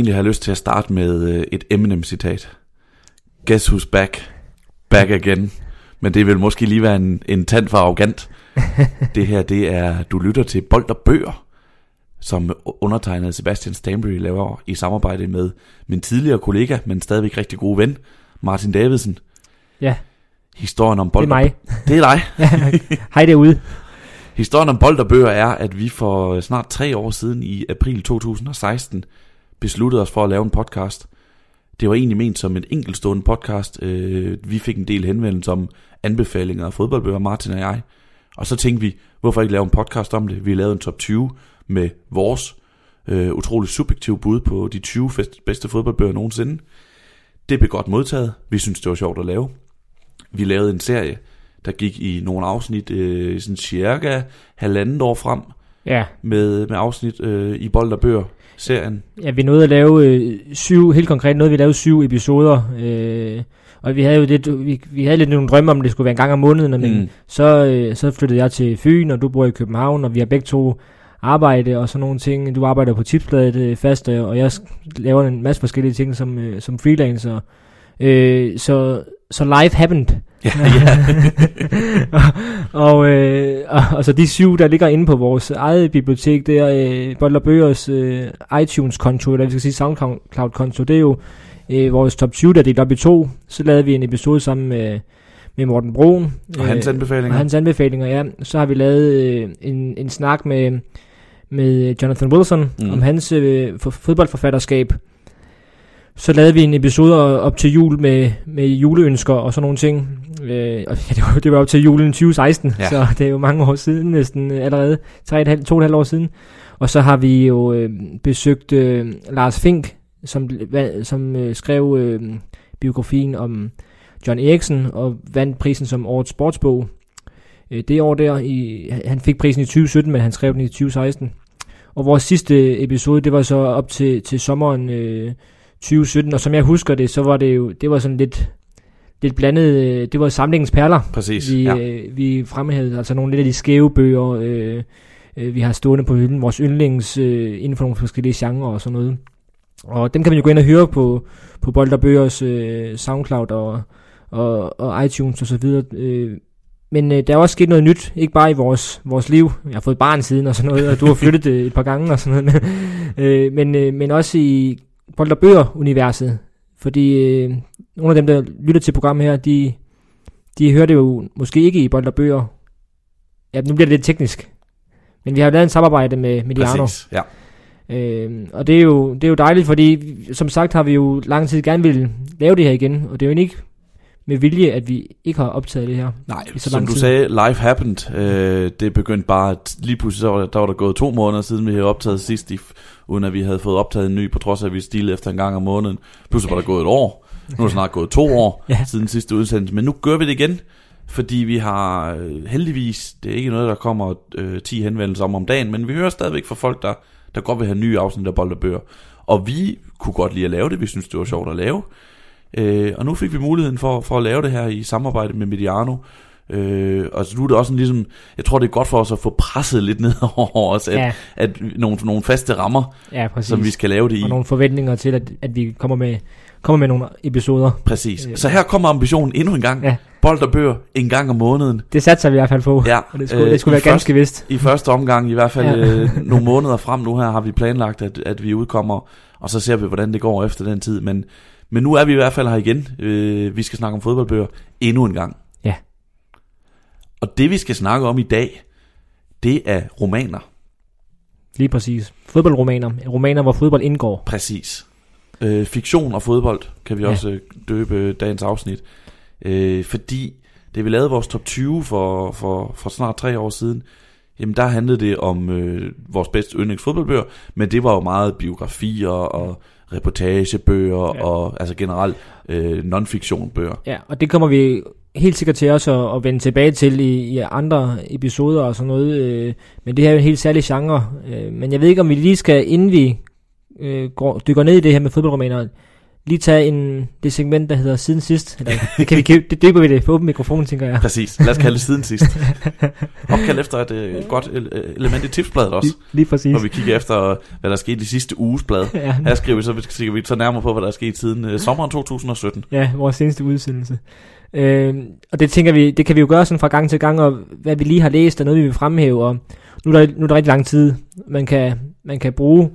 Egentlig har lyst til at starte med øh, et Eminem-citat. Guess who's back? Back again. Men det vil måske lige være en, en tand for arrogant. det her, det er, du lytter til Bold og Bøger, som undertegnet Sebastian Stanbury laver i samarbejde med min tidligere kollega, men stadigvæk rigtig gode ven, Martin Davidsen. Ja, Historien om bold det er mig. Det er dig. Hej derude. Historien om bold og bøger er, at vi for snart tre år siden i april 2016 besluttede os for at lave en podcast. Det var egentlig ment som en enkeltstående podcast. Øh, Vi fik en del henvendelser om anbefalinger af fodboldbøger, Martin og jeg. Og så tænkte vi, hvorfor ikke lave en podcast om det? Vi lavede en top 20 med vores øh, utroligt subjektive bud på de 20 fest- bedste fodboldbøger nogensinde. Det blev godt modtaget. Vi synes, det var sjovt at lave. Vi lavede en serie, der gik i nogle afsnit, øh, sådan cirka halvandet år frem, Ja, med, med afsnit øh, i Bold og Bøger serien. ja vi nåede at lave øh, syv, helt konkret nåede vi at lave syv episoder. Øh, og vi havde jo lidt, vi, vi havde lidt nogle drømme om, at det skulle være en gang om måneden, men Mm. så, øh, så flyttede jeg til Fyn, og du bor i København, og vi har begge to arbejde og sådan nogle ting. Du arbejder på tipsbladet øh, fast, og jeg laver en masse forskellige ting som, øh, som freelancer. Øh, så, så life happened. Ja, ja. og, og, øh, og, og så de syv, der ligger inde på vores eget bibliotek, det er øh, og Bøgers øh, iTunes-konto, eller vi skal sige SoundCloud-konto, det er jo øh, vores top 20, der er delt op i to. Så lavede vi en episode sammen med, med Morten Broen. Og hans øh, anbefalinger. og hans anbefalinger, ja. Så har vi lavet øh, en, en snak med, med Jonathan Wilson Mm. om hans øh, for, fodboldforfatterskab. Så lavede vi en episode op til jul med, med juleønsker og sådan nogle ting. Øh, og ja, det, var, det var op til julen 2016, Ja. så det er jo mange år siden næsten øh, allerede. Tre og et halvt, to og et halvt år siden. Og så har vi jo øh, besøgt øh, Lars Fink, som, som øh, skrev øh, biografien om John Eriksen og vandt prisen som årets sportsbog. Øh, det år der, i, han fik prisen i 2017, men han skrev den i 2016. Og vores sidste episode, det var så op til, til sommeren øh, 2017, og som jeg husker det, så var det jo, det var sådan lidt, lidt blandet, øh, det var samlingens perler, Præcis. vi, ja. øh, vi fremhævede, altså nogle lidt af de skæve bøger, øh, øh, vi har stående på hylden, vores yndlings øh, inden for nogle forskellige genrer og sådan noget. Og dem kan man jo gå ind og høre på, på Bold og Bøgers øh, Soundcloud og, og, og iTunes og så videre. Øh, men øh, der er også sket noget nyt, ikke bare i vores, vores liv. Jeg har fået barn siden og sådan noget, og du har flyttet øh, et par gange og sådan noget. øh, men, øh, men også i Bold og Bøger-universet. Fordi øh, nogle af dem, der lytter til programmet her, de, de hører det jo måske ikke i Bold og Bøger. Ja, nu bliver det lidt teknisk. Men vi har jo lavet en samarbejde med Mediano. Præcis. Ja. Øh, og det er, jo, det er jo dejligt, fordi som sagt har vi jo lang tid gerne ville lave det her igen. Og det er jo ikke med vilje, at vi ikke har optaget det her. Nej, så som lang du tid. sagde, life happened. Øh, det begyndte bare, at lige pludselig, så var der, der var der gået to måneder siden, vi havde optaget sidst, i, uden at vi havde fået optaget en ny, på trods af, at vi stilede efter en gang om måneden. Pludselig var der gået et år. Nu er der snart gået to år Ja. siden sidste udsendelse. Men nu gør vi det igen, fordi vi har øh, heldigvis, det er ikke noget, der kommer øh, 10 henvendelser om om dagen, men vi hører stadigvæk fra folk, der, der godt vil have nye afsnit af Bold og Bøger. Og vi kunne godt lide at lave det, vi synes, det var sjovt at lave. Øh, og nu fik vi muligheden for, for at lave det her i samarbejde med Mediano. Øh, og så nu er det også sådan ligesom, jeg tror det er godt for os at få presset lidt ned over os, at, Ja, at nogle, nogle faste rammer, ja præcis. som vi skal lave det i. Og nogle forventninger til, at, at vi kommer med, kommer med nogle episoder. Præcis. Øh. Så her kommer ambitionen endnu en gang. Ja. Bold og bøger en gang om måneden. Det satser vi i hvert fald på. Ja, Og det skulle, øh, det skulle være ganske vist. I første omgang, i hvert fald Ja. øh, nogle måneder frem nu her, har vi planlagt, at, at vi udkommer, og så ser vi, hvordan det går efter den tid. Men, men nu er vi i hvert fald her igen. Øh, vi skal snakke om fodboldbøger endnu en gang. Ja. Og det vi skal snakke om i dag, det er romaner. Lige præcis. Fodboldromaner. Romaner, hvor fodbold indgår. Præcis. Øh, fiktion og fodbold kan vi Ja. også øh, døbe dagens afsnit. Øh, fordi det vi lavede vores top 20 for, for, for snart tre år siden, jamen der handlede det om øh, vores bedste yndlings fodboldbøger, men det var jo meget biografier og reportagebøger Ja. og altså generelt øh, non-fiktion bøger. Ja, og det kommer vi helt sikkert til også at, at vende tilbage til i, i andre episoder og sådan noget. Øh, men det her er jo en helt særlig genre. Øh, men jeg ved ikke, om vi lige skal, inden vi øh, går, dykker ned i det her med fodboldromaner, lige tage en, det segment, der hedder siden sidst. Eller, det, kan vi, det døber vi det for åben mikrofon, tænker jeg. Præcis. Lad os kalde det siden sidst. Opkald efter et uh, godt element i tipsbladet også. Lige, lige præcis. Hvor vi kigger efter, hvad der er sket i sidste uges blad. ja. Her skriver vi så, skriver vi så nærmere på, hvad der er sket siden uh, sommeren 2017. Ja, vores seneste udsendelse. Øh, og det tænker vi, det kan vi jo gøre sådan fra gang til gang, og hvad vi lige har læst, og noget vi vil fremhæve, og nu er der, nu er der rigtig lang tid, man kan, man kan bruge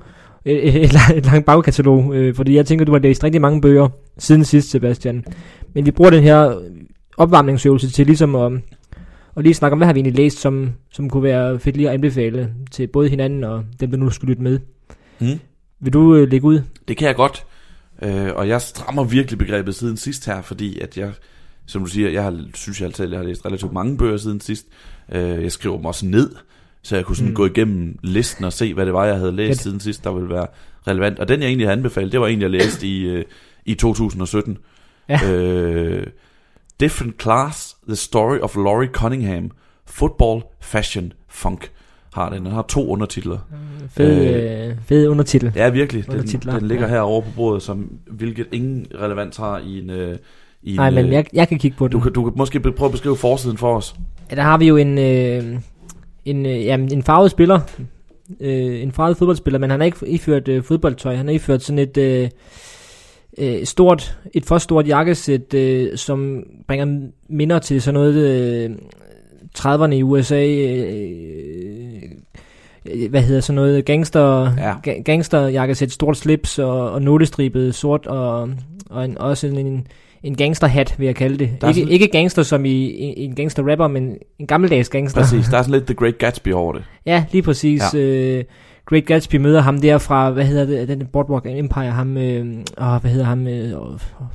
et, et, et, langt bagkatalog, øh, fordi jeg tænker, du har læst rigtig mange bøger siden sidst, Sebastian. Men vi bruger den her opvarmningsøvelse til ligesom at, og lige snakke om, hvad har vi egentlig læst, som, som kunne være fedt lige at anbefale til både hinanden og dem, der nu skal lytte med. Mm. Vil du øh, lægge ud? Det kan jeg godt. Øh, og jeg strammer virkelig begrebet siden sidst her, fordi at jeg, som du siger, jeg har, synes jeg altid, jeg har læst relativt mange bøger siden sidst. Øh, jeg skriver dem også ned, så jeg kunne sådan mm. gå igennem listen og se, hvad det var, jeg havde læst Fedt. siden sidst, der ville være relevant. Og den, jeg egentlig havde anbefalet, det var en, jeg læste i, øh, i 2017. Ja. Øh, Different Class, The Story of Laurie Cunningham, Football, Fashion, Funk har den. Den har to undertitler. Mm, fed, øh, øh, fed undertitel. Ja, virkelig. Den, den ligger ja. herovre på bordet, som, hvilket ingen relevans har i en... Øh, i Nej, en, men øh, jeg, jeg kan kigge på den. Du kan, du kan måske prøve at beskrive forsiden for os. Ja, der har vi jo en, øh, en, øh, jamen, en farvet spiller, øh, en farvet fodboldspiller, men han har ikke iført øh, fodboldtøj. Han har iført sådan et øh, øh, stort, et for stort jakkesæt, øh, som bringer minder til sådan noget øh, 30'erne i USA. Øh, øh, hvad hedder sådan noget, gangster, ja. ga, gangster jakkesæt, stort slips og, og notestribet sort og, og en, også en, en en gangsterhat, vil jeg kalde det. Ikke, sådan, ikke gangster som i, en gangster-rapper, men en gammeldags gangster. Præcis, der er sådan lidt The Great Gatsby over det. Ja, lige præcis. Ja. Øh, Great Gatsby møder ham der fra, hvad hedder det, den Boardwalk Empire, ham, øh, åh, hvad hedder ham, øh,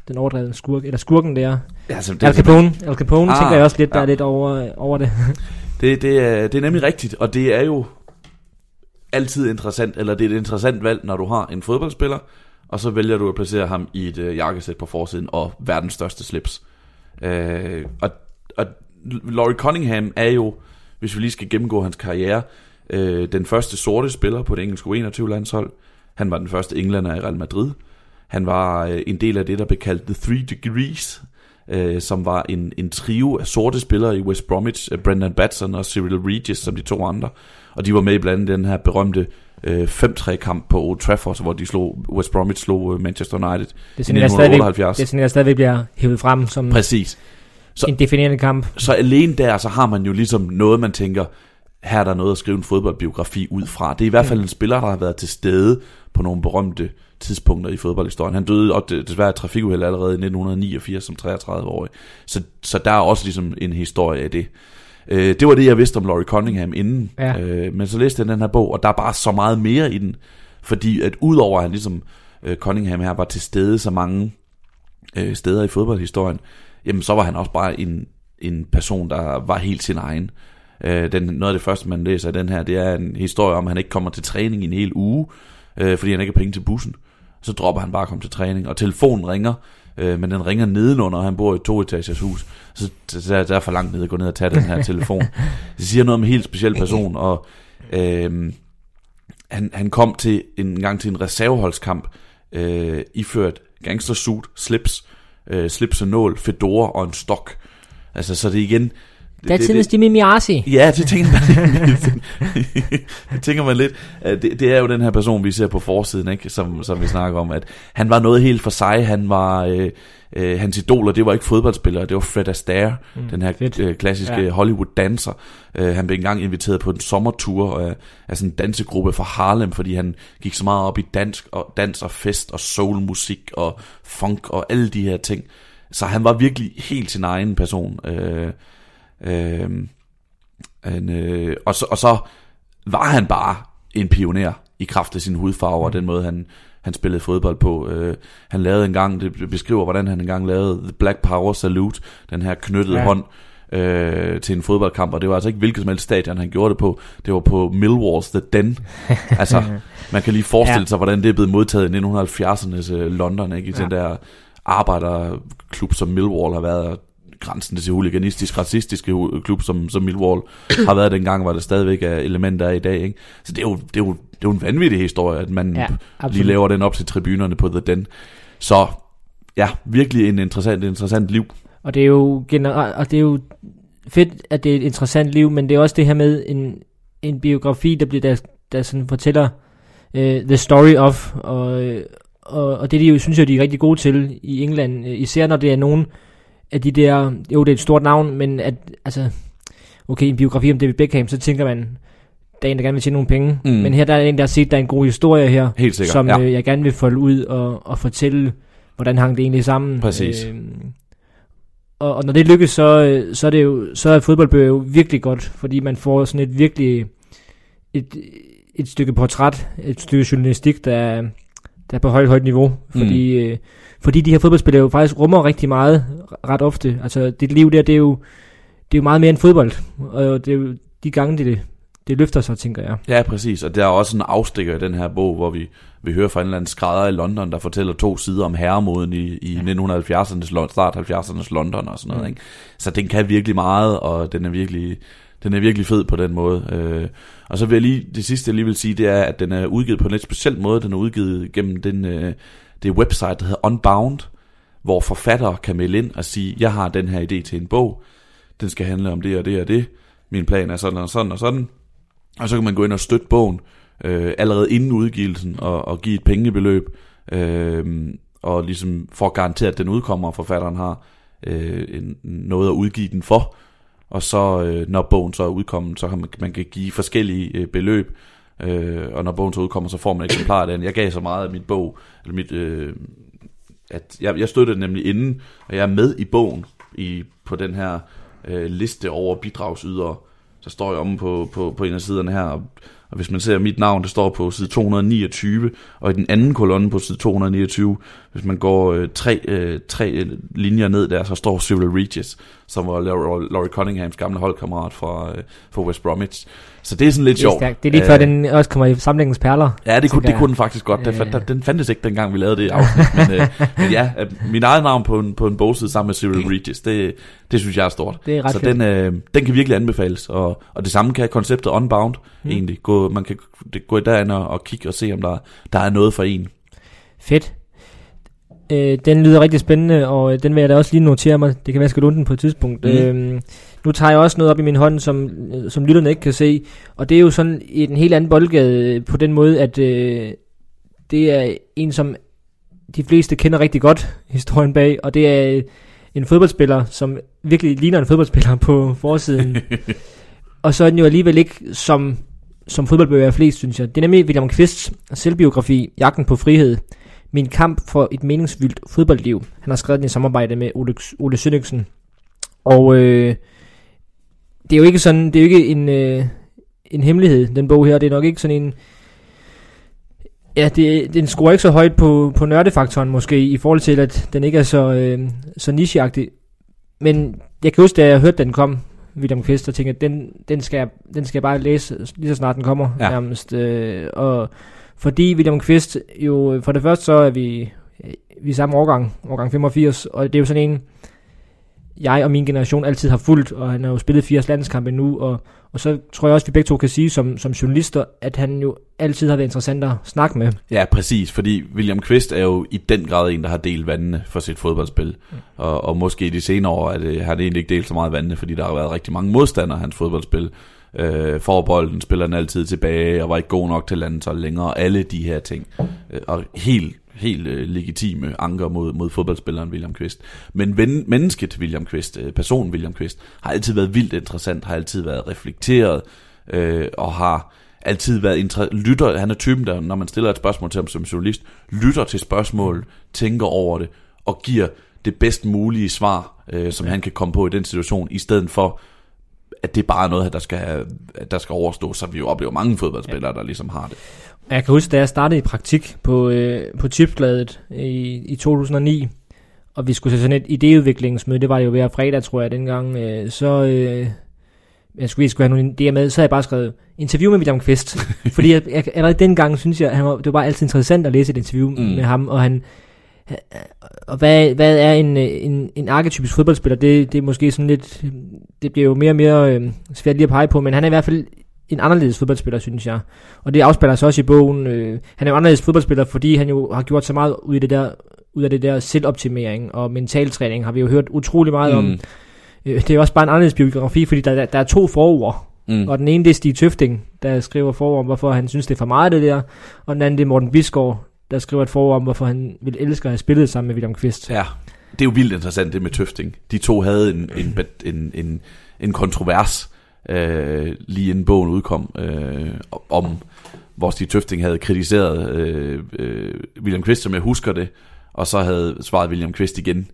den overdrevne skurk, eller skurken der. Ja, altså, det, Al Capone, Al Capone, ah, tænker jeg også lidt, ja. der er lidt over, over det. det, det, er, det er nemlig rigtigt, og det er jo altid interessant, eller det er et interessant valg, når du har en fodboldspiller, og så vælger du at placere ham i et øh, jakkesæt på forsiden og verdens største slips. Øh, og, og Laurie Cunningham er jo, hvis vi lige skal gennemgå hans karriere, øh, den første sorte spiller på det engelske U21-landshold. Han var den første englænder i Real Madrid. Han var øh, en del af det, der blev kaldt The Three Degrees, øh, som var en, en trio af sorte spillere i West Bromwich, øh, Brendan Batson og Cyril Regis som de to andre. Og de var med i blandt andet den her berømte øh, 5-3 kamp på Old Trafford, hvor de slog, West Bromwich slog øh, Manchester United det i 1978. Det er sådan, jeg stadigvæk bliver hævet frem som Præcis. Så, en definerende kamp. Så alene der, så har man jo ligesom noget, man tænker, her er der noget at skrive en fodboldbiografi ud fra. Det er i hvert fald en spiller, der har været til stede på nogle berømte tidspunkter i fodboldhistorien. Han døde og desværre af trafikuheld allerede i 1989 som 33-årig. Så, så der er også ligesom en historie af det. Øh, det var det, jeg vidste om Laurie Cunningham inden. Ja. Øh, men så læste jeg den her bog, og der er bare så meget mere i den. Fordi at udover at han ligesom øh, Cunningham her var til stede så mange øh, steder i fodboldhistorien, jamen så var han også bare en, en person, der var helt sin egen. Øh, den, noget af det første, man læser i den her, det er en historie om, at han ikke kommer til træning i en hel uge, øh, fordi han ikke har penge til bussen. Så dropper han bare at komme til træning, og telefonen ringer, øh, men den ringer nedenunder, og han bor i et to-etagers hus. Så, der, der er for langt ned at gå ned og tage den her telefon. Det siger noget om en helt speciel person, og øh, han, han kom til en gang til en reserveholdskamp, øh, iført gangstersuit, slips, øh, slips og nål, fedora og en stok. Altså, så det er igen, det, Jimmy Miasi. Ja, det tænker man, det tænker man lidt. Det, det er jo den her person, vi ser på forsiden, ikke? Som, som vi snakker om, at han var noget helt for sig. Han var, øh, øh, hans idoler, det var ikke fodboldspillere, det var Fred Astaire, mm, den her øh, klassiske ja. Hollywood-danser. Øh, han blev engang inviteret på en sommertur af, af sådan en dansegruppe fra Harlem, fordi han gik så meget op i dansk og dans og fest og soulmusik og funk og alle de her ting. Så han var virkelig helt sin egen person. Øh, Øh, en, øh, og, så, og så var han bare en pioner i kraft af sin hudfarve og den måde, han, han spillede fodbold på. Øh, han lavede en gang, det beskriver, hvordan han engang lavede The Black Power Salute, den her knyttede ja. hånd øh, til en fodboldkamp, og det var altså ikke hvilket som helst stadion, han gjorde det på. Det var på Millwall's The Den. altså, man kan lige forestille ja. sig, hvordan det er blevet modtaget i 1970'ernes øh, London, ikke? I ja. den der arbejderklub, som Millwall har været, grænsen til huliganistisk, racistiske klub, som, som Millwall har været dengang, var det stadigvæk er elementer af i dag. Ikke? Så det er, jo, det, er jo, det er jo en vanvittig historie, at man ja, lige laver den op til tribunerne på The Den. Så ja, virkelig en interessant, interessant liv. Og det er jo generelt, og det er jo fedt, at det er et interessant liv, men det er også det her med en, en biografi, der bliver der, der sådan fortæller uh, the story of, og, øh, og, og det de jo, synes jeg, de er rigtig gode til i England, øh, især når det er nogen af de der, jo det er et stort navn, men at, altså, okay, en biografi om David Beckham, så tænker man, der er en, der gerne vil tjene nogle penge, mm. men her der er en, der har set, der er en god historie her, Helt sikkert, som ja. øh, jeg gerne vil folde ud og, og fortælle, hvordan hang det egentlig sammen. Præcis. Øh, og, og når det lykkes, så, øh, så er det jo, så er fodboldbøger jo virkelig godt, fordi man får sådan et virkelig, et, et stykke portræt, et stykke journalistik, der er, der er på højt, højt niveau, fordi, mm. øh, fordi de her fodboldspillere jo faktisk rummer rigtig meget, ret ofte. Altså, dit liv der, det er jo, det er jo meget mere end fodbold, og det er jo de gange, det, det løfter sig, tænker jeg. Ja, præcis. Og der er også en afstikker i den her bog, hvor vi, vi hører fra en eller anden skrædder i London, der fortæller to sider om herremoden i, i 1970'ernes, Lon- start 70'ernes London og sådan noget. Mm. Ikke? Så den kan virkelig meget, og den er virkelig, den er virkelig fed på den måde. Øh, og så vil jeg lige, det sidste jeg lige vil sige, det er, at den er udgivet på en lidt speciel måde. Den er udgivet gennem den, øh, det website, der hedder Unbound, hvor forfattere kan melde ind og sige, jeg har den her idé til en bog, den skal handle om det og det og det, min plan er sådan og sådan og sådan, og så kan man gå ind og støtte bogen øh, allerede inden udgivelsen og, og give et pengebeløb, øh, og ligesom for at garantere, at den udkommer, og forfatteren har øh, en, noget at udgive den for, og så øh, når bogen så er udkommet, så kan man, man kan give forskellige øh, beløb, øh, og når bogen så udkommer, så får man et eksemplar af den. Jeg gav så meget af mit bog, eller mit, øh, at jeg, jeg støttede den nemlig inden, og jeg er med i bogen i, på den her øh, liste over bidragsydere, så står jeg omme på, på, på en af siderne her, og, og hvis man ser mit navn, det står på side 229, og i den anden kolonne på side 229, hvis man går øh, tre, øh, tre linjer ned der, så står Cyril Regis, som var Laurie Cunninghams gamle holdkammerat fra, øh, fra West Bromwich. Så det er sådan lidt Det er, sjovt. stærkt. det er lige før, den også kommer i samlingens perler. Ja, det kunne, det kunne den faktisk godt. Den, ja. den fandtes ikke dengang, vi lavede det afsnit. men, øh, men ja, at min eget navn på en, på en bogside sammen med Cyril Regis, det, det synes jeg er stort. Det er ret Så fedt. den, øh, den kan virkelig anbefales. Og, og det samme kan konceptet Unbound mm. egentlig. Gå, man kan det, gå derind og, og kigge og se, om der, der er noget for en. Fedt. Øh, den lyder rigtig spændende, og øh, den vil jeg da også lige notere mig. Det kan være, jeg skal låne den på et tidspunkt. Mm. Mm. Nu tager jeg også noget op i min hånd, som, som lytterne ikke kan se. Og det er jo sådan i en helt anden boldgade øh, på den måde, at øh, det er en, som de fleste kender rigtig godt, historien bag. Og det er øh, en fodboldspiller, som virkelig ligner en fodboldspiller på forsiden. og så er den jo alligevel ikke som, som fodboldbøger er flest, synes jeg. Det er nemlig William Kvists selvbiografi, Jagten på frihed. Min kamp for et meningsfyldt fodboldliv. Han har skrevet den i samarbejde med Ole, Ole Sønnigsen. Og øh, det er jo ikke sådan, det er jo ikke en, øh, en hemmelighed, den bog her. Det er nok ikke sådan en... Ja, det, den scorer ikke så højt på, på nørdefaktoren måske, i forhold til, at den ikke er så, øh, så nicheagtig. Men jeg kan huske, da jeg hørte, den kom, William Kvist, og tænkte, at den, den, skal, jeg, den skal jeg bare læse, lige så snart den kommer, Ja. nærmest. Øh, og fordi William Kvist jo, for det første så er vi, vi er samme årgang, årgang 85, og det er jo sådan en, jeg og min generation altid har fulgt, og han har jo spillet 80 landskampe nu, og, og så tror jeg også, vi begge to kan sige som, som journalister, at han jo altid har været interessant at snakke med. Ja, præcis, fordi William Kvist er jo i den grad en, der har delt vandene for sit fodboldspil. Og, og måske i de senere år, at øh, han egentlig ikke delt så meget vandene, fordi der har været rigtig mange modstandere af hans fodboldspil. Øh, forbolden spiller han altid tilbage, og var ikke god nok til landshold længere, og alle de her ting. Øh, og helt, helt øh, legitime anker mod, mod fodboldspilleren William Kvist. Men ven, mennesket William Kvist, øh, personen William Kvist, har altid været vildt interessant, har altid været reflekteret, øh, og har altid været inter- lytter, han er typen, der når man stiller et spørgsmål til ham som journalist, lytter til spørgsmål, tænker over det, og giver det bedst mulige svar, øh, som ja. han kan komme på i den situation, i stedet for, at det bare er noget, der skal, der skal overstås, så vi jo oplever mange fodboldspillere, ja. der ligesom har det. Jeg kan huske, da jeg startede i praktik på, øh, på Tipsbladet i, i 2009, og vi skulle til sådan et idéudviklingsmøde, det var jo hver fredag, tror jeg, dengang, øh, så... Øh, jeg skulle, jeg skulle have nogle idéer med, så havde jeg bare skrevet interview med William Kvist. fordi jeg, jeg, allerede dengang synes jeg, han var, det var bare altid interessant at læse et interview mm. med ham, og han og hvad, hvad er en, øh, en, en arketypisk fodboldspiller? Det, det er måske sådan lidt, det bliver jo mere og mere øh, svært lige at pege på, men han er i hvert fald en anderledes fodboldspiller, synes jeg. Og det afspiller sig også i bogen. Øh, han er jo anderledes fodboldspiller, fordi han jo har gjort så meget ud i det der ud af det der selvoptimering og mentaltræning, har vi jo hørt utrolig meget mm. om. Øh, Det er jo også bare en anderledes biografi, fordi der, der, der er to forord. Mm. Og den ene, det er Stig Tøfting, der skriver forord om, hvorfor han synes, det er for meget det der. Og den anden, det er Morten Bisgaard, der skriver et forord om, hvorfor han vil elske at have spillet sammen med William Kvist. Ja, det er jo vildt interessant det med Tøfting. De to havde en, en, en, en, en kontrovers øh, lige inden bogen udkom, øh, om hvor Stig Tøfting havde kritiseret øh, øh, William Kvist, som jeg husker det, og så havde svaret William Kvist igen.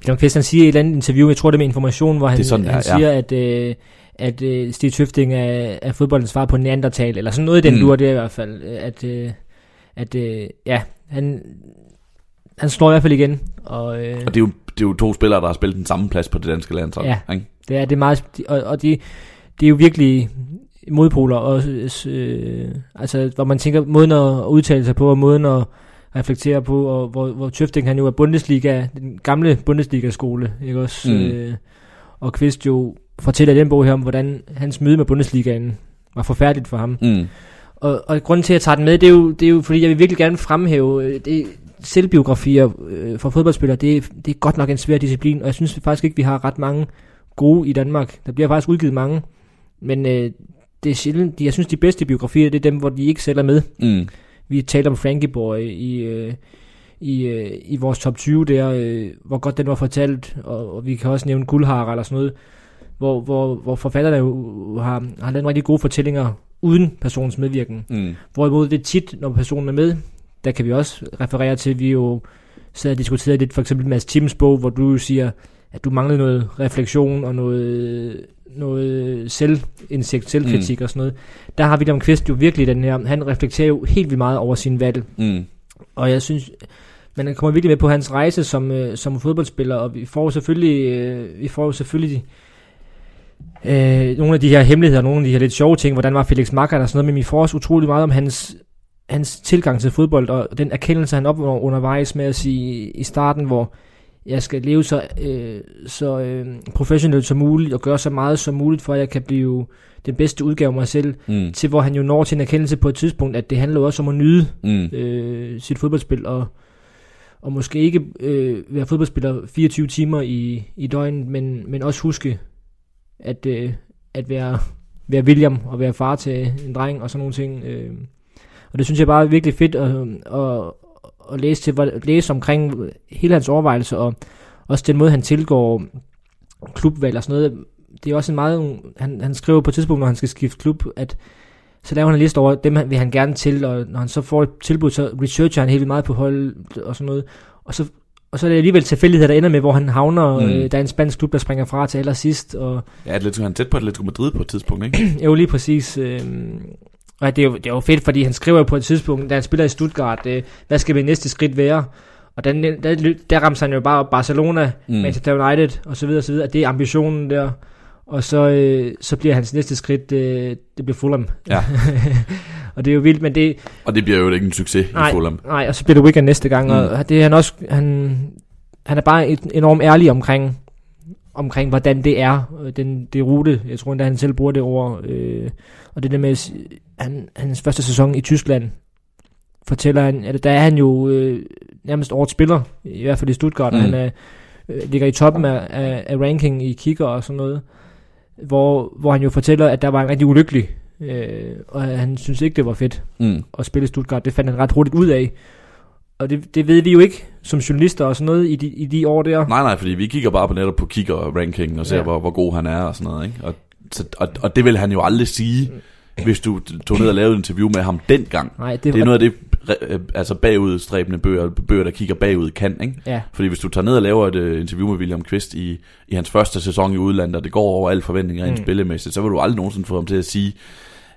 William Kvist, han siger i et eller andet interview, jeg tror det er med information, hvor han, sådan, han ja, ja. siger, at, øh, at øh, Stig Tøfting er, er fodboldens svar på Neandertal, eller sådan noget i den Mm. mm. lur, det er i hvert fald, øh, at, øh, at øh, ja, han, han slår i hvert fald igen, og, øh, Og det er, jo, det er jo to spillere, der har spillet den samme plads på det danske landshold. Ja. Ikke? Det er, det er meget, og, og de, det er jo virkelig modpoler, og, øh, altså, hvor man tænker, måden at udtale sig på, og måden at reflektere på, og hvor, hvor Tøfting han jo er Bundesliga, den gamle Bundesliga-skole, ikke også? Mm. Øh, og Kvist jo fortæller i den bog her om, hvordan hans møde med Bundesligaen var forfærdeligt for ham. Mm. Og, og grunden til, at jeg tager den med, det er jo, det er jo fordi, jeg vil virkelig gerne fremhæve, øh, det, selvbiografier øh, for fodboldspillere, det, er- det er godt nok en svær disciplin, og jeg synes faktisk ikke, vi har ret mange gode i Danmark. Der bliver faktisk udgivet mange, men øh, det er sjældent, de, jeg synes, de bedste biografier, det er dem, hvor de ikke selv er med. Mm. Vi talte om Frankie Boy i, øh, i, øh, i vores top 20 der, øh, hvor godt den var fortalt, og, og vi kan også nævne Guldhar eller sådan noget, hvor, hvor, hvor forfatterne jo har, har lavet rigtig gode fortællinger uden personens medvirken. Mm. Hvorimod det tit, når personen er med, der kan vi også referere til, vi jo sad og diskuterede lidt, for eksempel Mads Tims bog, hvor du siger, at du manglede noget refleksion og noget, noget selvindsigt, selvkritik mm. og sådan noget. Der har William Kvist jo virkelig den her, han reflekterer jo helt vildt meget over sin valg. Mm. Og jeg synes, man kommer virkelig med på hans rejse som, øh, som fodboldspiller, og vi får selvfølgelig, øh, vi får selvfølgelig øh, nogle af de her hemmeligheder, nogle af de her lidt sjove ting, hvordan var Felix Magath og sådan noget, men vi får også utrolig meget om hans, hans tilgang til fodbold, og den erkendelse, han opnår undervejs med at sige i starten, hvor jeg skal leve så, øh, så øh, professionelt som muligt, og gøre så meget som muligt, for at jeg kan blive den bedste udgave af mig selv, Mm. til hvor han jo når til en erkendelse på et tidspunkt, at det handler jo også om at nyde Mm. øh, sit fodboldspil, og, og måske ikke øh, være fodboldspiller 24 timer i, i døgnet, men, men også huske at, øh, at være, være William og være far til en dreng og sådan nogle ting. Øh. Og det synes jeg bare er virkelig fedt at, øh, at, at læse, til, at læse omkring hele hans overvejelser, og også den måde, han tilgår klubvalg og sådan noget. Det er også en meget... Han, han skriver på et tidspunkt, når han skal skifte klub, at så laver han en liste over dem, han vil han gerne til, og når han så får et tilbud, så researcher han helt vildt meget på hold og sådan noget. Og så, og så er det alligevel tilfældigheder, der ender med, hvor han havner. Mm. Øh, der er en spansk klub, der springer fra til allersidst, og Ja, Atletico, han er tæt på Atletico Madrid på et tidspunkt, ikke? jo lige præcis. Øh, og det er, jo, det er jo fedt, fordi han skriver jo på et tidspunkt, da han spiller i Stuttgart, øh, hvad skal mit næste skridt være? Og den, der, der rammer han jo bare op Barcelona, Mm. Manchester United og så videre, og så videre. Det er ambitionen der. Og så, øh, så bliver hans næste skridt, øh, det bliver Fulham. Ja. og det er jo vildt, men det, Og det bliver jo ikke en succes Nej. i Fulham. nej, og så bliver det Wigan næste gang. Mm. Og det er han også, han, han er bare et, enormt ærlig omkring, omkring hvordan det er, øh, den, det rute, jeg tror endda han selv bruger det over, øh, og det der med, han, hans første sæson i Tyskland, fortæller han, at der er han jo øh, nærmest årets spiller, i hvert fald i Stuttgart, mm. Han er, øh, ligger i toppen af, af, af ranking i kicker og sådan noget, hvor, hvor han jo fortæller, at der var en rigtig ulykkelig, øh, og han synes ikke, det var fedt Mm. at spille Stuttgart. Det fandt han ret hurtigt ud af. Og det, det ved vi jo ikke som journalister og sådan noget i de, i de år der. Nej, nej, fordi vi kigger bare på netop på kigger ranking og ser, ja. Ja. hvor, hvor god han er og sådan noget, ikke? Og, så, og, og det vil han jo aldrig sige, hvis du tog ned og lavede et interview med ham dengang. Nej, det, Det er noget af det, re- øh, altså bagudstræbende bøger, bøger, der kigger bagud, kan, ikke? Ja, Fordi hvis du tager ned og laver et uh, interview med William Kvist i, i hans første sæson i udlandet, og det går over alle forventninger rent Mm. spillemæssigt, så vil du aldrig nogensinde få ham til at sige,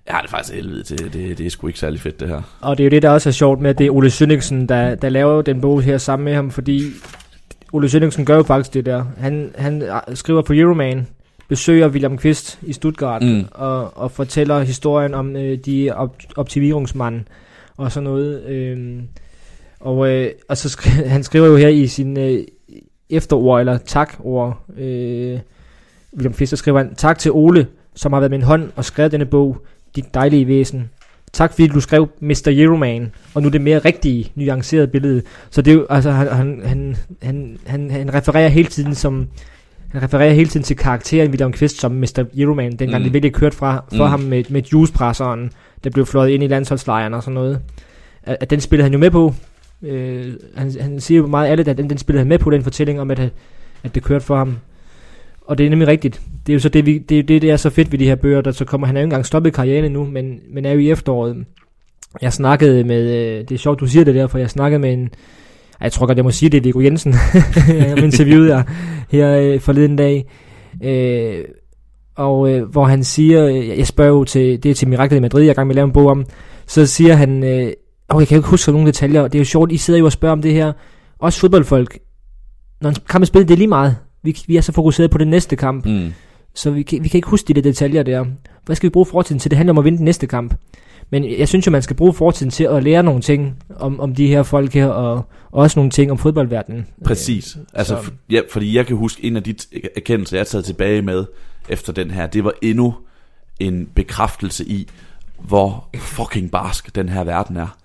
ja, det er faktisk helvede til, det, det er sgu ikke særlig fedt det her. og det er jo det, der også er sjovt med, at det er Ole Sønningsen, der, der laver den bog her sammen med ham, fordi Ole Sønningsen gør jo faktisk det der. Han, han skriver på Euroman, besøger William Kvist i Stuttgart, Mm. og, og fortæller historien om øh, de op, optimeringsmand og sådan noget. Øh, og, øh, og så skri- han skriver jo her i sin øh, efterord, eller tak-ord, øh, William Kvist, skriver han, tak til Ole, som har været min hånd og skrevet denne bog, dit dejlige væsen. tak fordi du skrev Mr. Euroman, og nu det mere rigtige, nuancerede billede. Så det er jo, altså, han, han, han, han, han refererer hele tiden som, han refererer hele tiden til karakteren William Kvist som Mr. Euroman, dengang mm. det virkelig kørte fra, for mm. ham med, med juicepresseren, der blev fløjet ind i landsholdslejren og sådan noget. At, at den spillede han jo med på. Øh, han, han siger jo meget ærligt, at den, den spillede han med på, den fortælling om, at, at det kørte for ham. Og det er nemlig rigtigt. Det er jo så det, vi, det, det, det er så fedt ved de her bøger, der så kommer, han er jo ikke engang stoppet karrieren nu, men, men er jo i efteråret. Jeg snakkede med, øh, det er sjovt, du siger det der, for jeg snakkede med en, jeg tror godt, jeg må sige det, Viggo Jensen, jeg interviewede jeg her øh, forleden dag, øh, og øh, hvor han siger, øh, jeg spørger jo til, det er til Miraklet i Madrid, jeg er gang med at lave en bog om, så siger han, øh, oh, jeg kan jo ikke huske nogle detaljer, det er jo sjovt, I sidder jo og spørger om det her, også fodboldfolk, når en kamp er spillet, det er lige meget, vi, vi er så fokuseret på den næste kamp, mm. så vi kan, vi kan ikke huske de der detaljer der. Hvad skal vi bruge fortiden til? Det handler om at vinde den næste kamp. Men jeg synes jo, man skal bruge fortiden til at lære nogle ting om, om de her folk her, og, og også nogle ting om fodboldverdenen. Præcis. Øh, altså, for, ja, fordi jeg kan huske, en af de erkendelser, jeg taget tilbage med efter den her, det var endnu en bekræftelse i, hvor fucking barsk den her verden er.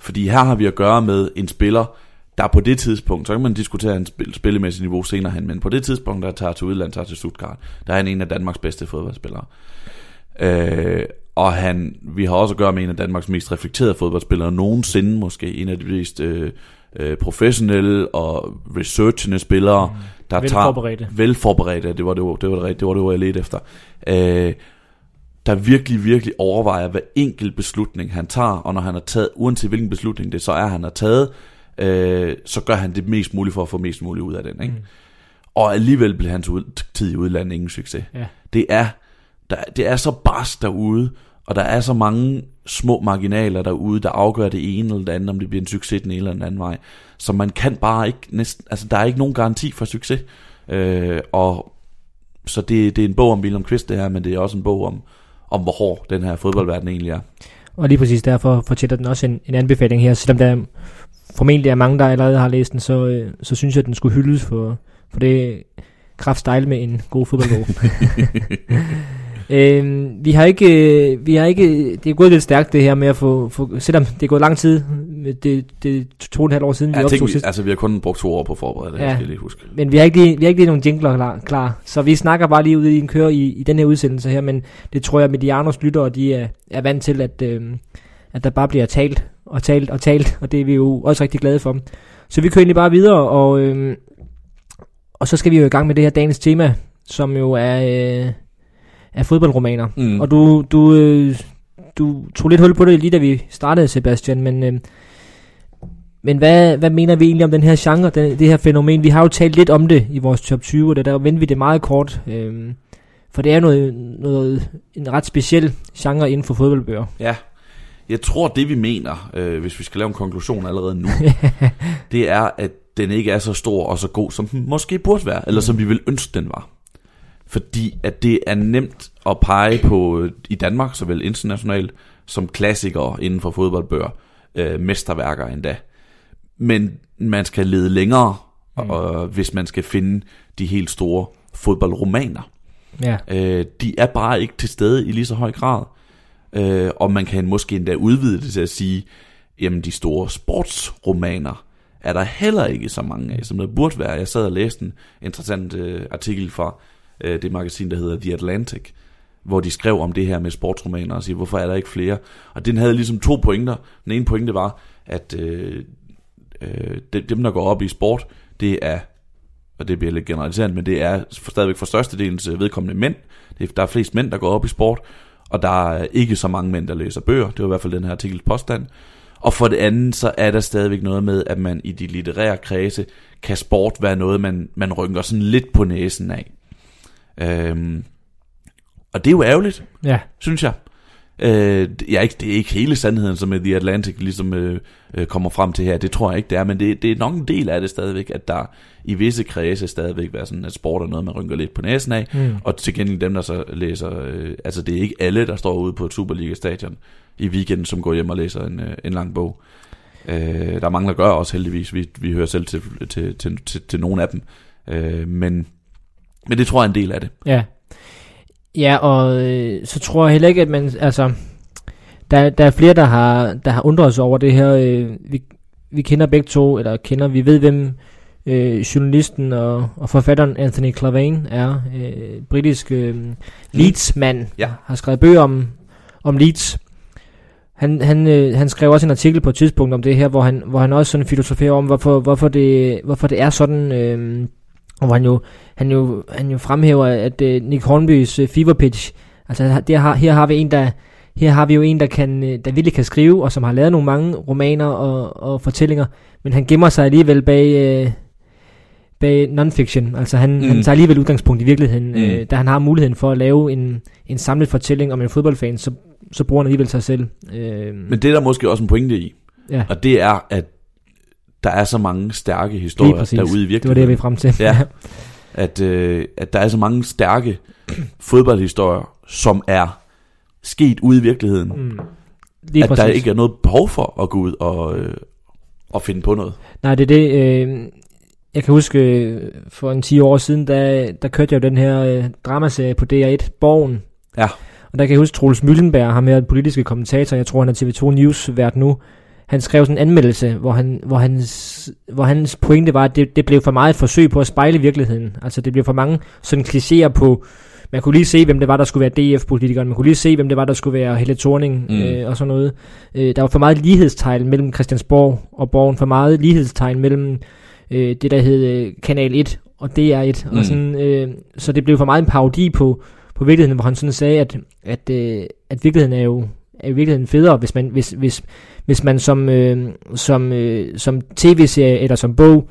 Fordi her har vi at gøre med en spiller, der på det tidspunkt, så kan man diskutere en spil, spillemæssigt niveau senere hen, men på det tidspunkt, der tager til udlandet, tager til Stuttgart, der er han en af Danmarks bedste fodboldspillere. Øh, og han, vi har også at gøre med en af Danmarks mest reflekterede fodboldspillere nogensinde, måske en af de mest øh, øh, professionelle og researchende spillere, mm. der velforberedte. tager velforberedte, det var det, var, det var det, det var det, jeg ledte efter. Øh, der virkelig, virkelig overvejer hver enkelt beslutning, han tager, og når han har taget, uanset hvilken beslutning det så er, han har taget, øh, så gør han det mest muligt for at få mest muligt ud af den. Ikke? Mm. Og alligevel bliver hans ud, tid i udlandet ingen succes. Ja. Det, er, der, det er så bars derude, og der er så mange små marginaler derude, der afgør det ene eller det andet, om det bliver en succes den ene eller den anden vej. Så man kan bare ikke næsten, altså der er ikke nogen garanti for succes. Øh, og så det, det er en bog om William Kvist det her, men det er også en bog om, om hvor hård den her fodboldverden egentlig er. Og lige præcis derfor fortæller den også en, en anbefaling her, selvom der formentlig er mange, der allerede har læst den, så, øh, så synes jeg, at den skulle hyldes for, for det kraftstyle med en god fodboldbog. øh, vi har ikke, vi har ikke, det er gået lidt stærkt det her med at få, få selvom det er gået lang tid, det, det er to og en halv år siden, ja, vi optog sidst. Altså vi har kun brugt to år på at forberede det, ja, skal jeg lige huske. Men vi har ikke lige, vi har ikke lige nogen jingler klar, klar, så vi snakker bare lige ud i en køre i, i den her udsendelse her, men det tror jeg, Medianos lyttere, de er, er vant til, at, øh, at der bare bliver talt og talt og talt, og det er vi jo også rigtig glade for. Så vi kører egentlig bare videre, og, øh, og så skal vi jo i gang med det her dagens tema, som jo er, øh, er fodboldromaner. Mm. Og du, du, øh, du tog lidt hul på det lige da vi startede, Sebastian, men... Øh, men hvad, hvad mener vi egentlig om den her genre, den, det her fænomen? Vi har jo talt lidt om det i vores top 20, og der, der vendte vi det meget kort. Øh, for det er noget, noget, en ret speciel genre inden for fodboldbøger. Ja, jeg tror, det vi mener, øh, hvis vi skal lave en konklusion allerede nu, det er, at den ikke er så stor og så god, som den måske burde være, eller mm. som vi vil ønske, den var. Fordi at det er nemt at pege på øh, i Danmark, såvel internationalt, som klassikere inden for fodboldbøger, øh, mesterværker endda. Men man skal lede længere, mm. og, hvis man skal finde de helt store fodboldromaner. Ja. Øh, de er bare ikke til stede i lige så høj grad. Øh, og man kan måske endda udvide det til at sige, jamen de store sportsromaner er der heller ikke så mange af, som der burde være. Jeg sad og læste en interessant øh, artikel fra øh, det magasin, der hedder The Atlantic, hvor de skrev om det her med sportsromaner og siger, hvorfor er der ikke flere? Og den havde ligesom to pointer. Den ene pointe var, at øh, øh, dem, der går op i sport, det er, og det bliver lidt generaliserende, men det er stadigvæk for størstedelens øh, vedkommende mænd. Der er flest mænd, der går op i sport, og der er ikke så mange mænd, der læser bøger. Det var i hvert fald den her artikels påstand. Og for det andet, så er der stadigvæk noget med, at man i de litterære kredse, kan sport være noget, man, man rynker sådan lidt på næsen af. Øhm, og det er jo ærgerligt, ja. synes jeg. Øh, jeg er ikke, det er ikke hele sandheden, som The Atlantic ligesom øh, øh, kommer frem til her. Det tror jeg ikke, det er, men det, det er nok en del af det stadigvæk, at der i visse kredse stadigvæk være sådan, at sport er noget, man rynker lidt på næsen af. Mm. Og til gengæld dem, der så læser, øh, altså det er ikke alle, der står ude på et Superliga-stadion i weekenden, som går hjem og læser en, øh, en lang bog. Øh, der er mange, der gør også heldigvis. Vi, vi hører selv til, til, til, til, til nogle af dem. Øh, men, men det tror jeg er en del af det. Ja, Ja, og øh, så tror jeg heller ikke, at man, altså, der, der er flere, der har, der har undret sig over det her. Øh, vi, vi kender begge to, eller kender, vi ved, hvem øh, journalisten og, og forfatteren Anthony Clavane er. Øh, britisk øh, Leeds-mand. Ja. Har skrevet bøger om, om Leeds. Han, han, øh, han skrev også en artikel på et tidspunkt om det her, hvor han, hvor han også sådan filosoferer om, hvorfor, hvorfor, det, hvorfor det er sådan, øh, og hvor han jo, han jo, han jo fremhæver, at øh, Nick Hornbys øh, fever pitch, altså der har, her har vi en, der, her har vi jo en, der, kan, øh, der virkelig kan skrive, og som har lavet nogle mange romaner og, og fortællinger, men han gemmer sig alligevel bag, øh, bag non-fiction. Altså han, mm. han tager alligevel udgangspunkt i virkeligheden. Mm. Øh, da han har muligheden for at lave en, en samlet fortælling om en fodboldfan, så, så bruger han alligevel sig selv. Øh, Men det er der måske også en pointe i, ja, og det er, at der er så mange stærke historier derude i Det var virkeligheden. det, jeg ville frem til. Ja. at, øh, at der er så mange stærke fodboldhistorier, som er sket ude i virkeligheden. mm. Lige at præcis. der ikke er noget behov for at gå ud og, øh, og finde på noget. Nej, det er det. Øh, jeg kan huske, øh, for en 10 år siden, der, der kørte jeg jo den her øh, dramaserie på DR1, Borgen. Ja. Og der kan jeg huske, Troels Møllenberg, ham her, politiske kommentator, jeg tror, han er TV2 News-vært nu, han skrev sådan en anmeldelse, hvor, han, hvor, hans, hvor hans pointe var, at det, det blev for meget et forsøg på at spejle virkeligheden. Altså, det blev for mange sådan klichéer på, man kunne lige se, hvem det var, der skulle være DF-politikeren. Man kunne lige se, hvem det var, der skulle være Helle Thorning Mm. øh, og sådan noget. Øh, der var for meget lighedstegn mellem Christiansborg og Borgen. For meget lighedstegn mellem øh, det, der hed øh, Kanal 1 og DR1. Mm. Og sådan, øh, så det blev for meget en parodi på, på virkeligheden, hvor han sådan sagde, at, at, øh, at virkeligheden er jo er i virkeligheden federe, hvis man, hvis, hvis, hvis man som, øh, som, øh, som tv-serie eller som bog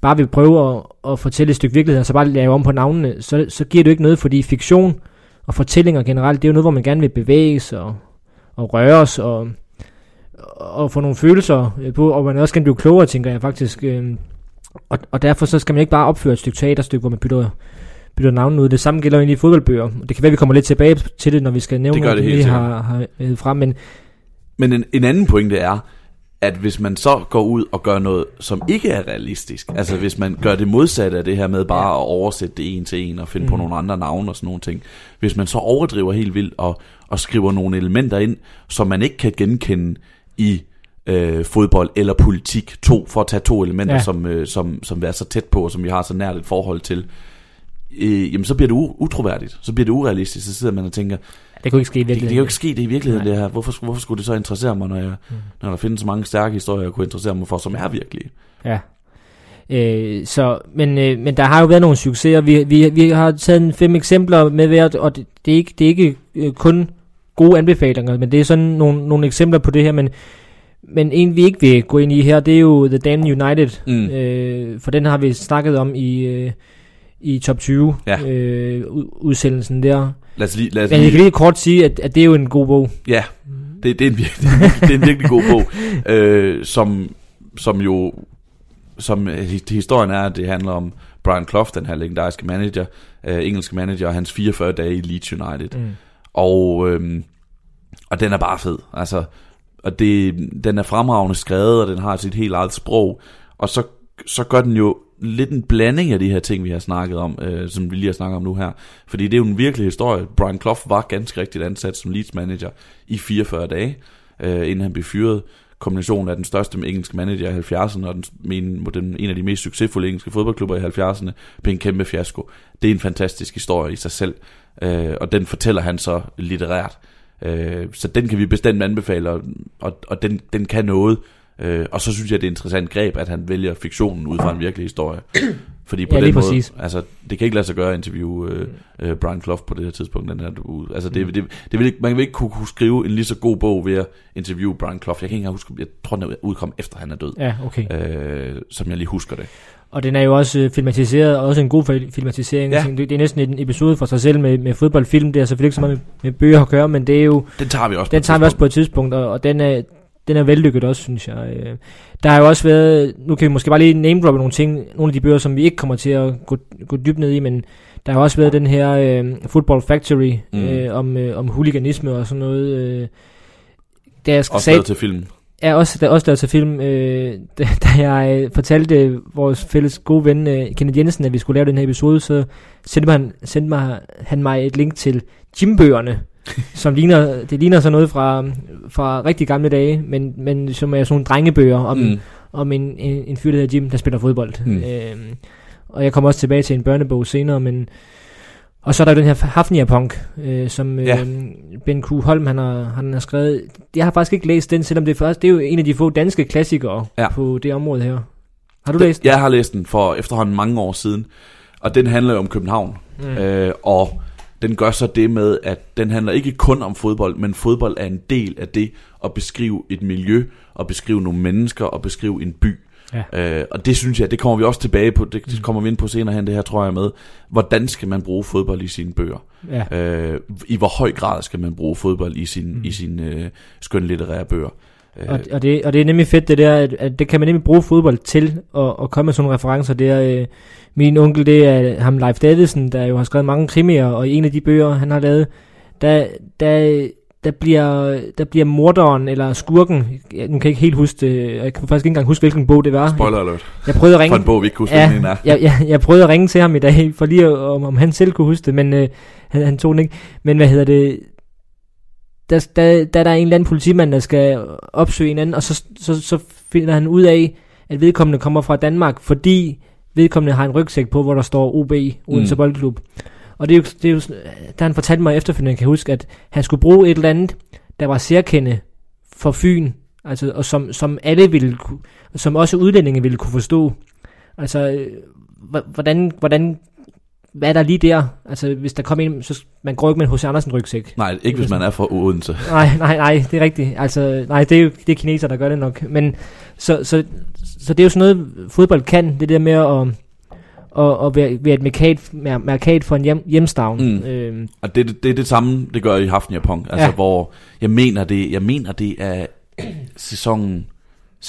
bare vil prøve at, at fortælle et stykke virkelighed, og så bare lave om på navnene, så, så giver det jo ikke noget, fordi fiktion og fortællinger generelt, det er jo noget, hvor man gerne vil bevæge sig og, og røre sig og, og få nogle følelser øh, på, og man også kan blive klogere, tænker jeg faktisk. Øh, og, og derfor så skal man ikke bare opføre et stykke teaterstykke, hvor man bytter, bytter navnene ud. Det samme gælder jo egentlig i fodboldbøger. Det kan være, vi kommer lidt tilbage til det, når vi skal nævne Det vi har, har frem. Men Men en, en anden pointe er, at hvis man så går ud og gør noget, som ikke er realistisk, altså hvis man gør det modsatte af det her med bare at oversætte det en til en og finde mm. på nogle andre navne og sådan nogle ting, hvis man så overdriver helt vildt og, og skriver nogle elementer ind, som man ikke kan genkende i øh, fodbold eller politik, to, for at tage to elementer, ja. Som, øh, som, som er så tæt på, og som vi har så nært et forhold til, øh, jamen så bliver det u- utroværdigt, så bliver det urealistisk, så sidder man og tænker, det kunne ikke ske i det, det virkeligheden. kan jo ikke ske det i virkeligheden, Nej. det her. Hvorfor, hvorfor skulle det så interessere mig, når, jeg, mm. når der findes så mange stærke historier, jeg kunne interessere mig for, som er virkelige? Ja. Øh, så, men, øh, men der har jo været nogle succeser. Vi, vi, vi har taget en fem eksempler med hvert, og det, det er ikke, det er ikke øh, kun gode anbefalinger, men det er sådan nogle, nogle eksempler på det her, men, men en vi ikke vil gå ind i her, det er jo The Damn United, Mm. øh, for den har vi snakket om i, øh, i top 20 Ja. øh, ud- udsendelsen der. Lad os lige, lad os Men jeg kan lige, kort sige, at, at det er jo en god bog. ja, det, det, er en, virkelig, det er en virkelig god bog, øh, som, som jo, som øh, hi- historien er, at det handler om Brian Clough, den her legendariske manager, øh, engelske manager, og hans 44 dage i Leeds United. Mm. Og, øhm, og den er bare fed. Altså, og det, den er fremragende skrevet, og den har sit helt eget sprog. Og så, så gør den jo lidt en blanding af de her ting, vi har snakket om, øh, som vi lige har snakket om nu her. Fordi det er jo en virkelig historie. Brian Clough var ganske rigtigt ansat som Leeds manager i 44 dage, øh, inden han blev fyret. Kombinationen af den største engelske manager i 70'erne og den, men, den, en af de mest succesfulde engelske fodboldklubber i 70'erne blev en kæmpe fiasko. Det er en fantastisk historie i sig selv, øh, og den fortæller han så litterært. Øh, så den kan vi bestemt anbefale, og, og, og den, den kan noget. Øh, og så synes jeg, det er et interessant greb, at han vælger fiktionen ud fra en virkelig historie. Fordi på Ja, den måde, præcis. altså, det kan ikke lade sig gøre at interviewe øh, øh, Brian Clough på det her tidspunkt. Den her, altså, det, det, det vil ikke, man vil ikke kunne, kunne skrive en lige så god bog ved at interviewe Brian Clough. Jeg kan ikke engang huske, jeg tror, den er udkom efter han er død. Ja, okay. Øh, som jeg lige husker det. Og den er jo også øh, filmatiseret, og også en god fil- filmatisering. Ja. Det er næsten en episode for sig selv med, med fodboldfilm. Det er selvfølgelig ikke så meget med, med bøger at gøre, men det er jo, Den tager vi også den tager vi også på et tidspunkt, og, og den er, den er vellykket også, synes jeg. Øh, Der har jo også været, nu kan vi måske bare lige name droppe nogle ting, nogle af de bøger, som vi ikke kommer til at gå, gå dybt ned i, men der har også været den her øh, Football Factory Mm. øh, om, øh, om huliganisme og sådan noget. Øh, da jeg Også lavet til film. er også, der er også lavet til film, øh, da, da jeg øh, fortalte vores fælles gode ven, øh, Kenneth Jensen, at vi skulle lave den her episode, så sendte, man, sendte mig, han mig et link til Jim-bøgerne. som ligner, det ligner sådan noget fra, fra rigtig gamle dage, men, men som er sådan nogle drengebøger om, mm. om en, en, en fyr, der hedder Jim, der spiller fodbold. Mm. Øhm, og jeg kommer også tilbage til en børnebog senere, men og så er der jo den her Hafnia-punk, øh, som øh, ja. Ben Q. Holm han har, han har skrevet. Jeg har faktisk ikke læst den, selvom det er, faktisk, det er jo en af de få danske klassikere ja. på det område her. Har du den, læst den? Jeg har læst den for efterhånden mange år siden, og den handler jo om København. Mm. Øh, og den gør så det med, at den handler ikke kun om fodbold, men fodbold er en del af det at beskrive et miljø, og beskrive nogle mennesker, og beskrive en by. Ja. Øh, og det synes jeg, det kommer vi også tilbage på, det, det kommer vi ind på senere hen, det her tror jeg med, hvordan skal man bruge fodbold i sine bøger? Ja. Øh, I hvor høj grad skal man bruge fodbold i sin, mm. i sine øh, skønlitterære bøger? Øh. Og, og, det, og det er nemlig fedt det der, at, at det kan man nemlig bruge fodbold til, at, at komme med sådan nogle referencer. Det er, øh, min onkel, det er ham Leif Davidsen, der jo har skrevet mange krimier, og i en af de bøger, han har lavet, der, der der bliver, der bliver morderen eller skurken, jeg, nu kan jeg ikke helt huske det, jeg kan faktisk ikke engang huske, hvilken bog det var. Spoiler alert. Jeg prøvede at ringe, For en bog, vi ikke kunne huske, ja. Jeg, jeg, jeg, prøvede at ringe til ham i dag, for lige om, om han selv kunne huske det, men øh, han, han tog den ikke. Men hvad hedder det, der, der, der, er en eller anden politimand, der skal opsøge en anden, og så, så, så finder han ud af, at vedkommende kommer fra Danmark, fordi vedkommende har en rygsæk på, hvor der står OB, Odense mm. Boldklub. Og det er jo, det er jo da han fortalte mig efterfølgende, kan jeg huske, at han skulle bruge et eller andet, der var særkende for Fyn, altså, og som, som alle ville, som også udlændinge ville kunne forstå. Altså, øh, hvordan, hvordan hvad er der lige der? Altså, hvis der kommer en, så man går ikke med en H.C. Andersen rygsæk. Nej, ikke hvis man er fra Odense. Nej, nej, nej, det er rigtigt. Altså, nej, det er jo det er kineser, der gør det nok. Men, så, så, så det er jo sådan noget, fodbold kan, det der med at, og, og være, være et markat, markat for en hjem, hjemstavn. Mm. Øhm. Og det, det, det er det samme, det gør i Hafnia Pong. Altså, ja. hvor jeg mener det, jeg mener det er sæsonen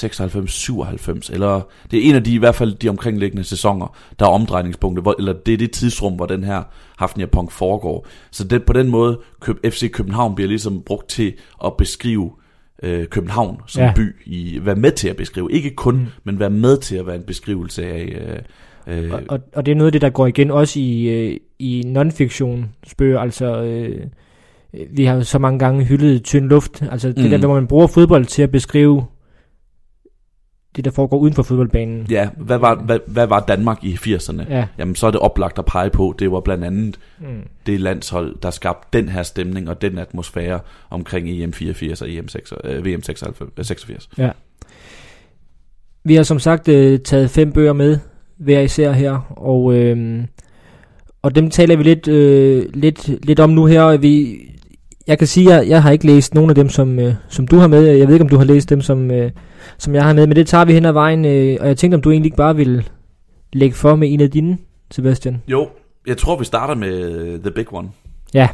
96-97, eller det er en af de, i hvert fald de omkringliggende sæsoner, der er omdrejningspunktet, hvor, eller det er det tidsrum, hvor den her Hafnia Pong foregår. Så det, på den måde, FC København bliver ligesom brugt til at beskrive øh, København som ja. by, i, være med til at beskrive, ikke kun, mm. men være med til at være en beskrivelse af, øh, Øh, og, og, og det er noget af det, der går igen også i, øh, i non-fiction spøger, altså... Øh, vi har så mange gange hyldet tynd luft, altså det mm. der, hvor man bruger fodbold til at beskrive det, der foregår uden for fodboldbanen. Ja, hvad var, hvad, hvad var Danmark i 80'erne? Ja. Jamen, så er det oplagt at pege på, det var blandt andet mm. det landshold, der skabte den her stemning og den atmosfære omkring EM 84 og EM 6, øh, VM 86. Ja. Vi har som sagt øh, taget fem bøger med hver især her, og, øh, og dem taler vi lidt, øh, lidt, lidt om nu her. Vi, jeg kan sige, at jeg, jeg har ikke læst nogen af dem, som, øh, som du har med. Jeg ved ikke, om du har læst dem, som, øh, som jeg har med, men det tager vi hen ad vejen, øh, og jeg tænkte, om du egentlig ikke bare vil lægge for med en af dine, Sebastian. Jo, jeg tror, vi starter med The Big One. Ja,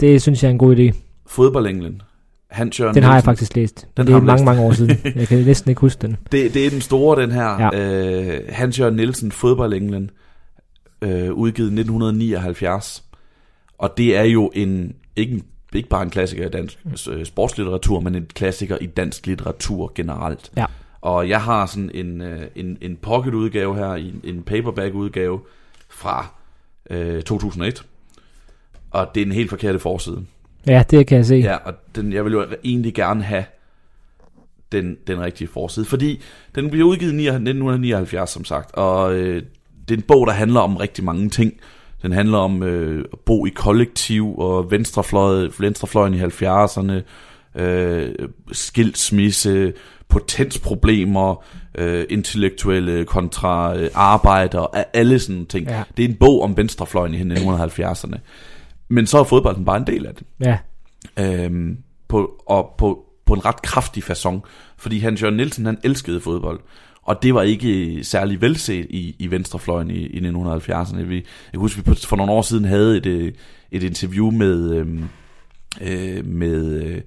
det synes jeg er en god idé. Fodboldenglen. Hans Jørgen Den har jeg faktisk læst. Den det er mange, læst. mange år siden. Jeg kan næsten ikke huske den. Det, det er den store, den her. Ja. Øh, Hans Jørgen Nielsen, Fodboldenglen, øh, udgivet 1979. Og det er jo en, ikke, ikke bare en klassiker i dansk øh, sportslitteratur, men en klassiker i dansk litteratur generelt. Ja. Og jeg har sådan en, øh, en, en pocket-udgave her, en, en paperback-udgave fra øh, 2001. Og det er en helt forkerte forside. Ja, det kan jeg se. Ja, og den, jeg vil jo egentlig gerne have den, den rigtige forside, fordi den bliver udgivet i 1979, som sagt, og øh, det er en bog, der handler om rigtig mange ting. Den handler om øh, at bo i kollektiv og venstrefløj, venstrefløjen i 70'erne, øh, skilsmisse, potensproblemer, øh, intellektuelle kontra øh, arbejder, alle sådan ting. Ja. Det er en bog om venstrefløjen i 1970'erne. Men så er fodbolden bare en del af det. Ja. Øhm, på, og på, på en ret kraftig façon. Fordi Hans Jørgen Nielsen, han elskede fodbold. Og det var ikke særlig velset i, i venstrefløjen i, i 1970'erne. Vi, jeg kan huske, at vi for nogle år siden havde et, øh, et interview med, øhm, øh, med, øh,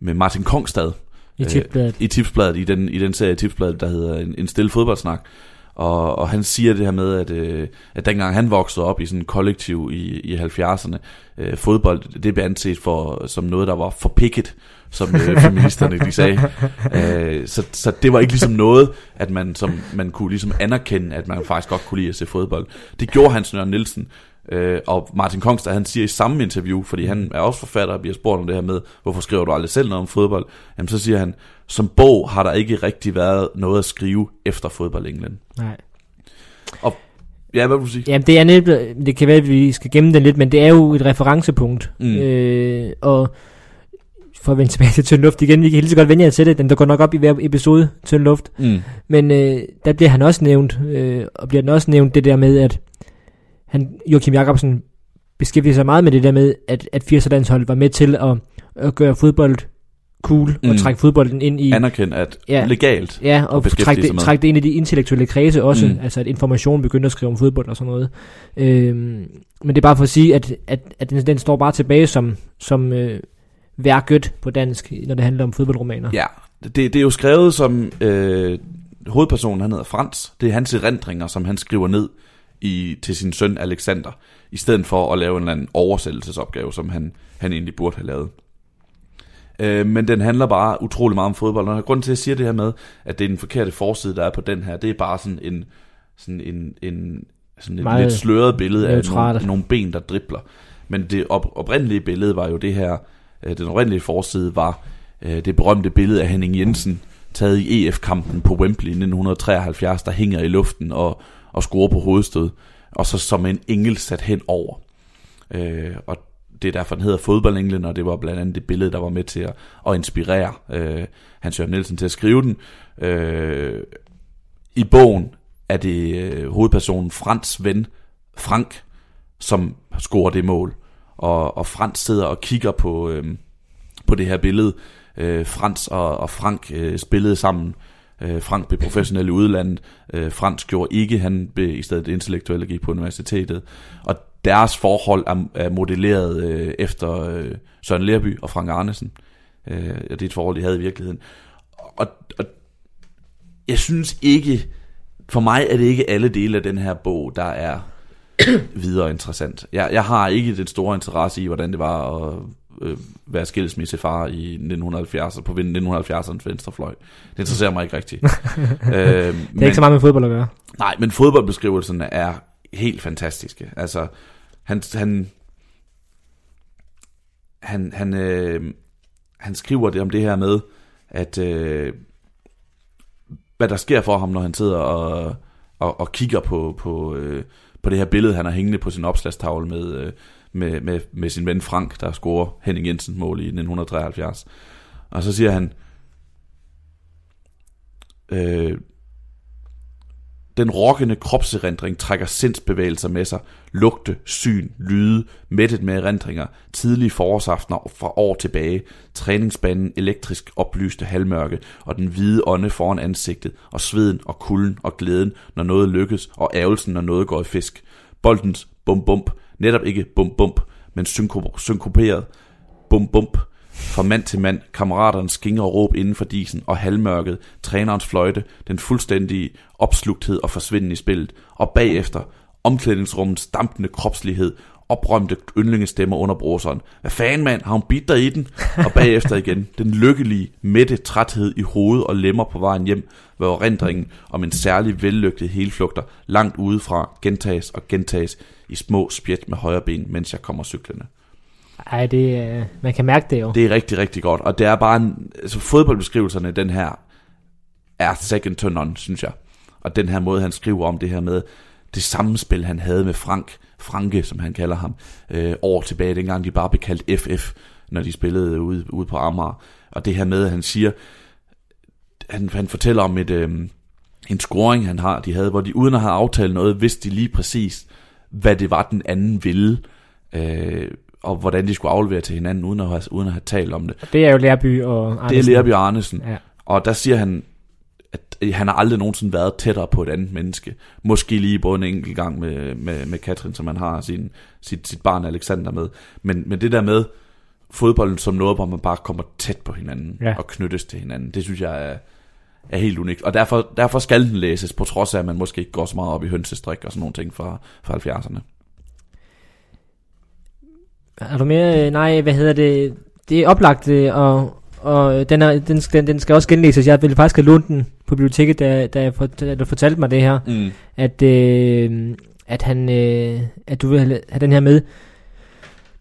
med Martin Kongstad. I tipsbladet. Øh, I tipsbladet, i den, i den serie tipsbladet, der hedder En, en stille fodboldsnak. Og, og han siger det her med, at, øh, at dengang han voksede op i sådan en kollektiv i, i 70'erne, øh, fodbold, det blev anset for, som noget, der var for picket, som øh, feministerne de sagde. Øh, så, så det var ikke ligesom noget, at man, som, man kunne ligesom anerkende, at man faktisk godt kunne lide at se fodbold. Det gjorde Hans Nørre Nielsen, Øh, og Martin Kongstad, han siger i samme interview, fordi han er også forfatter og bliver spurgt om det her med, hvorfor skriver du aldrig selv noget om fodbold? Jamen så siger han, som bog har der ikke rigtig været noget at skrive efter fodbold England. Nej. Og ja, hvad vil du sige? Jamen, det er netop, det kan være, at vi skal gemme den lidt, men det er jo et referencepunkt. Mm. Øh, og for at vende tilbage til tynd luft igen, vi kan helt så godt vende jer til det, den der går nok op i hver episode, tynd luft. Mm. Men øh, der bliver han også nævnt, øh, og bliver den også nævnt det der med, at han, Joachim Jacobsen beskæftiger sig meget med det der med, at, at 80'er-landsholdet var med til at, at gøre fodbold cool, mm. Og trække fodbolden ind i... Anerkend, at Ja. legalt. Ja, og beskæftige trække det, trække det ind i de intellektuelle kredse også, mm. Altså at information begynder at skrive om fodbold og sådan noget. Øhm, men det er bare for at sige, at, at, at den, den står bare tilbage som, som øh, værket på dansk, når det handler om fodboldromaner. Ja, det, det er jo skrevet som øh, hovedpersonen, han hedder Frans. Det er hans erindringer, som han skriver ned i, til sin søn Alexander, i stedet for at lave en eller anden oversættelsesopgave, som han, han egentlig burde have lavet. Øh, men den handler bare utrolig meget om fodbold, og grunden til, at jeg siger det her med, at det er den forkerte forside, der er på den her, det er bare sådan en, sådan en, en sådan et Meget lidt sløret billede af nogle, nogle ben, der dribler. Men det op, oprindelige billede var jo det her, øh, den oprindelige forside var øh, det berømte billede af Henning Jensen, taget i EF-kampen på Wembley i 1973, der hænger i luften og, og scorer på hovedstød, og så som en engel sat hen over. Øh, og det er derfor, den hedder Fodboldenglen, og det var blandt andet det billede, der var med til at, at inspirere øh, Hans Jørgen Nielsen til at skrive den. Øh, I bogen er det øh, hovedpersonen Frans ven, Frank, som scorer det mål. Og, og Frans sidder og kigger på, øh, på det her billede. Øh, Frans og, og Frank øh, spillede sammen. Øh, Frank blev professionel i udlandet. Øh, Frans gjorde ikke, han blev i stedet intellektuel og gik på universitetet. Og deres forhold er, er modelleret øh, efter øh, Søren Lerby og Frank Arnesen. Øh, og det er et forhold, de havde i virkeligheden. Og, og jeg synes ikke, for mig er det ikke alle dele af den her bog, der er videre interessant. Jeg, jeg har ikke den store interesse i, hvordan det var at øh, være skilsmissefar i 1970'erne på 1970'ernes venstrefløj. Det interesserer mig ikke rigtigt. øh, Det er ikke så meget med fodbold at gøre. Nej, men fodboldbeskrivelserne er helt fantastiske. Altså, han, han, han, han, øh, han skriver det om det her med, at øh, hvad der sker for ham, når han sidder og, og, og kigger på, på, øh, på det her billede, han har hængende på sin opslagstavle med, øh, med, med, med sin ven Frank, der scorer Henning Jensen mål i 1973. Og så siger han, øh, den rokkende kropserindring trækker sindsbevægelser med sig, lugte, syn, lyde, mættet med erindringer, tidlige forårsaftener fra år tilbage, træningsbanen elektrisk oplyste halvmørke og den hvide ånde foran ansigtet, og sveden og kulden og glæden, når noget lykkes, og ærgelsen, når noget går i fisk. Boldens bum bump, netop ikke bum bump, men synkoperet bum bump, fra mand til mand, kammeraternes skinger og råb inden for disen, og halvmørket, trænerens fløjte, den fuldstændige opslugthed og forsvinden i spillet, og bagefter omklædningsrummets dampende kropslighed, oprømte yndlingestemmer under broseren. Hvad fanden mand, har hun bidt dig i den? Og bagefter igen, den lykkelige, mætte træthed i hoved og lemmer på vejen hjem, hvor erindringen om en særlig vellykket helflugter langt udefra gentages og gentages i små spjæt med højre ben, mens jeg kommer cyklerne. Ej, det, øh, man kan mærke det jo. Det er rigtig, rigtig godt. Og det er bare en, altså fodboldbeskrivelserne, den her, er second to none, synes jeg. Og den her måde, han skriver om det her med, det samspil, han havde med Frank, Franke, som han kalder ham, øh, år tilbage, dengang de bare blev kaldt FF, når de spillede ude, ude på Amager. Og det her med, at han siger, han, han fortæller om et, øh, en scoring, han har, de havde, hvor de uden at have aftalt noget, vidste de lige præcis, hvad det var, den anden ville. Øh, og hvordan de skulle aflevere til hinanden, uden at have, uden at have talt om det. Det er jo Lærby og Det er Andersen. Lerby Arnesen. Ja. Og der siger han, at han har aldrig nogensinde været tættere på et andet menneske. Måske lige både en enkelt gang med, med, med Katrin, som han har sin, sit, sit barn Alexander med. Men, men det der med fodbolden som noget, hvor man bare kommer tæt på hinanden Ja. og knyttes til hinanden, det synes jeg er, er helt unikt. Og derfor, derfor skal den læses, på trods af, at man måske ikke går så meget op i hønsestrik og sådan nogle ting fra, fra 70'erne. Er du mere? øh, Nej, hvad hedder det? Det er oplagt, øh, og, og den, er, den, den, den skal også genlæses. Jeg ville faktisk have lånt den på biblioteket, da, da, jeg da du fortalte mig det her. Mm. At, øh, at, han, øh, at du vil have, have den her med.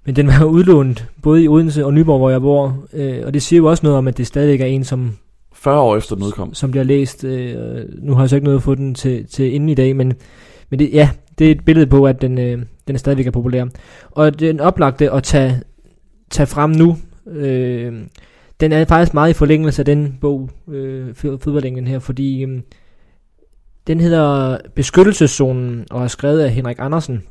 Men den var udlånt både i Odense og Nyborg, hvor jeg bor. Øh, og det siger jo også noget om, at det stadigvæk er en, som, 40 år efter den udkom. som bliver læst. Øh, nu har jeg så ikke noget at få den til, til inden i dag, men, men det, ja, det er et billede på, at den, øh, den er stadigvæk er populær. Og den oplagte at tage, tage frem nu, øh, den er faktisk meget i forlængelse af den bog, øh, fodboldlængden her, fordi øh, den hedder Beskyttelseszonen og er skrevet af Henrik Andersen.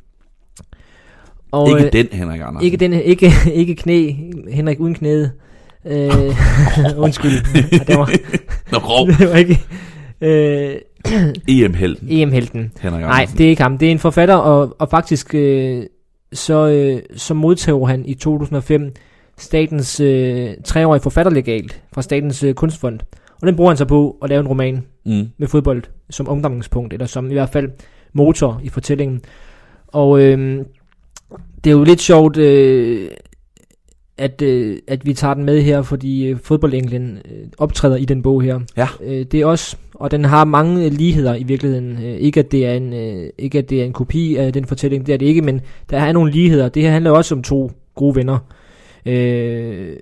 Og, ikke øh, den, Henrik Andersen. ikke, den, ikke, ikke knæ, Henrik uden knæet. Øh, undskyld. Det var, Nå, grov. det var ikke... Øh, EM-helten, EM-helten. Henrik Nej, det er ikke ham. Det er en forfatter, og, og faktisk øh, så, øh, så modtog han i 2005 statens øh, treårige forfatterlegat fra Statens øh, Kunstfond. Og den bruger han så på at lave en roman Mm. med fodbold som omdrejningspunkt, eller som i hvert fald motor i fortællingen. Og øh, det er jo lidt sjovt, øh, at, øh, at vi tager den med her, fordi øh, fodboldenglen øh, optræder i den bog her. Ja. Øh, det er også, og den har mange ligheder i virkeligheden. Øh, ikke, at det er en, øh, ikke at det er en kopi af den fortælling, det er det ikke, men der er nogle ligheder. Det her handler også om to gode venner, øh,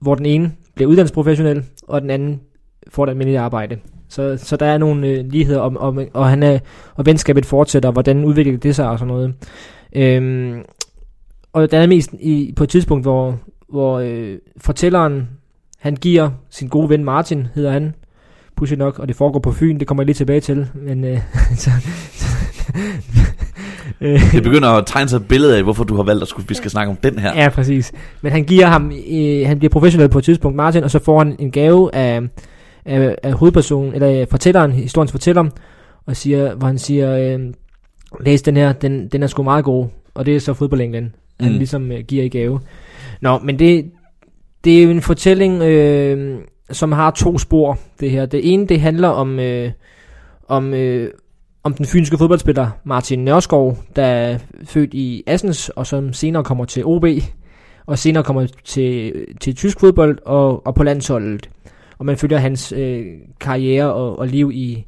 hvor den ene bliver uddannelsesprofessionel, og den anden får et almindeligt arbejde. Så, så der er nogle øh, ligheder, om, om, og, han er, og venskabet fortsætter, hvordan udvikler det sig og sådan noget. Øhm, og der er mest i, på et tidspunkt, hvor, hvor øh, fortælleren, han giver sin gode ven Martin, hedder han, pudsigt nok, og det foregår på Fyn, det kommer jeg lige tilbage til, men øh, så, så, øh, Det begynder at tegne sig et billede af, hvorfor du har valgt, at skulle, vi skal snakke om den her. Ja, præcis. Men han giver ham, øh, han bliver professionel på et tidspunkt, Martin, og så får han en gave af, af, af hovedpersonen, eller af fortælleren, historiens fortæller, og siger, hvor han siger, øh, læs den her, den, den er sgu meget god, og det er så fodboldenglen, han Mm. ligesom øh, giver i gave. Nå, men det, det er jo en fortælling, øh, som har to spor, det her. Det ene, det handler om, øh, om, øh, om den fynske fodboldspiller Martin Nørskov, der er født i Assens, og som senere kommer til OB, og senere kommer til, til tysk fodbold og, og på landsholdet. Og man følger hans øh, karriere og, og liv i,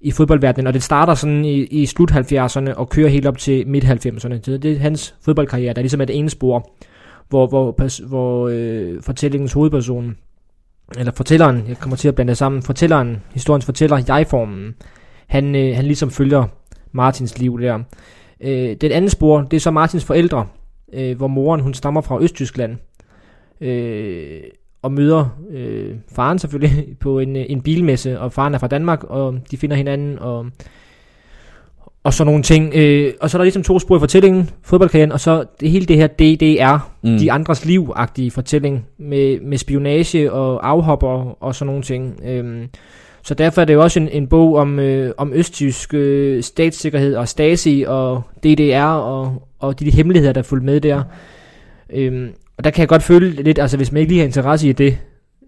i fodboldverdenen, og det starter sådan i, i slut 70'erne og kører helt op til midt 90'erne. Så det er hans fodboldkarriere, der ligesom er det ene spor, hvor, hvor, hvor øh, fortællingens hovedperson, eller fortælleren, jeg kommer til at blande det sammen, fortælleren, historiens fortæller, jeg-formen, han, øh, han ligesom følger Martins liv der. Øh, det andet spor, det er så Martins forældre, øh, hvor moren hun stammer fra Østtyskland, øh, og møder øh, faren selvfølgelig på en, øh, en bilmesse, og faren er fra Danmark, og de finder hinanden, og, og så nogle ting. Øh, og så er der ligesom to spor i fortællingen, fodboldkarrieren, og så det hele det her DDR, Mm. de andres liv-agtige fortælling, med, med spionage og afhopper og sådan nogle ting. Øhm, så derfor er det jo også en, en bog om, øh, om østtysk øh, statssikkerhed og Stasi og DDR og, og de, de hemmeligheder, der er fulgt med der. Øhm, og der kan jeg godt føle lidt, altså hvis man ikke lige har interesse i det,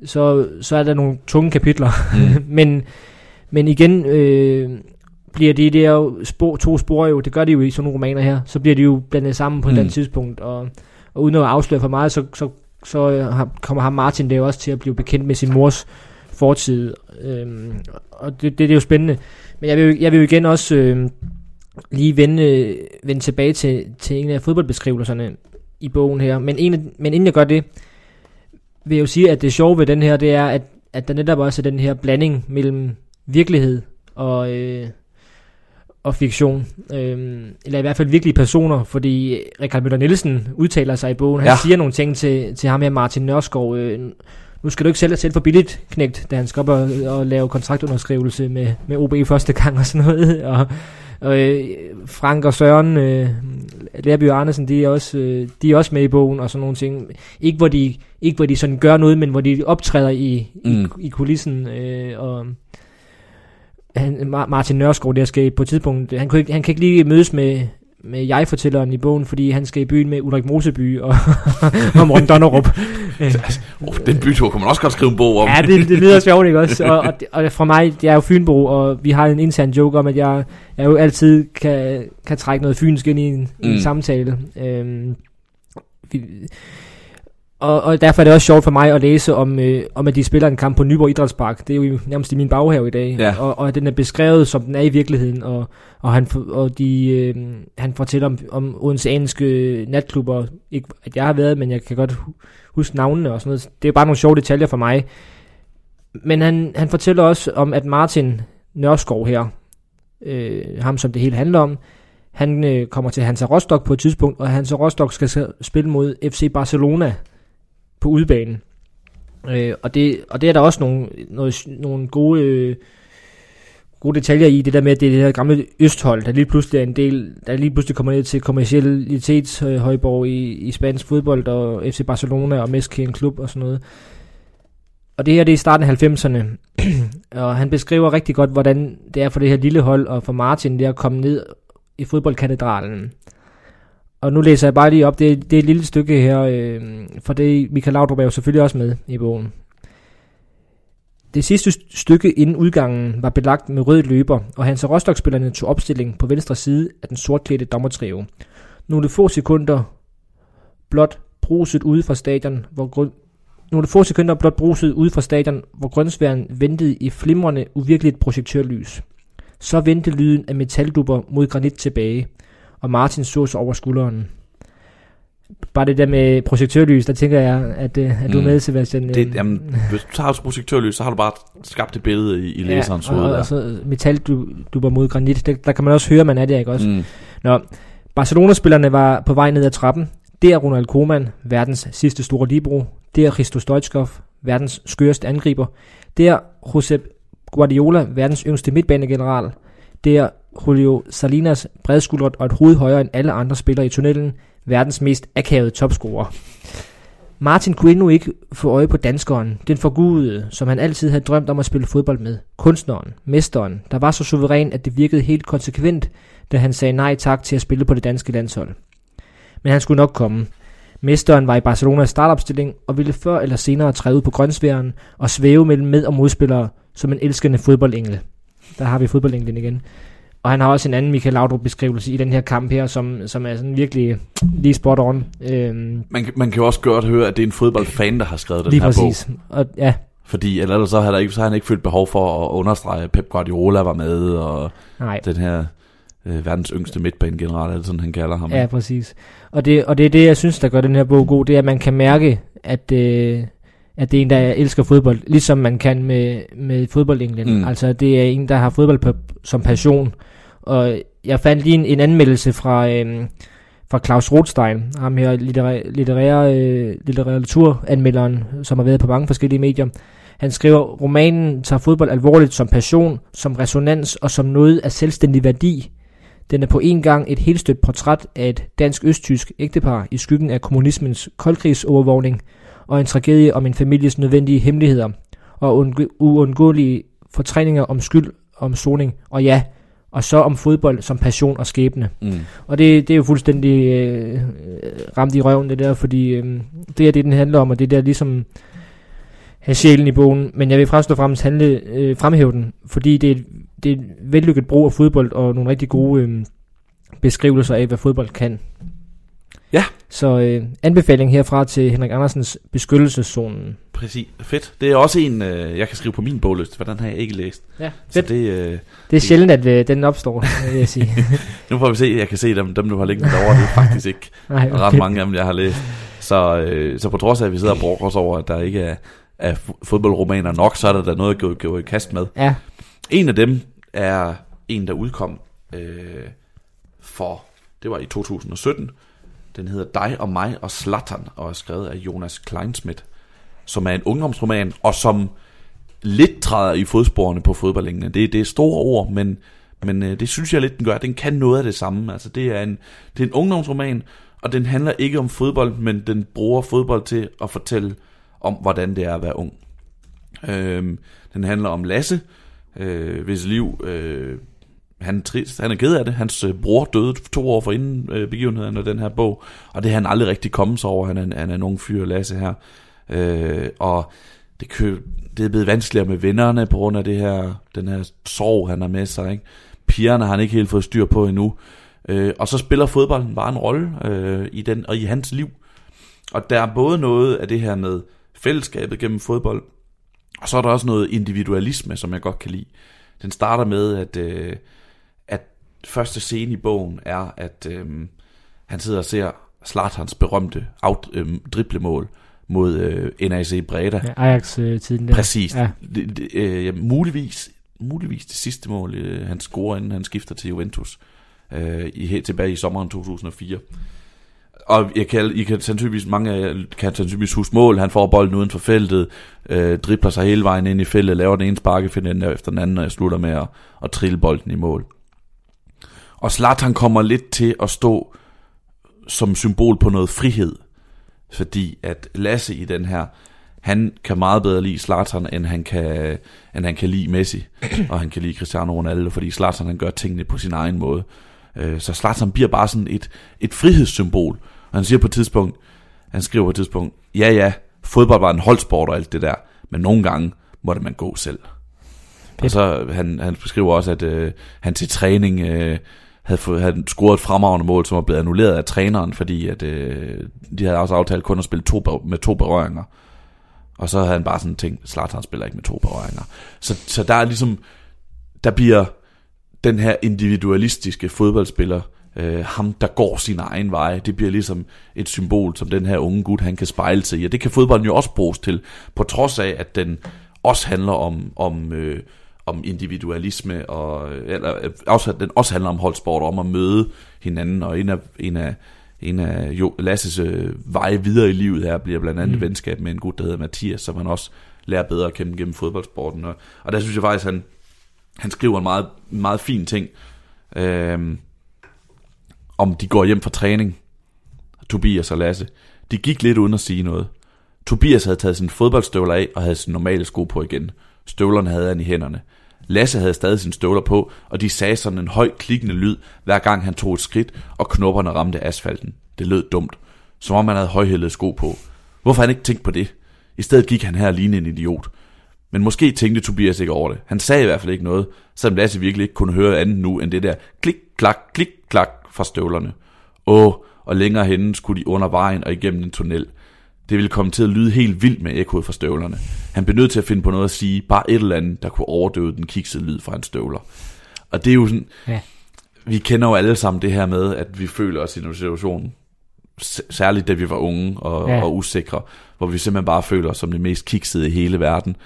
så, så er der nogle tunge kapitler. Mm. men, men igen øh, bliver de der jo spor, to spor jo, det gør de jo i sådan nogle romaner her, så bliver de jo blandet sammen på et Mm. eller andet tidspunkt, og, og uden at afsløre for meget, så, så, så øh, kommer ham Martin der også til at blive bekendt med sin mors fortid, øhm, og det, det, det er jo spændende. Men jeg vil, jeg vil jo igen også øh, lige vende, vende tilbage til, til en af fodboldbeskrivelserne i bogen her, men, en, men inden jeg gør det, vil jeg jo sige, at det sjove ved den her, det er, at, at der netop også er den her blanding mellem virkelighed og, øh, og fiktion. Øhm, eller i hvert fald virkelige personer, fordi Richard Møller Nielsen udtaler sig i bogen. Han Ja. siger nogle ting til, til ham her, Martin Nørskov. Øh, nu skal du ikke sælge dig selv for billigt, knægt, da han skal op og, og lave kontraktunderskrivelse med, med OB første gang og sådan noget. Og, og øh, Frank og Søren, øh, Lærby og Andersen, de er, også, øh, de er også med i bogen og sådan nogle ting. Ikke hvor de, ikke hvor de sådan gør noget, men hvor de optræder i. Mm. i, i kulissen. Øh, og han, Ma- Martin Nørskov, der skal på et tidspunkt, han, kunne ikke, han kan ikke lige mødes med, med jeg-fortælleren i bogen, fordi han skal i byen med Ulrik Moseby og, og Morten Donnerup. Oh, den bytur kunne man også godt skrive en bog om. Ja, det, det lyder sjovt, ikke også? Og, og, og fra mig, jeg er jo Fynbo, og vi har en intern joke om, at jeg, jeg jo altid kan, kan trække noget fynsk ind i en, Mm. en samtale. Øhm, vi, og, og derfor er det også sjovt for mig at læse om, øh, om at de spiller en kamp på Nyborg Idrætspark. Det er jo nærmest i min baghave i dag. Ja. Og, og den er beskrevet, som den er i virkeligheden. Og, og, han, og de, øh, han fortæller om, om odenseanske natklubber. Ikke at jeg har været, men jeg kan godt hu- huske navnene og sådan noget. Det er bare nogle sjove detaljer for mig. Men han, han fortæller også om, at Martin Nørskov her, øh, ham som det hele handler om, han øh, kommer til Hansa Rostock på et tidspunkt, og Hansa Rostock skal spille mod FC Barcelona på udbanen. Øh, og, det, og det er der også nogle, noget, nogle gode, øh, gode detaljer i, det der med, at det er det her gamle Østhold, der lige pludselig er en del, der lige pludselig kommer ned til kommercialitetshøjborg øh, i, i spansk fodbold, og FC Barcelona og Meske klub og sådan noget. Og det her, det er i starten af 90'erne, og han beskriver rigtig godt, hvordan det er for det her lille hold, og for Martin, det er at komme ned i fodboldkatedralen. Og nu læser jeg bare lige op, det, er- det er et lille stykke her, øh, for det Michael Laudrup er jo selvfølgelig også med i bogen. Det sidste stykke inden udgangen var belagt med rød løber, og Hans Rostock-spillerne tog opstilling på venstre side af den sortklædte dommertrio. Nogle få sekunder blot bruset ude fra stadion, hvor grund, nogle få sekunder blot bruset ude fra stadion, hvor grønsværen ventede i flimrende, uvirkeligt projektørlys. Så vendte lyden af metaldupper mod granit tilbage, og Martin så sig over skulderen. Bare det der med projektørlys, der tænker jeg, at, øh, at du er Mm. med, Sebastian. Det, øh, jamen, hvis du tager projektørlys, så har du bare skabt et billede i, i læserens ja, hoved. og, og så metaldubber mod granit, der, der kan man også høre, man er der, ikke også? Mm. Nå, Barcelona-spillerne var på vej ned ad trappen. Det er Ronald Koeman, verdens sidste store libero. Det er Christo Stoichkov, verdens skøreste angriber. Det er Josep Guardiola, verdens yngste midtbanegeneral. Det er Julio Salinas, bredskuldret og et hoved højere end alle andre spillere i tunnelen. Verdens mest akavede topscorer. Martin kunne endnu ikke få øje på danskeren, den forgudede, som han altid havde drømt om at spille fodbold med. Kunstneren, mesteren, der var så suveræn, at det virkede helt konsekvent, da han sagde nej tak til at spille på det danske landshold. Men han skulle nok komme. Mesteren var i Barcelonas startopstilling og ville før eller senere træde ud på grønsværen og svæve mellem med- og modspillere som en elskende fodboldengel. Der har vi fodboldenglen igen. Og han har også en anden Michael Laudrup beskrivelse i den her kamp her, som, som er sådan virkelig lige spot on. Øhm, Man, kan- man kan jo også godt høre, at det er en fodboldfan, der har skrevet den lige her præcis. Og, ja, bog. Fordi eller ellers så har, der ikke, så har han ikke følt behov for at understrege, at Pep Guardiola var med, og nej. den her øh, verdens yngste midtbanegeneral, eller sådan han kalder ham. Ja, præcis. Og det, og det er det, jeg synes, der gør den her bog god, det er, at man kan mærke, at, øh, at det er en, der elsker fodbold, ligesom man kan med, med fodboldenglen. Mm. Mm. Altså, det er en, der har fodbold på, som passion. Og jeg fandt lige en, en anmeldelse fra, øh, fra Claus Rothstein, ham her litterære, litterære, øh, litteraturanmelderen, som har været på mange forskellige medier. Han skriver, romanen tager fodbold alvorligt som passion, som resonans og som noget af selvstændig værdi. Den er på en gang et helt stødt portræt af et dansk-østtysk ægtepar i skyggen af kommunismens koldkrigsovervågning og en tragedie om en families nødvendige hemmeligheder og undg- uundgåelige fortrængninger om skyld, om soning og ja, og så om fodbold som passion og skæbne. Mm. Og det, det er jo fuldstændig øh, øh, ramt i røven det der, fordi øh, det er det, den handler om, og det er der ligesom have sjælen i bogen. Men jeg vil og fremmest handle, øh, fremhæve den, fordi det er, et, det er et vellykket brug af fodbold, og nogle rigtig gode øh, beskrivelser af, hvad fodbold kan. Ja. Så øh, anbefaling herfra til Henrik Andersens Beskyttelseszonen. Præcis. Fedt. Det er også en, øh, jeg kan skrive på min bogliste, for den har jeg ikke læst. Ja, Så fedt. det, øh, Det er sjældent, at øh, den opstår, vil jeg sige. nu får vi se, jeg kan se dem, dem du har liggende derovre, det er faktisk ikke Nej, ret mange af dem, jeg har læst. Så, øh, så på trods af, at vi sidder og brokker os over, at der ikke er, er fodboldromaner nok, så er der da noget at gå, gå i kast med. Ja, En af dem er en, der udkom øh, for, det var i 2017. Den hedder Dig og mig og Slattern, og er skrevet af Jonas Kleinsmith, som er en ungdomsroman, og som lidt træder i fodsporene på fodboldlængene. Det, det er store ord, men, men øh, det synes jeg lidt, den gør. Den kan noget af det samme. Altså, det, er en, det er en ungdomsroman, og den handler ikke om fodbold, men den bruger fodbold til at fortælle om, hvordan det er at være ung. Øh, den handler om Lasse, øh, hvis liv, øh, han, er trist, han er ked af det. Hans øh, bror døde to år for inden øh, begivenheden af den her bog, og det har han aldrig rigtig kommet sig over. Han er, han er en ung fyr, Lasse her. Øh, og det, kø, det er blevet vanskeligere med vennerne på grund af det her, den her sorg, han har med sig. Ikke? Pigerne har han ikke helt fået styr på endnu. Øh, og så spiller fodbolden bare en rolle øh, i den og i hans liv. Og der er både noget af det her med fællesskabet gennem fodbold, og så er der også noget individualisme, som jeg godt kan lide. Den starter med, at, øh, første scene i bogen er, at øh, han sidder og ser Slatans berømte out, øh, driblemål mod øh, NAC Breda. Ja, Ajax-tiden der. Præcis. Ja. Det, det, øh, ja, muligvis, muligvis det sidste mål, øh, han scorer, inden han skifter til Juventus. Øh, i, helt tilbage i sommeren 2004. Og jeg kan, I kan sandsynligvis, mange af jer kan sandsynligvis huske mål. Han får bolden uden for feltet, øh, dribler sig hele vejen ind i feltet, laver den ene sparke, finder den efter den anden, og jeg slutter med at, at trille bolden i mål. Og Zlatan kommer lidt til at stå som symbol på noget frihed. Fordi at Lasse i den her, han kan meget bedre lide Zlatan, end han kan, end han kan lide Messi. Og han kan lide Cristiano Ronaldo, fordi Zlatan han gør tingene på sin egen måde. Øh, Så Zlatan bliver bare sådan et, et frihedssymbol. Og han siger på et tidspunkt, han skriver på et tidspunkt, ja ja, fodbold var en holdsport og alt det der, men nogle gange måtte man gå selv. Og så han, han beskriver også, at øh, han til træning øh, havde, fået, havde scoret et fremragende mål, som var blevet annulleret af træneren, fordi at, øh, de havde også aftalt kun at spille to, med to berøringer. Og så havde han bare sådan tænkt, Zlatan spiller ikke med to berøringer. Så, så der er ligesom, der bliver den her individualistiske fodboldspiller, øh, ham der går sin egen vej, det bliver ligesom et symbol, som den her unge gut, han kan spejle sig i. Og det kan fodbolden jo også bruges til, på trods af, at den også handler om, om, øh, om individualisme, og, eller øh, også, den også handler om holdsport, om at møde hinanden, og en af, en af, en af jo, Lasses øh, veje videre i livet her bliver blandt andet mm. Venskab med en gut, der hedder Mathias, som han også lærer bedre at kende gennem fodboldsporten. Og, og der synes jeg faktisk, han, han skriver en meget, meget fin ting, øh, om de går hjem fra træning, Tobias og Lasse. De gik lidt uden at sige noget. Tobias havde taget sine fodboldstøvler af og havde sine normale sko på igen. Støvlerne havde han i hænderne. Lasse havde stadig sine støvler på, og de sagde sådan en høj klikkende lyd, hver gang han tog et skridt, og knopperne ramte asfalten. Det lød dumt, som om han havde højhældede sko på. Hvorfor han ikke tænkt på det? I stedet gik han her og lignede en idiot. Men måske tænkte Tobias ikke over det. Han sagde i hvert fald ikke noget, selvom Lasse virkelig ikke kunne høre andet nu end det der klik, klak, klik, klak fra støvlerne. Åh, og længere henne skulle de under vejen og igennem en tunnel. Det ville komme til at lyde helt vildt med ekkoet fra støvlerne. Han blev nødt til at finde på noget at sige, bare et eller andet, der kunne overdøve den kiksede lyd fra hans støvler. Og det er jo sådan, Ja. vi kender jo alle sammen det her med, at vi føler os i en situation, særligt da vi var unge og, ja. Og usikre, hvor vi simpelthen bare føler os som det mest kiksede i hele verden.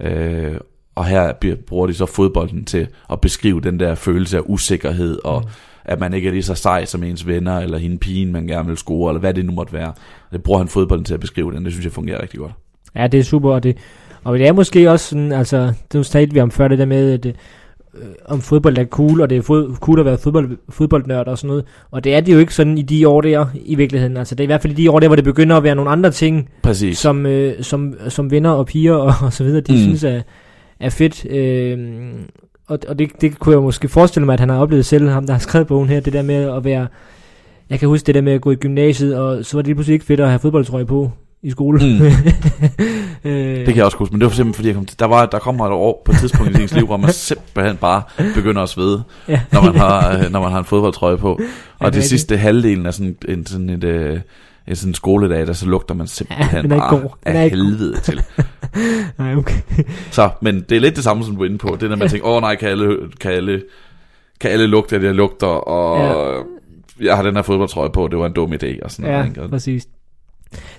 Øh, og her bruger de så fodbolden til at beskrive den der følelse af usikkerhed, og mm. At man ikke er lige så sej som ens venner, eller hende pigen, man gerne vil score, eller hvad det nu måtte være. Det bruger han fodbolden til at beskrive den, det synes jeg fungerer rigtig godt. Ja, det er super, og det, og det er måske også sådan, altså, det talte vi om før, det der med, at øh, om fodbold er cool, og det er fod, cool at være fodbold, fodboldnørd og sådan noget, og det er det jo ikke sådan i de år der, i virkeligheden, altså det er i hvert fald i de år der, hvor det begynder at være nogle andre ting, Præcis. som, øh, som, som venner og piger og, og så videre, de mm. synes er, er fedt, øh, og, og det, det kunne jeg måske forestille mig, at han har oplevet selv, ham der har skrevet bogen her, det der med at være, jeg kan huske det der med at gå i gymnasiet, og så var det lige pludselig ikke fedt at have fodboldtrøje på i skole. Mm. øh, Det kan jeg også huske, men det var simpelthen fordi, jeg kom til, der, var, der kommer et år på et tidspunkt i ens liv, hvor man simpelthen bare begynder at svede, ja. når man har, øh, når man har en fodboldtrøje på. Og det det, er det sidste halvdelen af sådan en, sådan et, øh, en sådan skoledag, der så lugter man simpelthen den er ikke god. Den er af ikke god. helvede til. Nej, okay. Så, men det er lidt det samme, som du er inde på. Det er, når man tænker, åh oh, nej, kan alle, kan alle, kan alle lugte det, jeg lugter, og Ja. jeg har den her fodboldtrøje på, det var en dum idé, og sådan Ja, noget. ikke? præcis.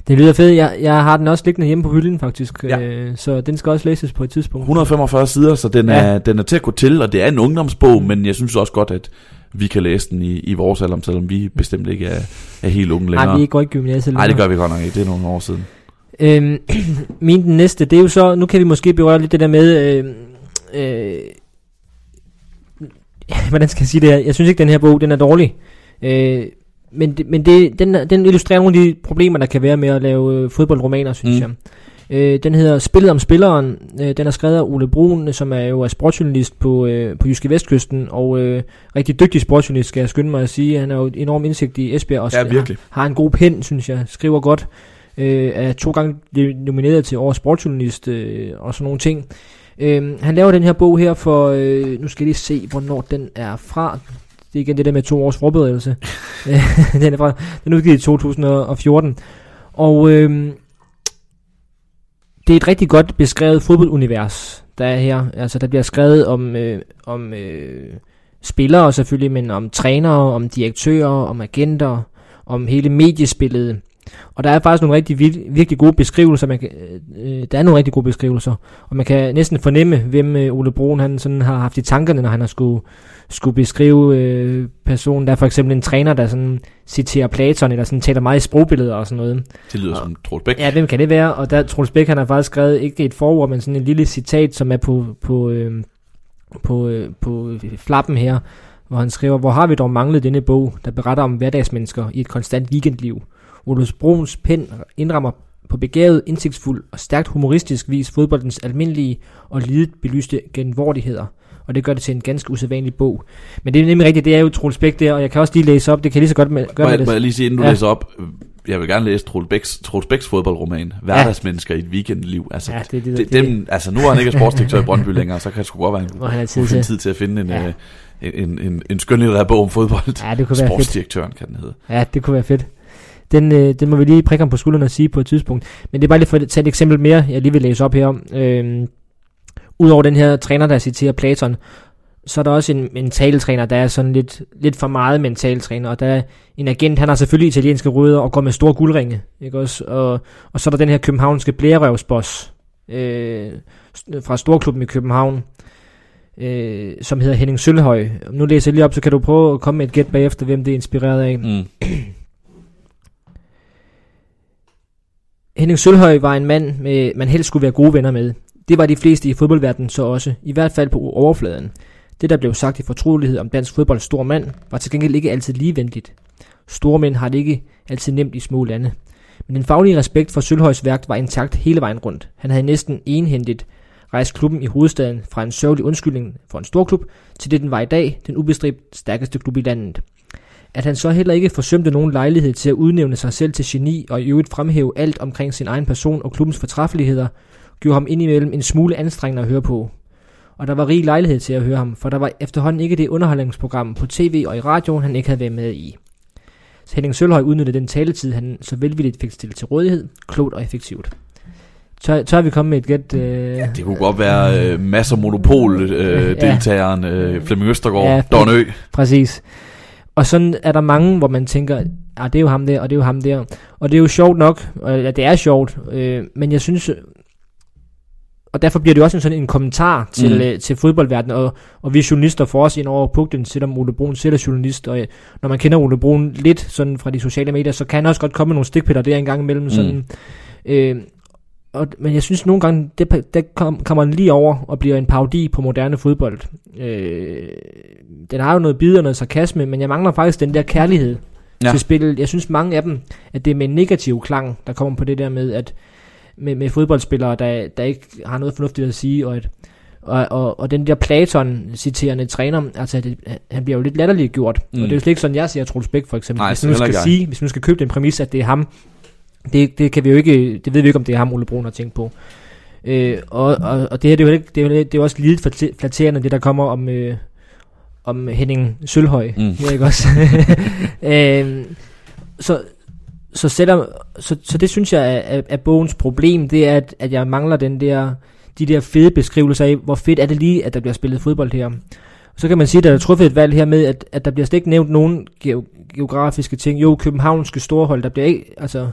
Det lyder fedt. Jeg, jeg har den også liggende hjemme på hylden, faktisk. Ja. Øh, så den skal også læses på et tidspunkt. 145 sider, så den, Ja. er, den er til at gå til, og det er en ungdomsbog, men jeg synes også godt, at vi kan læse den i, i vores alder, selvom vi bestemt ikke er, er helt unge længere. Nej, vi er ikke gymnasiet. Nej, det gør vi godt nok ikke. Det er nogle år siden. Øhm, min den næste, det er jo så, nu kan vi måske berøre lidt det der med, øh, øh, hvordan skal jeg sige det her? Jeg synes ikke, den her bog, den er dårlig. Øh, men men det, den, den illustrerer nogle af de problemer, der kan være med at lave øh, fodboldromaner, synes mm. jeg. Øh, den hedder Spillet om spilleren. Øh, den er skrevet af Ole Brun, som er jo er sportsjournalist på, øh, på Jyske Vestkysten, og øh, rigtig dygtig sportsjournalist, skal jeg skynde mig at sige. Han har jo enorm indsigt i Esbjerg, og Ja, virkelig. har, har en god pen, synes jeg. Skriver godt. Øh, er to gange nomineret til årets sportsjournalist øh, og sådan nogle ting. Øh, han laver den her bog her for, øh, nu skal jeg lige se, hvornår den er fra. Det er igen det der med to års forberedelse. Øh, den er fra, den er udgivet i 2014. Og øh, det er et rigtig godt beskrevet fodboldunivers, der er her. Altså, der bliver skrevet om, øh, om øh, spillere selvfølgelig, men om trænere, om direktører, om agenter, om hele mediespillet. Og der er faktisk nogle rigtig virkelig gode beskrivelser. Man kan, øh, der er nogle rigtig gode beskrivelser. Og man kan næsten fornemme, hvem øh, Ole Broen han sådan har haft i tankerne, når han har skulle, skulle beskrive øh, personen. Der er for eksempel en træner, der sådan citerer Platon, eller sådan taler meget i sprogbilleder og sådan noget. Det lyder og, som Troels Bæk. Ja, hvem kan det være? Og der Troels Bæk, han har faktisk skrevet ikke et forord, men sådan en lille citat, som er på, på, øh, på, øh, på flappen her, hvor han skriver, hvor har vi dog manglet denne bog, der beretter om hverdagsmennesker i et konstant weekendliv. Olus Bruns pen indrammer på begavet, indsigtsfuld og stærkt humoristisk vis fodboldens almindelige og lidet belyste genvordigheder. Og det gør det til en ganske usædvanlig bog. Men det er nemlig rigtigt, det er jo Troels Bæk der, og jeg kan også lige læse op, det kan lige så godt med, gøre må, med det. Må jeg lige sige, inden du ja. læser op, jeg vil gerne læse Troels Bæks, Troels Bæks fodboldroman, Hverdagsmennesker ja. i et weekendliv. Altså, ja, det, det, det, dem, altså, nu er han ikke sportsdirektør i Brøndby længere, så kan det sgu godt være, at han har tid, til. tid til at finde en, ja. øh, en, en, en skønlitterær bog om fodbold. Ja, det kunne være Sportsdirektøren kan den hedde. Ja, det kunne være fedt. Den, øh, den må vi lige prikke ham på skulderen og sige på et tidspunkt. Men det er bare lige for at tage et eksempel mere, jeg lige vil læse op her. Øh, Udover den her træner, der citerer Platon, så er der også en mentaltræner, der er sådan lidt, lidt for meget mentaltræner, og der er en agent, han har selvfølgelig italienske rødder og går med store guldringe, ikke også? Og, og så er der den her københavnske blærerøvsboss øh, fra Storklubben i København, øh, som hedder Henning Sølhøj. Nu læser jeg lige op, så kan du prøve at komme med et gæt bagefter, hvem det er inspireret af. Mm. Henning Sølhøj var en mand, med, man helst skulle være gode venner med. Det var de fleste i fodboldverdenen så også, i hvert fald på overfladen. Det, der blev sagt i fortrolighed om dansk fodbolds stor mand, var til gengæld ikke altid lige venligt. Store mænd har det ikke altid nemt i små lande. Men den faglige respekt for Sølhøjs værk var intakt hele vejen rundt. Han havde næsten enhændigt rejst klubben i hovedstaden fra en sørgelig undskyldning for en stor klub, til det den var i dag, den ubestridt stærkeste klub i landet. At han så heller ikke forsømte nogen lejlighed til at udnævne sig selv til geni og i øvrigt fremhæve alt omkring sin egen person og klubbens fortræffeligheder, gjorde ham indimellem en smule anstrengende at høre på. Og der var rig lejlighed til at høre ham, for der var efterhånden ikke det underholdningsprogram på tv og i radioen, han ikke havde været med i. Så Henning Sølhøj udnyttede den taletid, han så velvilligt fik stillet til rådighed, klogt og effektivt. Så, så er vi kommet med et gæt. Øh, ja, det kunne godt være øh, masser monopol-deltageren, øh, øh, Flemming Østergaard, ja, Don Ø. Præcis. Og sådan er der mange, hvor man tænker, ah, det er jo ham der, og det er jo ham der. Og det er jo sjovt nok, og ja, det er sjovt, øh, men jeg synes, og derfor bliver det også en sådan en kommentar til, mm. øh, til fodboldverdenen, og, og vi journalister får også ind over pugten, selvom Ole Brun selv er journalist, og øh, når man kender Ole Brun lidt sådan fra de sociale medier, så kan han også godt komme med nogle stikpiller der engang imellem, mm. sådan, øh, og, men jeg synes nogle gange, det, det kom, kommer lige over og bliver en parodi på moderne fodbold. Øh, den har jo noget bid og noget sarkasme, men jeg mangler faktisk den der kærlighed ja. til spillet. Jeg synes mange af dem, at det er med en negativ klang, der kommer på det der med, at med, med fodboldspillere, der, der ikke har noget fornuftigt at sige, og, et, og, og, og den der Platon-citerende træner, altså det, han bliver jo lidt latterligt gjort. Mm. Og det er jo slet ikke sådan, jeg siger Troels Bæk for eksempel. Nej, hvis nu skal sige, hvis nu skal købe den præmis, at det er ham, det, det kan vi jo ikke, det ved vi ikke, om det er ham, Ole Brun har tænkt på. Øh, og, og, og det her, det er jo, ikke, det er jo, det er jo også lidt flatterende, det der kommer om, øh, om Henning Sølhøj. Mm. Ja, ikke også? øh, så, så, selvom, så, så det synes jeg er, er, er bogens problem, det er, at, at jeg mangler den der, de der fede beskrivelser af, hvor fedt er det lige, at der bliver spillet fodbold her. Så kan man sige, at der er truffet et valg her med, at, at der bliver slet ikke nævnt nogen geografiske ting. Jo, københavnske storhold, der bliver ikke, altså,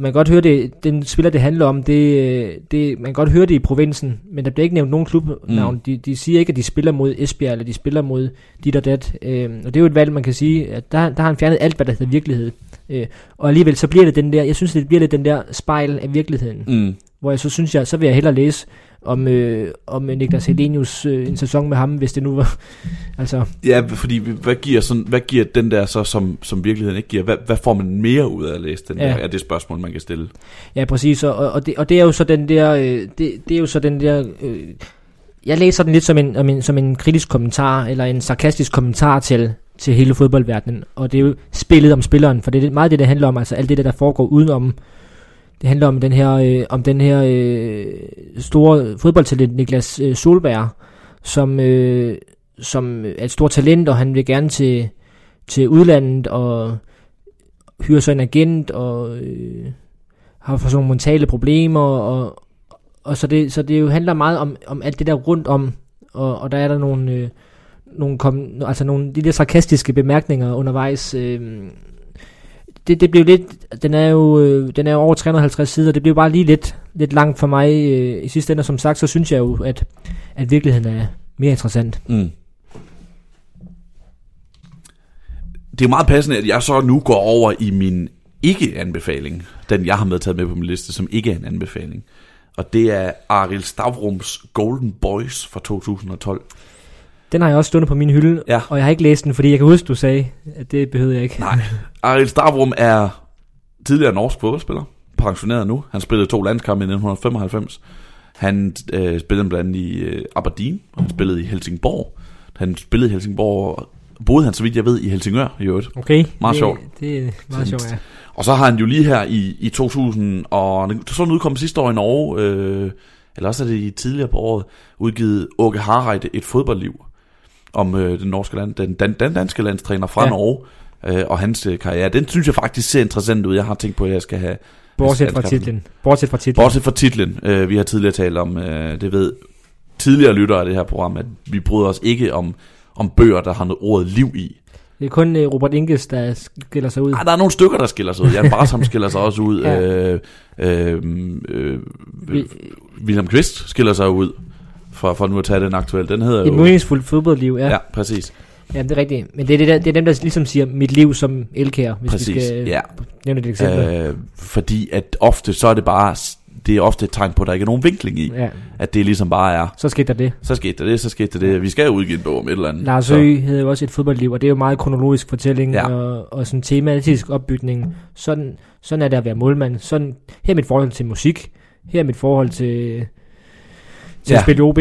man kan godt høre det, den spiller det handler om, det, det, man kan godt høre det i provinsen, men der bliver ikke nævnt nogen klubnavn. Mm. De, de siger ikke, at de spiller mod Esbjerg, eller de spiller mod dit og dat. Øh, og det er jo et valg, man kan sige, at der, der har han fjernet alt, hvad der hedder virkelighed. Øh, og alligevel så bliver det den der, jeg synes, det bliver lidt den der spejl af virkeligheden. Mm. Hvor jeg så synes jeg, så vil jeg hellere læse om, øh, om Niklas Helenius øh, en sæson med ham, hvis det nu var, altså... Ja, fordi hvad giver, sådan, hvad giver den der så, som, som virkeligheden ikke giver? Hvad, hvad får man mere ud af at læse den ja. der? Er det spørgsmål, man kan stille? Ja, præcis, og, og, det, og det er jo så den der, øh, det, det er jo så den der, øh, jeg læser den lidt som en, som en, som en kritisk kommentar, eller en sarkastisk kommentar til, til hele fodboldverdenen, og det er jo spillet om spilleren, for det er meget det, det handler om, altså alt det der, der foregår udenom, det handler om den her, øh, om den her øh, store fodboldtalent, Niklas øh, Solberg, som, øh, som er et stort talent, og han vil gerne til, til udlandet, og hyre sig en agent, og øh, har for sådan nogle mentale problemer, og, og så, det, så det jo handler meget om, om alt det der rundt om, og, og der er der nogle, øh, nogle, kom, altså nogle de der sarkastiske bemærkninger undervejs. Øh, det, det blev lidt, den er jo, øh, den er jo over 350 sider, det blev bare lige lidt, lidt langt for mig øh, i sidste ende, som sagt, så synes jeg jo, at, at virkeligheden er mere interessant. Mm. Det er meget passende, at jeg så nu går over i min ikke-anbefaling, den jeg har medtaget med på min liste, som ikke er en anbefaling. Og det er Aril Stavrums Golden Boys fra 2012. Den har jeg også stående på min hylde, Ja. og jeg har ikke læst den, fordi jeg kan huske, du sagde, at det behøvede jeg ikke. Nej. Aril Stavrum er tidligere norsk fodboldspiller, pensioneret nu. Han spillede to landskampe i 1995. Han øh, spillede blandt andet i øh, Aberdeen, og han spillede i Helsingborg. Han spillede i Helsingborg, boede han, så vidt jeg ved, i Helsingør i øvrigt. Okay. Meget det, sjovt. Det er meget sjovt, ja. Og så har han jo lige her i, i 2000, og så den udkom sidste år i Norge, øh, eller også er det i tidligere på året, udgivet Åke Harreide et fodboldliv om øh, den, norske land, den, den, den danske landstræner fra Ja. Norge, øh, og hans øh, karriere. Den synes jeg faktisk ser interessant ud. Jeg har tænkt på, at jeg skal have... Bortset fra titlen. Bortset fra titlen. Bortset fra titlen, øh, vi har tidligere talt om, øh, det ved tidligere lyttere af det her program, at vi bryder os ikke om, om bøger, der har noget ordet liv i. Det er kun uh, Robert Inges, der skiller sig ud. Ej, der er nogle stykker, der skiller sig ud. Jan Barsham skiller sig også ud. Ja. øh, øh, øh, William Kvist skiller sig ud. For, for nu at tage den aktuelle. Den hedder Et jo... meningsfuldt fodboldliv, ja. Ja, præcis. ja. det er rigtigt. Men det er, det, der, det er dem, der ligesom siger, mit liv som elkær, hvis præcis. vi skal ja. nævne et eksempel. Øh, fordi at ofte, så er det bare... Det er ofte et tegn på, at der ikke er nogen vinkling i. Ja, At det ligesom bare er... så skete der det. Så skete der det, så skete der det. Vi skal jo udgive en bog om et eller andet. Lars så, Ø havde jo også et fodboldliv, og det er jo meget kronologisk fortælling Ja. og, og sådan tematisk opbygning. Sådan, sådan er det at være målmand. Sådan, her er mit forhold til musik. Her er mit forhold til, til ja. Ja. at spille OB.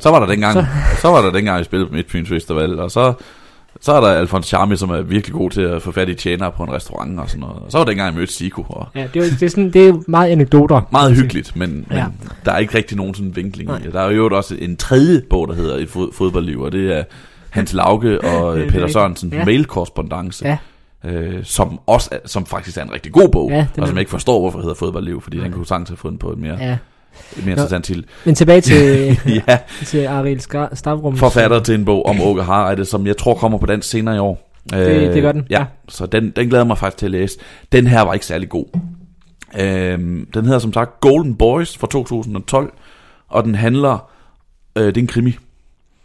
Så var der dengang, Så- så, var der dengang, jeg spillede på Midtfyns Festival, og så, så er der Alfons Charmi, som er virkelig god til at få fat i tjenere på en restaurant og sådan noget. Og så var der dengang, jeg mødte Siko, og Ja, det, er, det, er sådan, det er meget anekdoter. meget hyggeligt, men, men Ja. der er ikke rigtig nogen sådan vinkling Nej. i det. Der er jo også en tredje bog, der hedder Et fod, fodboldliv, og det er Hans Lauke og Det øh, Peter. Sørensen, Ja. ja. mailkorrespondance, Ja. øh, som, også er, som faktisk er en rigtig god bog, Ja, ja, og som jeg ikke forstår, hvorfor det hedder fodboldliv, fordi Nej. den kunne sagtens have fundet på et mere, Ja. Mere Nå. interessant titel. Men tilbage til, ja, til Ariel Stavrum. forfatter til en bog om Åke Harreide, som jeg tror kommer på dansk senere i år. Det- det gør den, Ja, ja. så den, den glæder mig faktisk til at læse. Den her var ikke særlig god. Øhm, den hedder som sagt Golden Boys fra 2012, og den handler, øh, det er en krimi.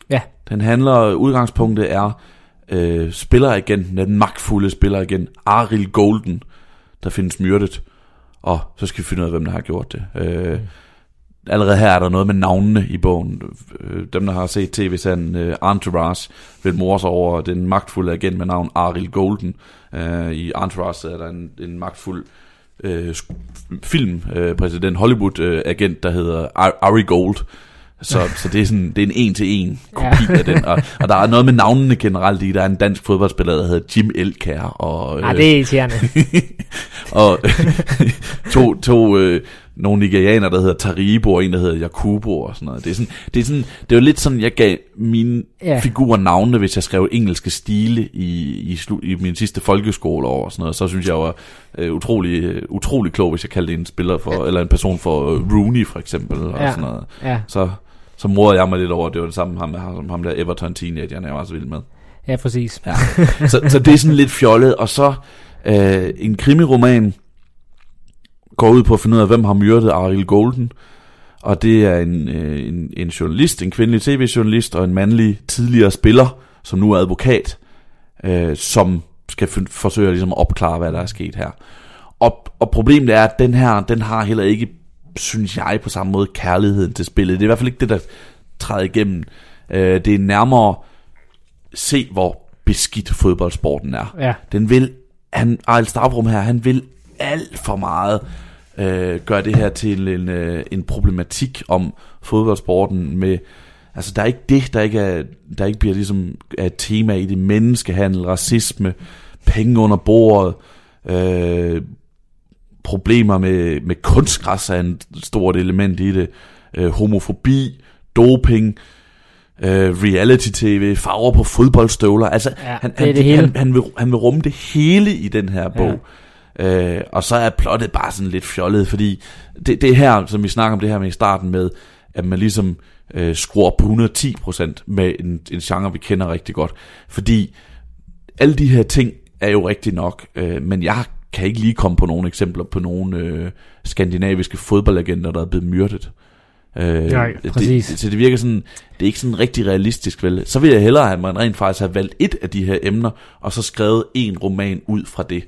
Ja. Den handler, udgangspunktet er øh, spilleragenten, den magtfulde spilleragent, Aril Golden, der findes myrdet. Og så skal vi finde ud af, hvem der har gjort det. Øh, allerede her er der noget med navnene i bogen. Øh, Dem, der har set tv-serien øh, Entourage, vil mor sig over den magtfulde agent med navn Aril Golden. Øh, I Entourage er der en, en magtfuld sk- filmpræsident, Hollywood-agent, der hedder Ar- Ari Gold. Så, så det er sådan det er en en til en kopi Ja. af den. Og, og der er noget med navnene generelt i. Der er en dansk fodboldspiller, der hedder Jim Elkær. Og, Nej, øh, det er irriterende. og to, to øh, nogle nigerianer, der hedder Taribo, og en, der hedder Jakubo og sådan noget. Det er, sådan, det er, sådan, det er jo lidt sådan, jeg gav mine Ja. figurer navne, hvis jeg skrev engelske stile i, i, slu, i min sidste folkeskoleår og sådan noget. Så synes jeg var øh, utrolig, øh, utrolig klog, hvis jeg kaldte en spiller for, ja. eller en person for øh, Rooney for eksempel, og Ja. sådan noget. Ja, Så, så morede jeg mig lidt over, det var det samme ham, ham, ham der Everton teenager, jeg var så vild med. ja præcis. Ja. så, så det er sådan lidt fjollet. Og så øh, en krimiroman går ud på at finde ud af, hvem har myrdet Ariel Golden. Og det er en, øh, en, en journalist, en kvindelig tv-journalist og en mandlig tidligere spiller, som nu er advokat, øh, som skal f- forsøge ligesom at opklare, hvad der er sket her. Og, og problemet er, at den her, den har heller ikke, synes jeg, på samme måde kærligheden til spillet. Det er i hvert fald ikke det, der træder igennem. Øh, det er nærmere se, hvor beskidt fodboldsporten er. Ja, Den vil, han, Ejl Stavrum her, han vil alt for meget øh, gøre det her til en, øh, en problematik om fodboldsporten med, altså der er ikke det, der ikke, er, der ikke bliver ligesom er et tema i det, menneskehandel, racisme, penge under bordet, øh, problemer med, med kunstgræs er en stort element i det, øh, homofobi, doping, øh, reality-tv, farver på fodboldstøvler. Altså, Ja, han, det han, det. Han, han, vil, han vil rumme det hele i den her bog. Øh, og så er plottet bare sådan lidt fjollet, fordi det, det her, som vi snakker om det her med i starten med, at man ligesom øh, skruer på 110% med en, en genre, vi kender rigtig godt. Fordi alle de her ting er jo rigtig nok, øh, men jeg kan ikke lige komme på nogle eksempler på nogle øh, skandinaviske fodboldlegender, der er blevet myrdet. Øh, Nej, præcis. Det, så det virker sådan, det er ikke sådan rigtig realistisk vel. Så vil jeg hellere at man rent faktisk har valgt et af de her emner, og så skrevet en roman ud fra det.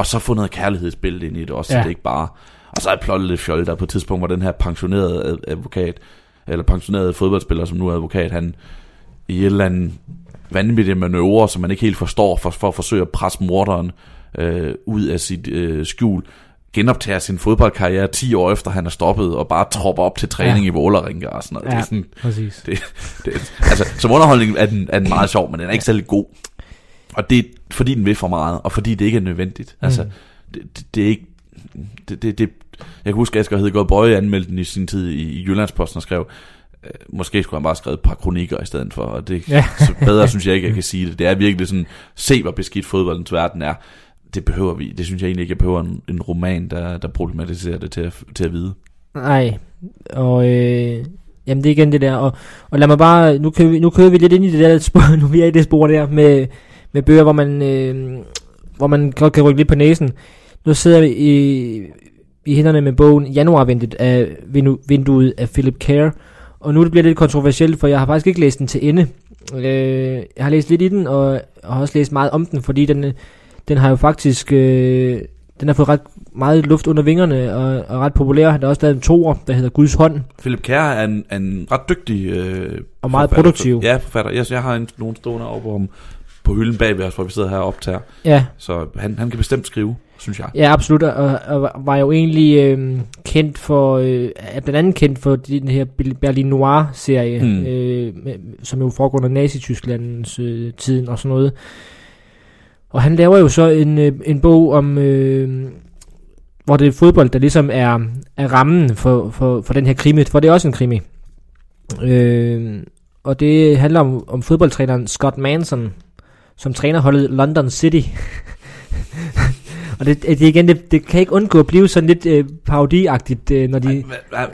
Og så få noget kærlighedsbillede ind i det også, ja. så det ikke bare... Og så er jeg plottet lidt fjollet der på et tidspunkt, hvor den her pensionerede advokat, eller pensionerede fodboldspiller, som nu er advokat, han i et eller andet vanvittige manøvre, som man ikke helt forstår, for, for at forsøge at presse morderen øh, ud af sit øh, skjul, genoptager sin fodboldkarriere 10 år efter han er stoppet, og bare tropper op til træning ja. i Vålerenga og sådan noget. Ja, det er sådan, præcis. Det, det, altså, som underholdning er den, er den meget sjov, men den er ikke særlig god. Og det er, fordi den vil for meget, og fordi det ikke er nødvendigt. Mm. Altså, det, det, det er ikke... Det, det, det, jeg kan huske, at Asger Hedegaard Bøje anmeldte den i sin tid i, i Jyllandsposten og skrev, øh, måske skulle han bare skrevet et par kronikker i stedet for, og det ja. så bedre synes jeg ikke, jeg kan sige det. Det er virkelig sådan, se hvor beskidt fodboldens verden er. Det behøver vi, det synes jeg egentlig ikke, jeg behøver en, en roman, der, der problematiserer det til at, til at vide. Nej, og øh, jamen det er igen det der, og, og lad mig bare, nu kører, vi, nu kører vi lidt ind i det der spor, nu vi er i det spor der, med, med bøger, hvor man, øh, hvor man godt kan rykke lidt på næsen. Nu sidder vi i, i hænderne med bogen Januarventet af vinduet af Philip Kerr, og nu det bliver det lidt kontroversielt, for jeg har faktisk ikke læst den til ende. Øh, jeg har læst lidt i den, og har også læst meget om den, fordi den, den har jo faktisk... Øh, den har fået ret meget luft under vingerne, og, og ret populær. Der er også lavet en toer, der hedder Guds hånd. Philip Kerr er en, en ret dygtig øh, Og meget forfatter. produktiv. Ja, forfatter. Jeg, jeg har en, nogle stående over på, på hylden bagved os, hvor vi sidder her og optager. Ja. Så han, han kan bestemt skrive synes jeg. Ja, absolut, og, og var jo egentlig øh, kendt for, øh, er blandt andet kendt for den her Berlin Noir-serie, mm. øh, som jo foregår under Nazi-Tysklandens øh, tiden og sådan noget. Og han laver jo så en, øh, en bog om, øh, hvor det er fodbold, der ligesom er, er rammen for, for, for den her krimi, for det er også en krimi. Øh, og det handler om, om fodboldtræneren Scott Manson, som træner holdet London City. Og det, det igen, det, det kan ikke undgå at blive sådan lidt øh, parodiagtigt, øh, når de...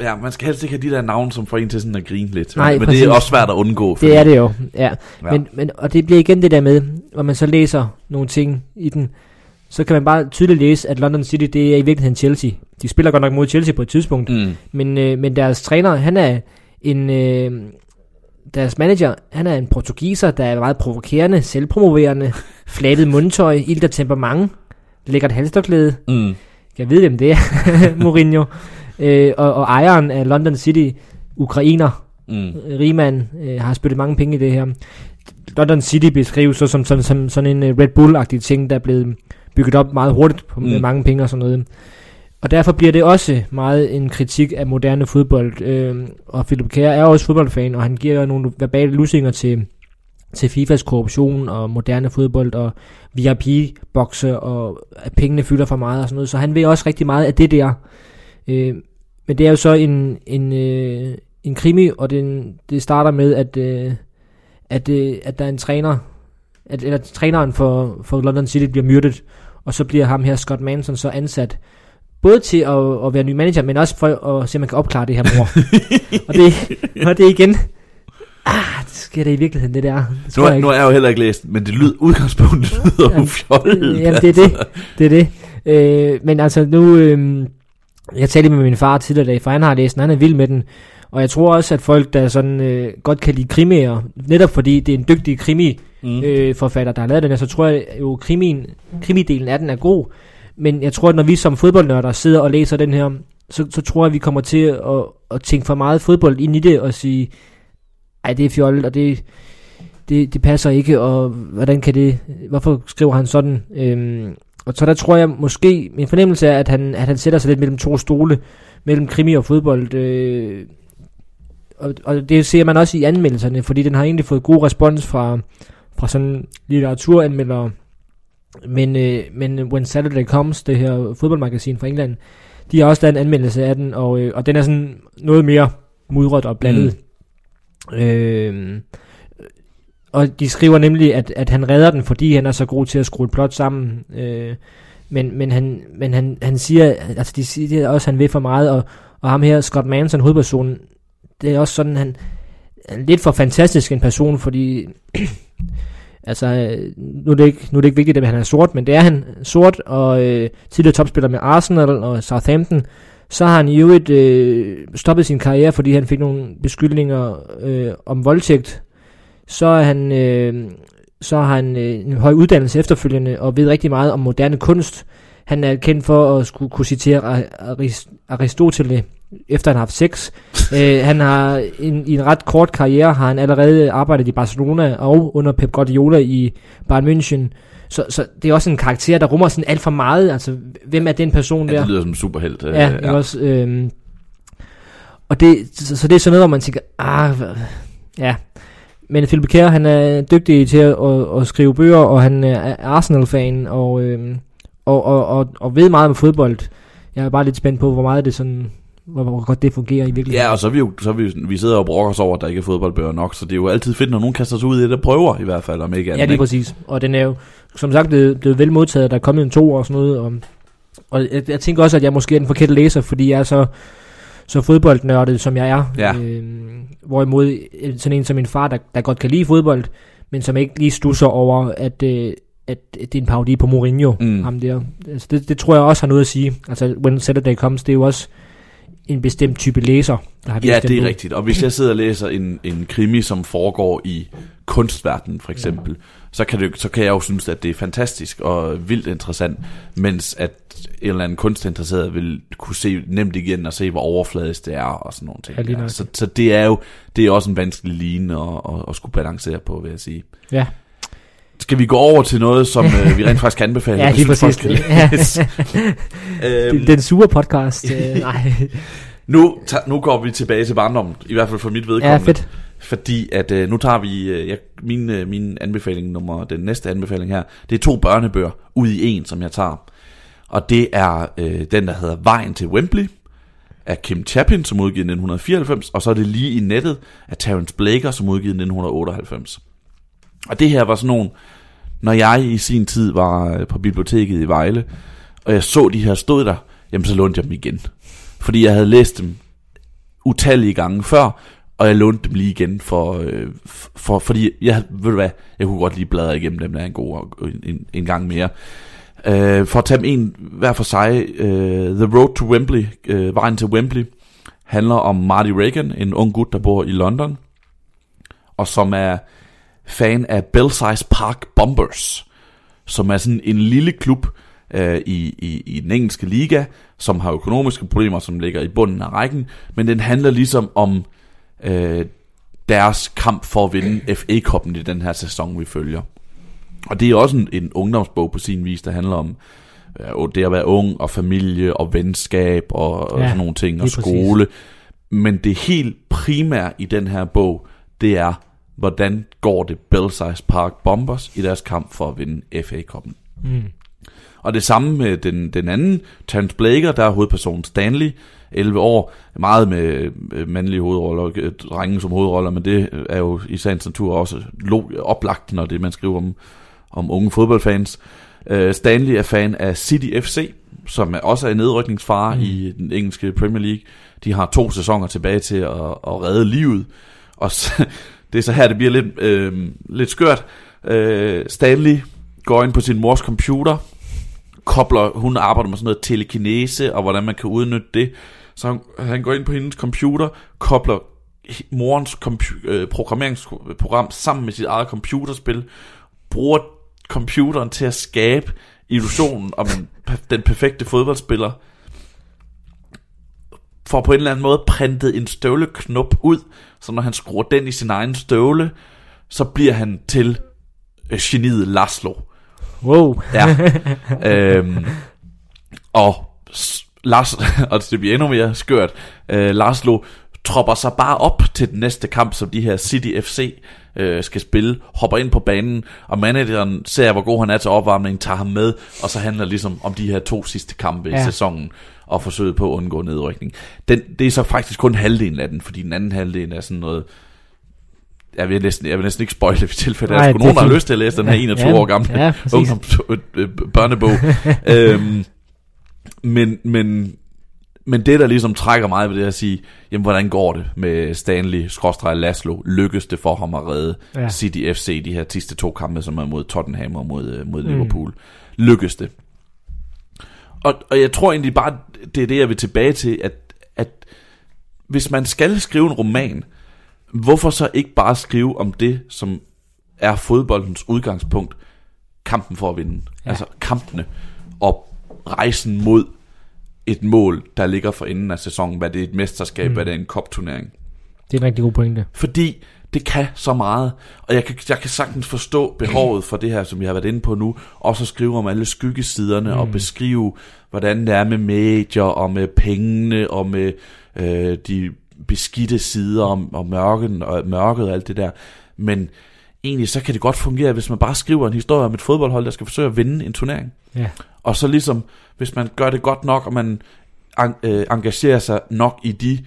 Ja, man skal helst ikke have de der navne, som får en til sådan at grine lidt. Nej, men, men det er også svært at undgå. Fordi... Det er det jo, ja. ja. Men, men, og det bliver igen det der med, når man så læser nogle ting i den, så kan man bare tydeligt læse, at London City, det er i virkeligheden Chelsea. De spiller godt nok mod Chelsea på et tidspunkt, mm. men, øh, men deres træner, han er en... Øh, deres manager, han er en portugiser, der er meget provokerende, selvpromoverende, flabet mundtøj, ild og temperament, lækkert halstørklæde. Mm. Jeg ved, hvem det er, Mourinho. Øh, og, og ejeren af London City, ukrainer, mm. rigmand, øh, har spyttet mange penge i det her. London City beskrives så som, som, som sådan en uh, Red Bull-agtig ting, der er blevet bygget op meget hurtigt på, mm. med mange penge og sådan noget. Og derfor bliver det også meget en kritik af moderne fodbold. Øh, og Philip Kjær er også fodboldfan, og han giver nogle verbale lusinger til, til FIFAs korruption og moderne fodbold og VIP-bokse og at pengene fylder for meget og sådan noget. Så han ved også rigtig meget af det der. Øh, men det er jo så en, en, øh, en krimi, og det, det starter med, at, øh, at, øh, at der er en træner, at, eller træneren for, for London City bliver myrdet, og så bliver ham her, Scott Manson, så ansat både til at, at være ny manager, men også for at se, om man kan opklare det her mor. og, det, og det er igen ah, det sker det i virkeligheden, det der. Det nu, jeg nu er jeg jo heller ikke læst, men det lyder, udgangspunktet lyder ja, ufjoldet. Jamen, det er det. Altså. Det er det. Øh, men altså, nu... Øh, jeg talte med min far tidligere dag, for han har læst den, han er vild med den. Og jeg tror også, at folk, der sådan øh, godt kan lide krimier, netop fordi det er en dygtig krimi mm. øh, forfatter, der har lavet den, så tror jeg jo, krimien, krimidelen af den er god. Men jeg tror, at når vi som fodboldnørder sidder og læser den her, så, så tror jeg, at vi kommer til at, at tænke for meget fodbold ind i det og sige, ej, det er fjollet, og det, det, det passer ikke, og hvordan kan det, hvorfor skriver han sådan? Øhm, og så der tror jeg måske, min fornemmelse er, at han, at han sætter sig lidt mellem to stole, mellem krimi og fodbold. Øh, og, og det ser man også i anmeldelserne, fordi den har egentlig fået god respons fra, fra sådan litteraturanmeldere. Men, øh, men When Saturday Comes, det her fodboldmagasin fra England, de har også lavet en anmeldelse af den, og, øh, og den er sådan noget mere mudret og blandet. Mm. Øh, og de skriver nemlig, at, at han redder den, fordi han er så god til at skrue et plot sammen. Øh, Men, men, han, men han, han siger, altså de siger også, at han vil for meget, og, og ham her, Scott Manson, hovedpersonen, det er også sådan, han, han er lidt for fantastisk en person, fordi altså, øh, nu er, det ikke, nu er det ikke vigtigt, at han er sort, men det er han sort, og øh, tidligere topspiller med Arsenal og Southampton, så har han i øvrigt øh, stoppet sin karriere, fordi han fik nogle beskyldninger øh, om voldtægt. Så er han, øh, så har han øh, en høj uddannelse efterfølgende, og ved rigtig meget om moderne kunst. Han er kendt for at skulle kunne citere Aristoteles, efter han har haft sex. øh, han har en, i en ret kort karriere har han allerede arbejdet i Barcelona og under Pep Guardiola i Bayern München. Så, så det er også en karakter, der rummer sådan alt for meget. Altså, hvem er den person ja, der? det lyder som superhelt. Øh, ja, ja. Også, øh, og det, så, så det er sådan noget, hvor man tænker, ah, ja. Men Philip Kjær, han er dygtig til at, at, at skrive bøger, og han er Arsenal-fan, og, øh, og, og, og, og ved meget om fodbold. Jeg er bare lidt spændt på, hvor meget det sådan hvor, hvor godt det fungerer i virkeligheden. Ja, og så er vi jo, så er vi, vi sidder og brokker os over, at der ikke er fodboldbøger nok, så det er jo altid fedt, når nogen kaster sig ud i det, der prøver i hvert fald, om ikke andet. Ja, det er præcis. Og den er jo, som sagt, blevet, blevet vel modtaget, der er kommet en to og sådan noget, og, og jeg, jeg tænker også, at jeg måske er den forkerte læser, fordi jeg er så, så fodboldnørdet, som jeg er. Ja. Øh, hvorimod sådan en som min far, der, der godt kan lide fodbold, men som ikke lige stusser over, at, øh, at det er en parodi på Mourinho, mm. ham der. Altså, det, det tror jeg også har noget at sige. Altså, When Saturday Comes, det er jo også en bestemt type læser, der har Ja, det er rigtigt. Og hvis jeg sidder og læser en, en krimi, som foregår i kunstverdenen for eksempel, ja. så, kan det, så kan jeg jo synes, at det er fantastisk og vildt interessant, mens at en eller anden kunstinteresseret vil kunne se nemt igen og se, hvor overfladisk det er og sådan nogle ting. Ja, så, så det er jo det er også en vanskelig line at, at, at skulle balancere på, vil jeg sige. Ja. Skal vi gå over til noget, som øh, vi rent faktisk kan anbefale? ja, lige præcis. Ja. øhm, den sure podcast. Øh, nej. Nu, ta- nu går vi tilbage til barndommen, i hvert fald for mit vedkommende. Ja, fedt. Fordi at øh, nu tager vi øh, ja, min, øh, min anbefaling nummer, den næste anbefaling her, det er to børnebøger ud i en, som jeg tager. Og det er øh, den, der hedder Vejen til Wembley, af Kim Chapin, som udgivet i 1994, og så er det lige i nettet af Terence Blaker, som udgivet i 1998. Og det her var sådan nogle, når jeg i sin tid var øh, på biblioteket i Vejle, og jeg så de her stod der, jamen så lånte jeg dem igen. Fordi jeg havde læst dem utallige gange før, og jeg lånte dem lige igen, for, øh, for, fordi jeg, ved du hvad, jeg kunne godt lige bladre igennem dem, der er en god øh, en, en gang mere. Uh, for at tage dem en hver for sig, uh, The Road to Wembley, uh, vejen til Wembley, handler om Marty Reagan, en ung gut, der bor i London, og som er fan af Belsize Park Bombers, som er sådan en lille klub øh, i, i, i den engelske liga, som har økonomiske problemer, som ligger i bunden af rækken, men den handler ligesom om øh, deres kamp for at vinde FA-koppen i den her sæson, vi følger. Og det er også en, en ungdomsbog på sin vis, der handler om øh, det at være ung og familie og venskab og, ja, og sådan nogle ting, og skole. Præcis. Men det helt primære i den her bog, det er hvordan går det Belsize Park Bombers i deres kamp for at vinde FA-koppen. Mm. Og det samme med den, den anden, Terence Blaker, der er hovedpersonen Stanley, 11 år, meget med mandlige hovedroller, øh, drenge som hovedroller, men det er jo i sagens natur også oplagt, når det man skriver om, om unge fodboldfans. Uh, Stanley er fan af City FC, som også er nedrykningsfare mm. i den engelske Premier League. De har to sæsoner tilbage til at, at redde livet. Og det er så her, det bliver lidt, øh, lidt skørt. Øh, Stanley går ind på sin mors computer, kobler, hun arbejder med sådan noget telekinese, og hvordan man kan udnytte det. Så han, han går ind på hendes computer, kobler morens compu- øh, programmeringsprogram sammen med sit eget computerspil, bruger computeren til at skabe illusionen om den perfekte fodboldspiller, får på en eller anden måde printet en støvleknop ud, så når han skruer den i sin egen støvle, så bliver han til øh, geniet Laszlo. Wow. Ja. øhm, og Lars, og det bliver endnu mere skørt, øh, Laszlo tropper sig bare op til den næste kamp, som de her City FC øh, skal spille, hopper ind på banen, og manageren ser, hvor god han er til opvarmning, tager ham med, og så handler ligesom om de her to sidste kampe ja. i sæsonen og forsøget på at undgå nedrykning. Den, det er så faktisk kun halvdelen af den, fordi den anden halvdel er sådan noget jeg vil næsten, jeg vil næsten ikke spoile i tilfælde. Er er nogen, har lyst til at læse den her Ja, 21 ja, år gamle ja, ungdoms øh, øh, børnebog. øhm, men, men, men det, der ligesom trækker mig ved det, at sige, jamen, hvordan går det med Stanley, skråstreg Laszlo? Lykkes det for ham at redde Ja. City FC, de her sidste to kampe, som er mod Tottenham og mod, øh, mod Mm. Liverpool? Lykkes det? Og, og jeg tror egentlig bare, det er det, jeg vil tilbage til, at, at hvis man skal skrive en roman, hvorfor så ikke bare skrive om det, som er fodboldens udgangspunkt, kampen for at vinde. Ja. Altså kampene og rejsen mod et mål, der ligger for enden af sæsonen, hvad det er et mesterskab, mm. hvad det er en kopturnering. Det er en rigtig god pointe. Fordi det kan så meget, og jeg kan, jeg kan sagtens forstå behovet for det her, som jeg har været inde på nu, også at skrive om alle skyggesiderne, mm. og beskrive, hvordan det er med medier, og med pengene, og med øh, de beskidte sider, og, og mørken, og mørket og alt det der. Men egentlig så kan det godt fungere, hvis man bare skriver en historie om et fodboldhold, der skal forsøge at vinde en turnering. Ja. Og så ligesom, hvis man gør det godt nok, og man øh, engagerer sig nok i de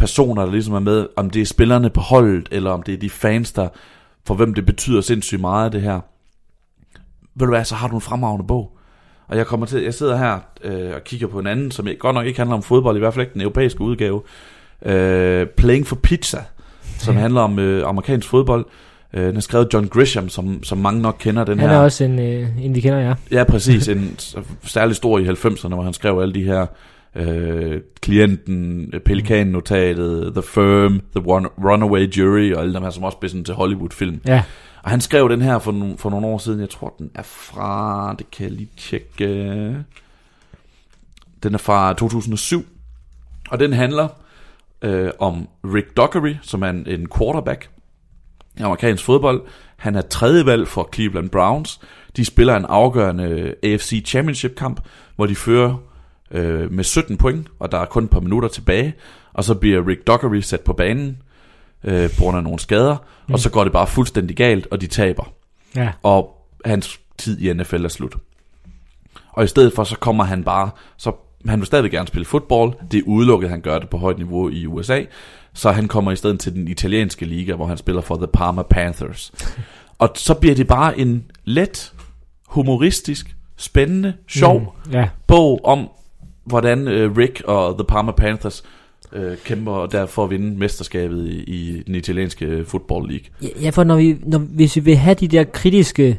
personer, der ligesom er med, om det er spillerne på holdet, eller om det er de fans, der, for hvem det betyder sindssygt meget, det her. Ved du hvad, så har du en fremragende bog. Og jeg kommer til, jeg sidder her øh, og kigger på en anden, som godt nok ikke handler om fodbold, i hvert fald ikke den europæiske udgave. Øh, Playing for Pizza, som handler om øh, amerikansk fodbold. Øh, den er skrevet John Grisham, som, som mange nok kender den Han her. er også en, øh, en vi kender, ja. Ja, præcis. En særlig stor i 90'erne, hvor han skrev alle de her øh, klienten, øh, Pelikan-notatet, The Firm, The Run- Runaway Jury, og alle dem her, som også blev sådan til Hollywood-film. Ja, Og han skrev den her for, nogle, for nogle år siden. Jeg tror, den er fra... Det kan jeg lige tjekke. Den er fra 2007. Og den handler øh, om Rick Dockery, som er en, en quarterback i amerikansk fodbold. Han er tredje valg for Cleveland Browns. De spiller en afgørende AFC Championship kamp, hvor de fører øh, med 17 point, og der er kun et par minutter tilbage. Og så bliver Rick Dockery sat på banen øh, på grund af nogle skader, mm. og så går det bare fuldstændig galt, og de taber. ja. Og hans tid i NFL er slut. Og i stedet for, så kommer han bare, så han vil stadig gerne spille fodbold, det er udelukket, at han gør det på højt niveau i USA, så han kommer i stedet til den italienske liga, hvor han spiller for The Parma Panthers. Og så bliver det bare en let, humoristisk, spændende, sjov Mm, ja. bog om, hvordan øh, Rick og The Parma Panthers øh, kæmper der for at vinde mesterskabet i, i den italienske football league. Ja, Ja, for når vi, når, hvis vi vil have de der kritiske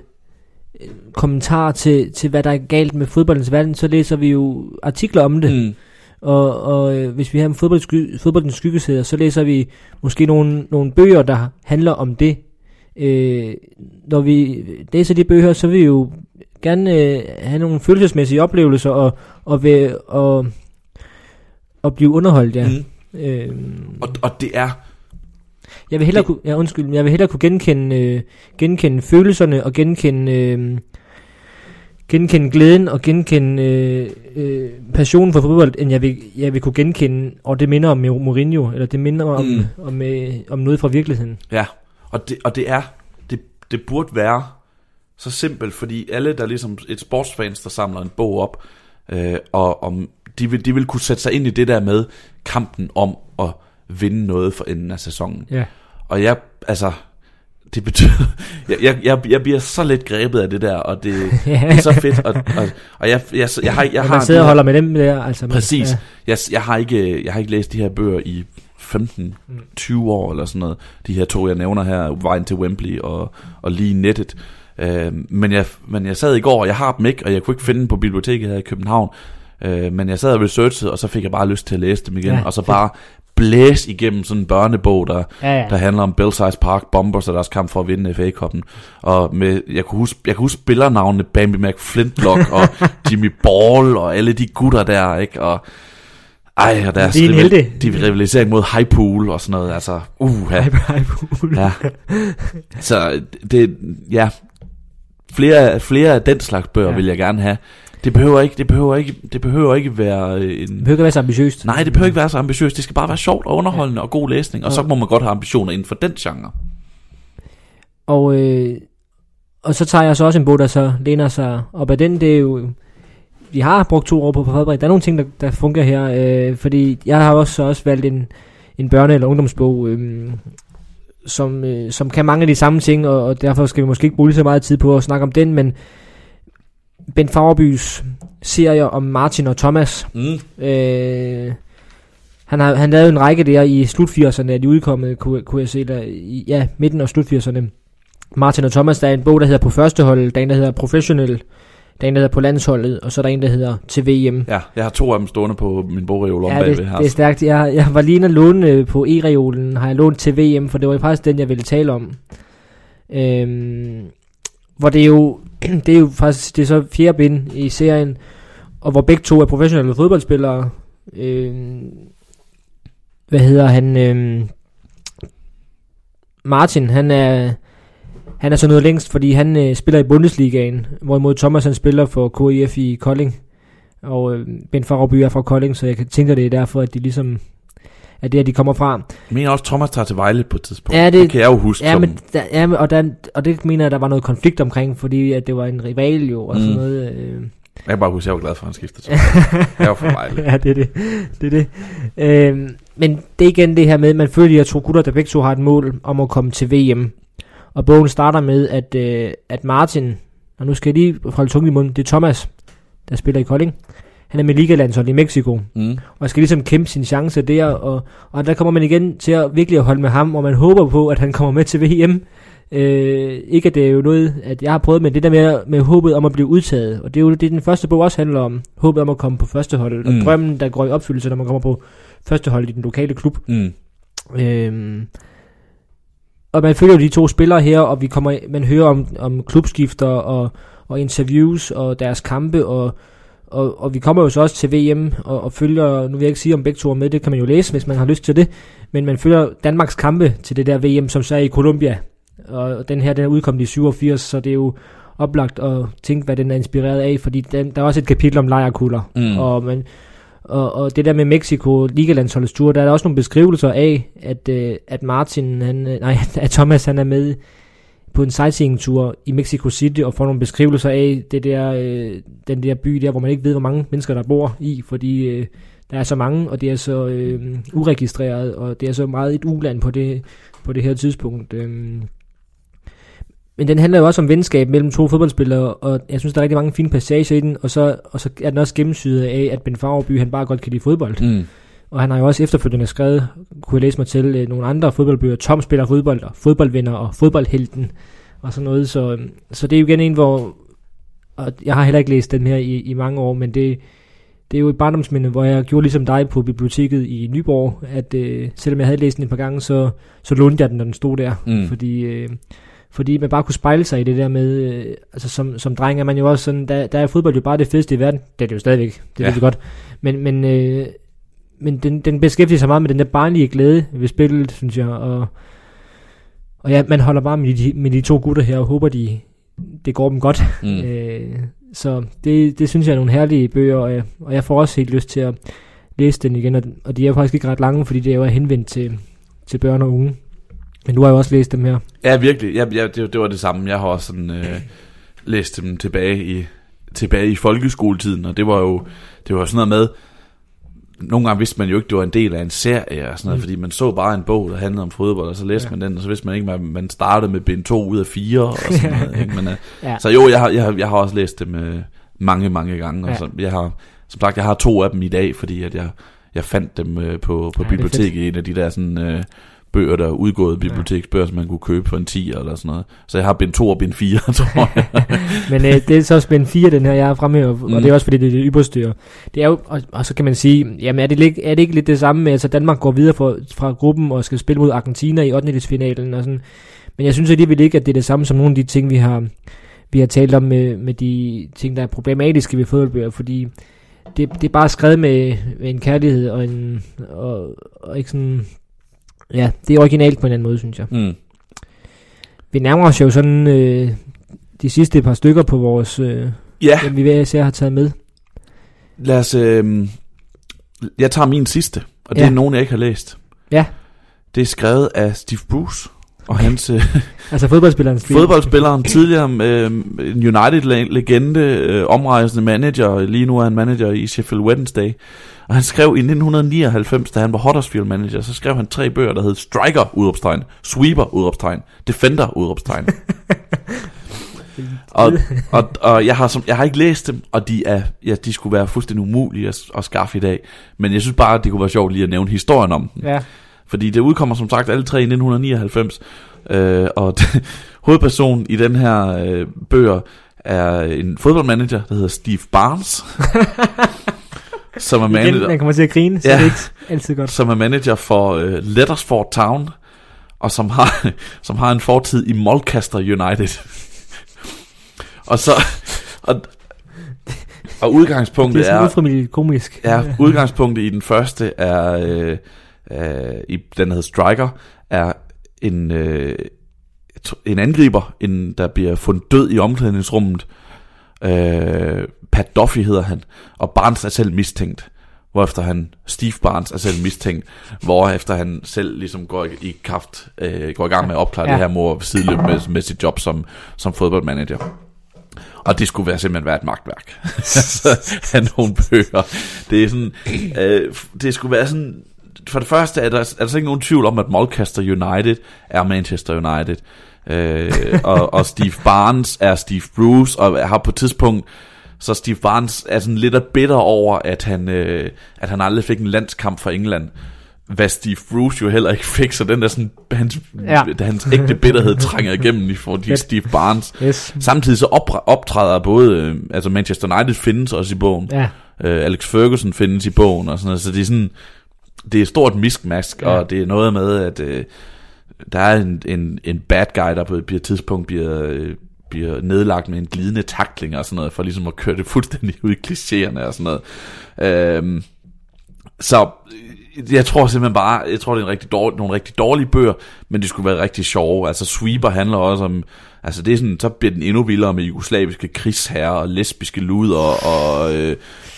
øh, kommentarer til, til, hvad der er galt med fodboldens verden, så læser vi jo artikler om det. Mm. Og, og øh, hvis vi har en fodbold, fodboldens skyggesæder, så læser vi måske nogle, nogle bøger, der handler om det. Øh, når vi læser de bøger, så vil vi jo gerne øh, have nogle følelsesmæssige oplevelser og, og, ved, og, og blive underholdt, ja. Mm. Øh, Og, og det er jeg vil hellere Det- kunne, ja, undskyld, jeg vil hellere kunne genkende, øh, genkende følelserne og genkende, øh, genkende glæden og genkende øh, øh, passionen for fodbold, end jeg vil, jeg vil kunne genkende, og det minder om Mourinho, eller det minder om, Mm. mm. om, øh, om noget fra virkeligheden. Ja, og det, og det er, det, det burde være så simpelt, fordi alle, der er ligesom et sportsfans, der samler en bog op, øh, og om, de, vil, de vil kunne sætte sig ind i det der med kampen om at vinde noget for enden af sæsonen. Ja. Og jeg, altså, det betyder, jeg, jeg, jeg, jeg bliver så lidt grebet af det der, og det, det er så fedt, og, og, og jeg, jeg, jeg, har, jeg Jeg har... man sidder de og holder med dem der, altså. Præcis. Ja. Jeg, jeg, har ikke, jeg har ikke læst de her bøger i 15, 20 år eller sådan noget. De her to, jeg nævner her, Vejen til Wembley og, og lige nettet. Øh, men, jeg, men jeg sad i går, og jeg har dem ikke, og jeg kunne ikke finde dem på biblioteket her i København. Øh, men jeg sad og researchede, og så fik jeg bare lyst til at læse dem igen. Ja, og så bare blæse igennem sådan en børnebog, der, Ja, ja. der handler om Belsize Park Bombers og deres kamp for at vinde FA-koppen. Og med, jeg, kunne huske, jeg kunne huske spillernavnene Bambi McFlintlock og Jimmy Ball og alle de gutter der, ikke? Og, ej, og deres Det er en rival- helte. de rivalisering mod Highpool og sådan noget, altså, uh, ja. Poul. ja. Så det, ja, flere, flere af den slags bøger Ja. ja. vil jeg gerne have. Det behøver ikke, det behøver ikke, det behøver ikke være øh, Det en... behøver ikke være så ambitiøst. Nej, det behøver ikke være så ambitiøst. Det skal bare være sjovt og underholdende og god læsning. Og så må man godt have ambitioner inden for den genre. Og, øh, og så tager jeg så også en bog, der så læner sig op af den. Det er jo, vi har brugt to år på at forberede. Der er nogle ting, der, der fungerer her. Øh, fordi jeg har også, også valgt en, en børne- eller ungdomsbog. Øh, som, øh, som kan mange af de samme ting, og, og derfor skal vi måske ikke bruge så meget tid på at snakke om den, men Ben Fauerbys serie om Martin og Thomas. Mm. Øh, han har han lavede en række der i slut 80'erne, de udkommet, kunne, kunne jeg se der, i, ja, midten af slut 80'erne. Martin og Thomas, der er en bog, der hedder På første hold, der er en, der hedder Professionel, der er en, der hedder På landsholdet, og så er der en, der hedder Til VM. Ja, jeg har to af dem stående på min bogreol om Ja, bagved det, her. det er stærkt. Jeg, jeg var lige inde og låne øh, på e-reolen, har jeg lånt til VM, for det var faktisk den, jeg ville tale om. Øhm, hvor det er jo, det er jo faktisk, det er så fjerde bind i serien, og hvor begge to er professionelle fodboldspillere. Øhm, hvad hedder han? Øhm, Martin, han er, han er så noget længst, fordi han øh, spiller i Bundesligaen, hvorimod Thomas han spiller for KIF i Kolding. Og øh, Ben Farabby er fra Kolding, så jeg kan tænke, at det er derfor, at de ligesom at det er, de kommer fra. Jeg mener også, Thomas tager til Vejle på et tidspunkt. Ja, det- det kan jeg jo huske Ja, som... men, der, ja, og, der, og det mener jeg, der var noget konflikt omkring, fordi at det var en rival jo, og sådan Mm. noget. Øh. Jeg kan bare huske, at jeg var glad for, at han skiftede til Jeg var fra Vejle. ja, det er det. det, er det. Øhm, men det er igen det her med, at man føler, at de her to gutter, der begge to har et mål om at komme til VM. Og bogen starter med, at, øh, at Martin, og nu skal jeg lige holde tungen i munden, det er Thomas, der spiller i Kolding. Han er med ligalandshold i Mexico, Mm. og skal ligesom kæmpe sin chance der, og, og der kommer man igen til at virkelig at holde med ham, og man håber på, at han kommer med til VM. Øh, ikke at det er jo noget, at jeg har prøvet, men det der med, med håbet om at blive udtaget, og det er jo det, den første bog også handler om, håbet om at komme på første hold, mm. Og drømmen, der går i opfyldelse, når man kommer på første hold i den lokale klub. Mm. Øhm, og man følger jo de to spillere her, og vi kommer, man hører om, om klubskifter og, og interviews og deres kampe, og, og, og vi kommer jo så også til VM og, og følger, nu vil jeg ikke sige om begge to er med, det kan man jo læse, hvis man har lyst til det, men man følger Danmarks kampe til det der VM, som så er i Colombia, og den her, den er udkommet i 87, så det er jo oplagt at tænke, hvad den er inspireret af, fordi den, der er også et kapitel om lejrkugler, Mm. og, man, og, og det der med Mexico, ligalandsholdets tur, der er der også nogle beskrivelser af, at, øh, at Martin, han, øh, nej, at Thomas han er med på en sightseeing-tur i Mexico City, og får nogle beskrivelser af det der, øh, den der by der, hvor man ikke ved, hvor mange mennesker der bor i, fordi øh, der er så mange, og det er så øh, uregistreret, og det er så meget et uland på det, på det her tidspunkt. Øh. Men den handler jo også om venskab mellem to fodboldspillere, og jeg synes, der er rigtig mange fine passager i den, og så, og så er den også gennemsyret af, at Ben Fagerby, han bare godt kan lide fodbold. Mm. Og han har jo også efterfølgende skrevet, kunne jeg læse mig til, øh, nogle andre fodboldbøger. Tom spiller fodbold, og fodboldvenner, og fodboldhelten, og sådan noget. Så, øhm, så det er jo igen en, hvor... Og jeg har heller ikke læst den her i, i mange år, men det, det er jo et barndomsminde, hvor jeg gjorde ligesom dig på biblioteket i Nyborg, at øh, selvom jeg havde læst den et par gange, så, så lånte jeg den, når den stod der. Mm. Fordi, øh, fordi man bare kunne spejle sig i det der med, øh, altså som, som dreng er man jo også sådan, der, der er fodbold jo bare det fedeste i verden. Det er det jo stadigvæk, det Ja. ved vi godt. Men, men, øh, men den, den beskæftiger sig meget med den der barnlige glæde ved spillet, synes jeg. Og, og ja, man holder bare med de, med de to gutter her, og håber, de, det går dem godt. Mm. Øh, så det, det synes jeg er nogle herlige bøger, og jeg, og jeg får også helt lyst til at læse den igen, og, og de er faktisk ikke ret lange, fordi det er jo henvendt til, til børn og unge. Men du har jo også læst dem her. Ja, virkelig. Ja, ja, det, det var det samme. Jeg har også sådan, øh, læst dem tilbage i, tilbage i folkeskoletiden, og det var jo det var sådan noget med, nogle gange vidste man jo ikke, det var en del af en serie og sådan noget, Mm. fordi man så bare en bog, der handlede om fodbold, og så læste Ja. ja. man den, og så vidste man ikke, at man startede med bind 2 ud af 4 og sådan noget. Ikke? Men, øh, Ja. Så jo, jeg har, jeg, har, jeg har også læst dem øh, mange, mange gange, Ja. og så, jeg har, som sagt, jeg har to af dem i dag, fordi at jeg, jeg fandt dem øh, på, på Ja, biblioteket, i en af de der sådan... Øh, bøger, der er udgået biblioteksbøger, som man kunne købe for en 10 eller sådan noget. Så jeg har bind 2 og bind 4, tror jeg. Men øh, det er så spændt fire, den her, jeg har fremhævet, mm. og det er også fordi, det er det ypperste. Det er jo, og, og, så kan man sige, jamen er det, er det ikke lidt det samme med, altså Danmark går videre fra, fra gruppen og skal spille mod Argentina i 8. finalen og sådan. Men jeg synes alligevel ikke, at det er det samme som nogle af de ting, vi har, vi har talt om med, med de ting, der er problematiske ved fodboldbøger, fordi det, det er bare skrevet med, med en kærlighed og en, og, og ikke sådan, ja, det er originalt på en anden måde, synes jeg. Mm. Vi nærmer os jo sådan øh, de sidste par stykker på vores, øh, Ja, dem vi hver især har taget med. lad os... Øh, jeg tager min sidste, og det Ja. er nogen, jeg ikke har læst. Ja. Det er skrevet af Steve Bruce, Og hans øh, Altså fodboldspillerens stil. fodboldspilleren, tidligere øh, en United-legende, øh, omrejsende manager, lige nu er han manager i Sheffield Wednesday. Og han skrev i 1999, da han var Huddersfield manager, så skrev han tre bøger, der hed Striker, udopstegn, Sweeper, udopstegn, Defender, udopstegn. og, og, og jeg, har som, jeg har ikke læst dem, og de, er, ja, de skulle være fuldstændig umulige at, at skaffe i dag. Men jeg synes bare, at det kunne være sjovt lige at nævne historien om dem. Ja. Fordi det udkommer som sagt alle tre i 1999. Øh, og hovedpersonen i den her øh, bøger er en fodboldmanager, der hedder Steve Barnes. som, er Igen, manager, man kommer til at grine, så Ja. det er ikke altid godt. som er manager for øh, Lettersford Town. Og som har, som har en fortid i Mulcaster United. og så... Og, og Det udgangspunktet er sådan er... komisk. Ja, udgangspunktet i den første er, øh, øh, i den der hedder Striker, er en, øh, en angriber, en, der bliver fundet død i omklædningsrummet. Øh, Pat Duffy hedder han, og Barnes er selv mistænkt. Hvorefter han, Steve Barnes er selv mistænkt, hvorefter han selv ligesom går i, kraft, øh, går i gang med at opklare Ja. det her mor sideløbende med, med sit job som, som fodboldmanager. Og det skulle være simpelthen være et magtværk. af nogle bøger. Det er sådan, øh, det skulle være sådan, for det første er der, er der ikke nogen tvivl om, at Mulcaster United er Manchester United. Øh, og, og Steve Barnes er Steve Bruce, og har på et tidspunkt, så Steve Barnes er sådan lidt bitter over, at han, øh, at han aldrig fik en landskamp for England. Hvad Steve Bruce jo heller ikke fik, så den der sådan, hans, Ja. hans ægte bitterhed trænger igennem i forhold til. Steve Barnes. Yes. Samtidig så optræder både, øh, altså Manchester United findes også i bogen. Ja, Øh, Alex Ferguson findes i bogen og sådan noget, så det er sådan, det er stort miskmask, ja. og det er noget med, at øh, der er en, en, en bad guy, der på et, tidspunkt bliver, bliver nedlagt med en glidende takling og sådan noget, for ligesom at køre det fuldstændig ud i klichéerne og sådan noget. Øhm, så øh, jeg tror simpelthen bare, jeg tror det er en rigtig dårlig, nogle rigtig dårlige bøger, men de skulle være rigtig sjove. Altså Sweeper handler også om, altså det er sådan, så bliver den endnu vildere med jugoslaviske krigsherrer og lesbiske luder og øh,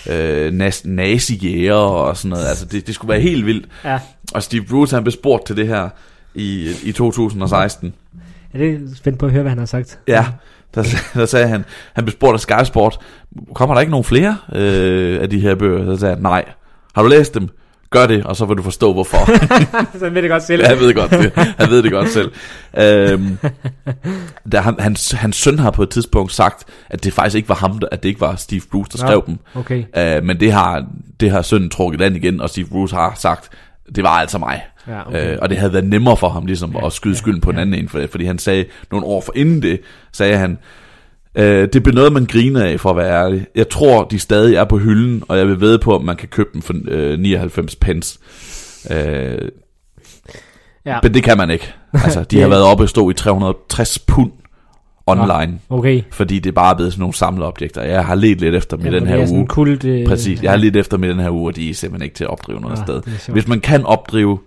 øh, nas- nazijæger og sådan noget. Altså det, det skulle være helt vildt. ja. Og Steve Bruce han blev spurgt til det her i, i 2016. Er det spændt på at høre, hvad han har sagt? Ja, der, der sagde han, han blev spurgt af Sky Sport, kommer der ikke nogen flere øh, af de her bøger? Så sagde han, nej. Har du læst dem? Gør det, og så vil du forstå hvorfor. så han ved det godt selv. Ja, jeg ved godt det. Han ved det godt selv. Øhm, der, han, hans, hans søn har på et tidspunkt sagt, at det faktisk ikke var ham, der, at det ikke var Steve Bruce, der Nå. skrev dem. Okay, Øh, men det har, det har sønnen trukket land igen, og Steve Bruce har sagt, det var altså mig. ja, okay. Øh, og det havde været nemmere for ham ligesom Ja, at skyde ja, skylden på en ja. anden en, for det, fordi han sagde nogle år for inden det, sagde han, øh, det blev noget, man griner af, for at være ærlig. Jeg tror, de stadig er på hylden, og jeg vil ved på, at man kan købe dem for øh, 99 pence. Øh, ja. men det kan man ikke. Altså, de har været oppe og stå i 360 pund online, Okay. fordi det er bare blevet sådan nogle samleobjekter. Jeg har let lidt efter dem i Jamen, den er her uge. kult... Øh, Præcis, jeg har lidt efter dem i den her uge, og de er simpelthen ikke til at opdrive noget Ah, sted. er. Hvis man kan opdrive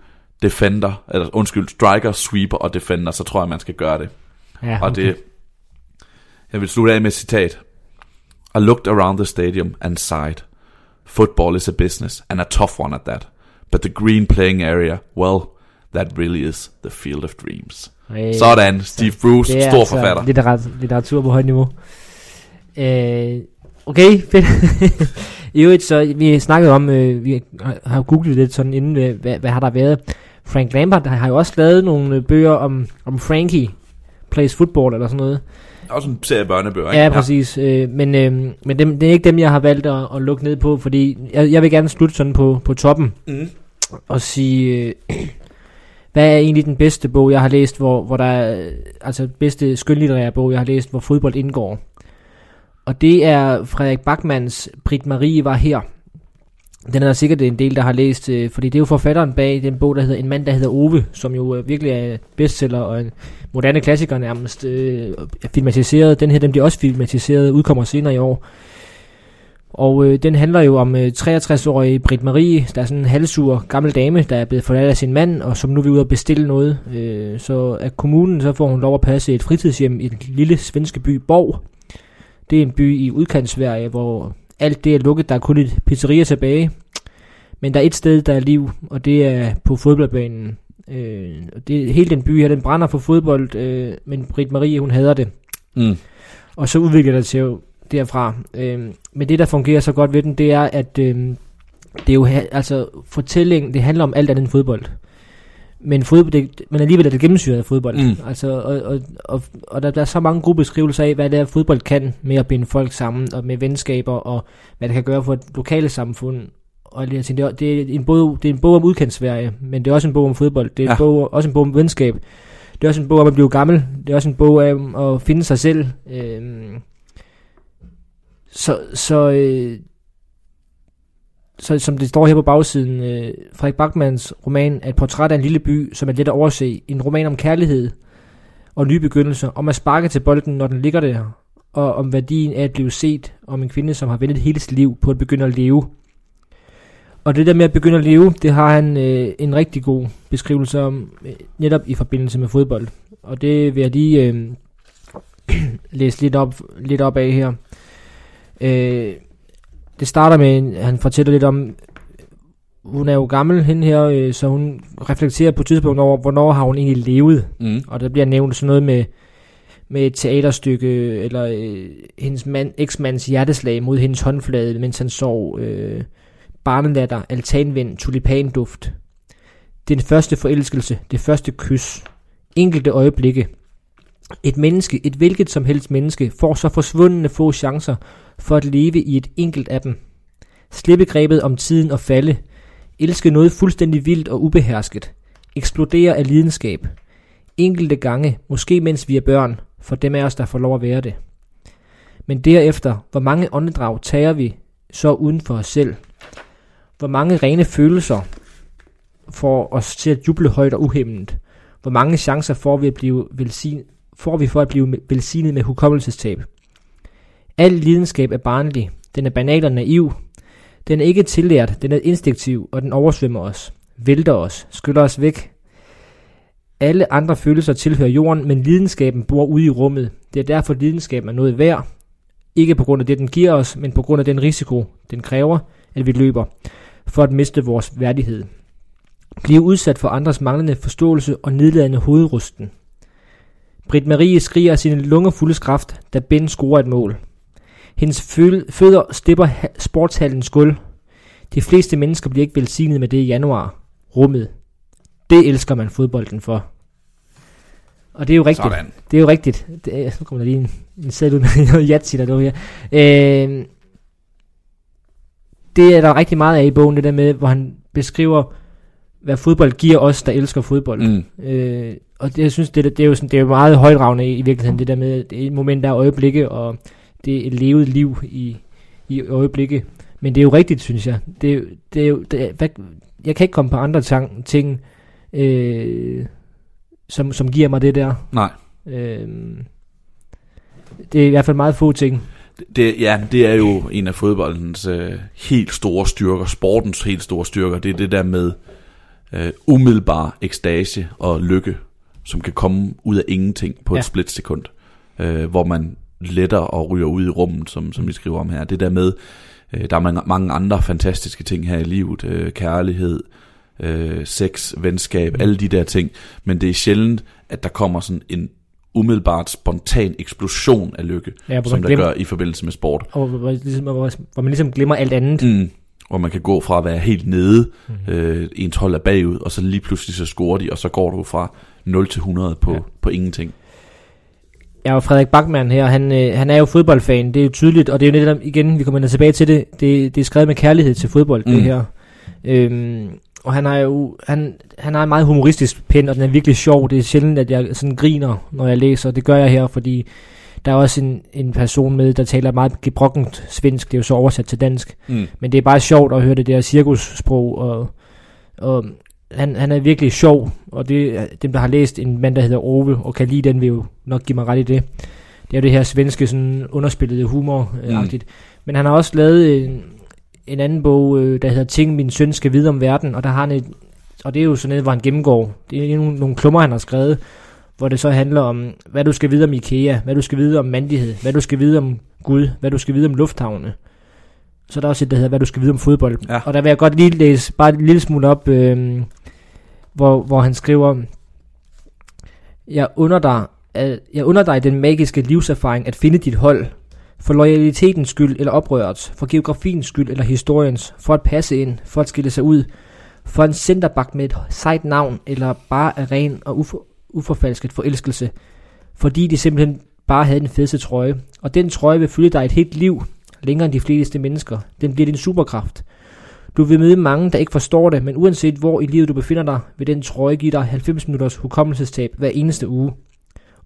defender, eller undskyld, striker, sweeper og defender, så tror jeg, man skal gøre det. ja, Og det, jeg vil slutte af med et citat. I looked around the stadium and sighed. Football is a business, and a tough one at that. But the green playing area, well, that really is the field of dreams. Øh, Sådan, Steve Bruce, det er stor altså forfatter. Litteratur, litteratur på højt niveau. Øh, okay, fedt. I øvrigt, så vi snakkede om, øh, vi har- googlet lidt sådan inden, øh, hvad, hvad har der været. Frank Lampard har jo også lavet nogle øh, bøger om, om Frankie plays football eller sådan noget. Også en serie børnebøger, ikke? Ja, præcis. Øh, men øh, men dem, det er ikke dem, jeg har valgt at, at lukke ned på, fordi jeg, jeg vil gerne slutte sådan på, på toppen Mm. og sige, øh, hvad er egentlig den bedste bog, jeg har læst, hvor, hvor der er, altså bedste skønlitterære bog, jeg har læst, hvor fodbold indgår. Og det er Frederik Bachmanns Brit Marie var her. Den er der sikkert en del, der har læst, øh, fordi det er jo forfatteren bag den bog, der hedder En mand, der hedder Ove, som jo øh, virkelig er bestseller og en moderne klassiker nærmest øh, filmatiseret. Den her, den bliver også filmatiseret, udkommer senere i år. Og øh, den handler jo om øh, 63-årige Britt Marie, der er sådan en halvsur gammel dame, der er blevet forladt af sin mand, og som nu vil ud og bestille noget. Øh, så af kommunen, så får hun lov at passe et fritidshjem i den lille svenske by Borg. Det er en by i udkantsverige, hvor alt det er lukket, der er kun et pizzeria tilbage. Men der er et sted, der er liv, og det er på fodboldbanen. Øh, og det, hele den by her, den brænder for fodbold, øh, men Britt Marie, hun hader det. Mm. Og så udvikler det sig jo derfra. Øh, men det, der fungerer så godt ved den, det er, at øh, det er jo, altså fortællingen, det handler om alt andet end fodbold. Men, fodbold, det, men alligevel er det gennemsyret af fodbold. Mm. Altså, og, og, og, og der, der er så mange gode beskrivelser af, hvad det er, fodbold kan med at binde folk sammen, og med venskaber, og hvad det kan gøre for et lokale samfund. Og jeg tænker, det, er, det, er en bog, det er en bog om udkendt men det er også en bog om fodbold. Det er Ja. en bog, også en bog om venskab. Det er også en bog om at blive gammel. Det er også en bog om at finde sig selv. Øhm, så, så, øh, så som det står her på bagsiden, øh, Frederik Bachmanns roman er et portræt af en lille by, som er let at overse. En roman om kærlighed og nye begyndelser, om at sparke til bolden, når den ligger der, og om værdien af at blive set, om en kvinde, som har ventet hele sit liv på at begynde at leve. Og det der med at begynde at leve, det har han øh, en rigtig god beskrivelse om, øh, netop i forbindelse med fodbold. Og det vil jeg lige øh, læse lidt op, lidt op af her. Øh, det starter med, en, han fortæller lidt om, hun er jo gammel, hende her, øh, så hun reflekterer på et tidspunkt over, hvornår har hun egentlig levet. Mm. Og der bliver nævnt sådan noget med, med et teaterstykke, eller øh, hendes mand, eksmands hjerteslag mod hendes håndflade, mens han sov, øh, barnelatter, altanvind, tulipanduft. Den første forelskelse, det første kys, enkelte øjeblikke. Et menneske, et hvilket som helst menneske, får så forsvundne få chancer for at leve i et enkelt af dem. Slippe grebet om tiden og falde. Elske noget fuldstændig vildt og ubehersket. Eksplodere af lidenskab. Enkelte gange, måske mens vi er børn, for dem af os, der får lov at være det. Men derefter, hvor mange åndedrag tager vi så uden for os selv? Hvor mange rene følelser får os til at juble højt og uhemmet? Hvor mange chancer får vi, at blive velsignet, får vi for at blive velsignet med hukommelsestab? Al lidenskab er barnlig. Den er banal og naiv. Den er ikke tillært, den er instinktiv, og den oversvømmer os, vælter os, skyller os væk. Alle andre følelser tilhører jorden, men lidenskaben bor ude i rummet. Det er derfor, lidenskaben er noget værd. Ikke på grund af det, den giver os, men på grund af den risiko, den kræver, at vi løber, for at miste vores værdighed. Blive udsat for andres manglende forståelse og nedladende hovedrusten. Britt Marie skriger sine lunger fulde kraft, da Ben scorer et mål. Hendes fø- fødder stepper ha- sportshallens gulv. De fleste mennesker bliver ikke velsignet med det i januar. Rummet. Det elsker man fodbolden for. Og det er jo rigtigt. Sådan. Det er jo rigtigt. Det nu kommer der lige en, en sæt ud med noget jatsi, der her. Øh, det er der rigtig meget af i bogen, det der med, hvor han beskriver, hvad fodbold giver os, der elsker fodbold. Mm. Øh, og det, jeg synes, det, det er jo sådan, det er jo meget højdragende i, i virkeligheden, det der med, det er et moment, der er øjeblikke, og det er et levet liv i, i øjeblikke. Men det er jo rigtigt, synes jeg. Det, det er jo, det hvad, jeg kan ikke komme på andre tang, ting, øh, som, som giver mig det der. Nej. Øh, det er i hvert fald meget få ting. Det, ja, det er jo en af fodboldens øh, helt store styrker, sportens helt store styrker. Det er det der med øh, umiddelbar ekstase og lykke, som kan komme ud af ingenting på et Ja. splitsekund. Øh, hvor man letter og ryger ud i rummet, som, som vi skriver om her. Det der med, øh, der er mange, andre fantastiske ting her i livet. Øh, kærlighed, øh, sex, venskab, Mm. alle de der ting. Men det er sjældent, at der kommer sådan en umiddelbart spontan eksplosion af lykke, Ja, som der glemmer, gør i forbindelse med sport. og hvor, hvor, hvor, hvor man ligesom glemmer alt andet. Mm. Hvor man kan gå fra at være helt nede, Mm. øh, ens hold er bagud, og så lige pludselig så scorer de, og så går du fra 0 til 100 på, Ja. på ingenting. Ja, og Frederik Bachmann her, han, øh, han er jo fodboldfan, det er jo tydeligt, og det er jo netop, igen, vi kommer tilbage til det, det, det er skrevet med kærlighed til fodbold, mm. det her. Øhm, og han har jo, han, han har en meget humoristisk pen, og den er virkelig sjov, det er sjældent, at jeg sådan griner, når jeg læser, det gør jeg her, fordi der er også en, en person med, der taler meget gebrokkent svensk, det er jo så oversat til dansk, Mm. men det er bare sjovt at høre det der cirkussprog, og, og han, han er virkelig sjov, og det dem, der har læst en mand, der hedder Ove, og kan lide den, vil jo nok give mig ret i det. Det er jo det her svenske, sådan underspillede humor-agtigt. Mm. Men han har også lavet en, en anden bog, øh, der hedder Ting, min søn skal vide om verden, og der har han et, og det er jo sådan noget, hvor han gennemgår. Det er nogle, nogle klummer, han har skrevet, hvor det så handler om, hvad du skal vide om IKEA, hvad du skal vide om mandighed, hvad du skal vide om Gud, hvad du skal vide om lufthavne. Så er der også et, der hedder, hvad du skal vide om fodbold. Ja. Og der vil jeg godt lige læse bare en lille smule op, øh, hvor, hvor han skriver, jeg under dig, at, jeg under dig den magiske livserfaring at finde dit hold, for loyalitetens skyld eller oprørets, for geografiens skyld eller historiens, for at passe ind, for at skille sig ud, for en centerbak med et sejt navn, eller bare af ren og ufor, uforfalsket forelskelse, fordi de simpelthen bare havde den fedeste trøje. Og den trøje vil følge dig et helt liv, længere end de fleste mennesker. Den bliver din superkraft. Du vil møde mange, der ikke forstår det, men uanset hvor i livet du befinder dig, vil den trøje give dig 90 minutters hukommelsestab hver eneste uge.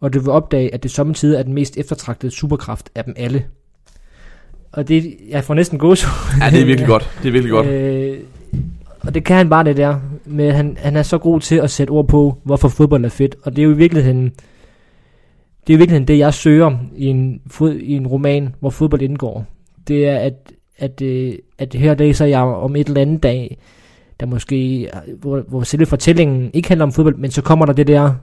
Og du vil opdage, at det samtidig er den mest eftertragtede superkraft af dem alle. Og det, jeg får næsten gås. Ja, det er virkelig godt. Det er virkelig godt. Øh, og det kan han bare det der. Men han, han er så god til at sætte ord på, hvorfor fodbold er fedt. Og det er jo i virkeligheden, det er i virkeligheden det, jeg søger i en, fod, i en roman, hvor fodbold indgår. Det er, at, at, øh, at her læser jeg om et eller andet dag, der måske, hvor, hvor selve fortællingen ikke handler om fodbold, men så kommer der det der,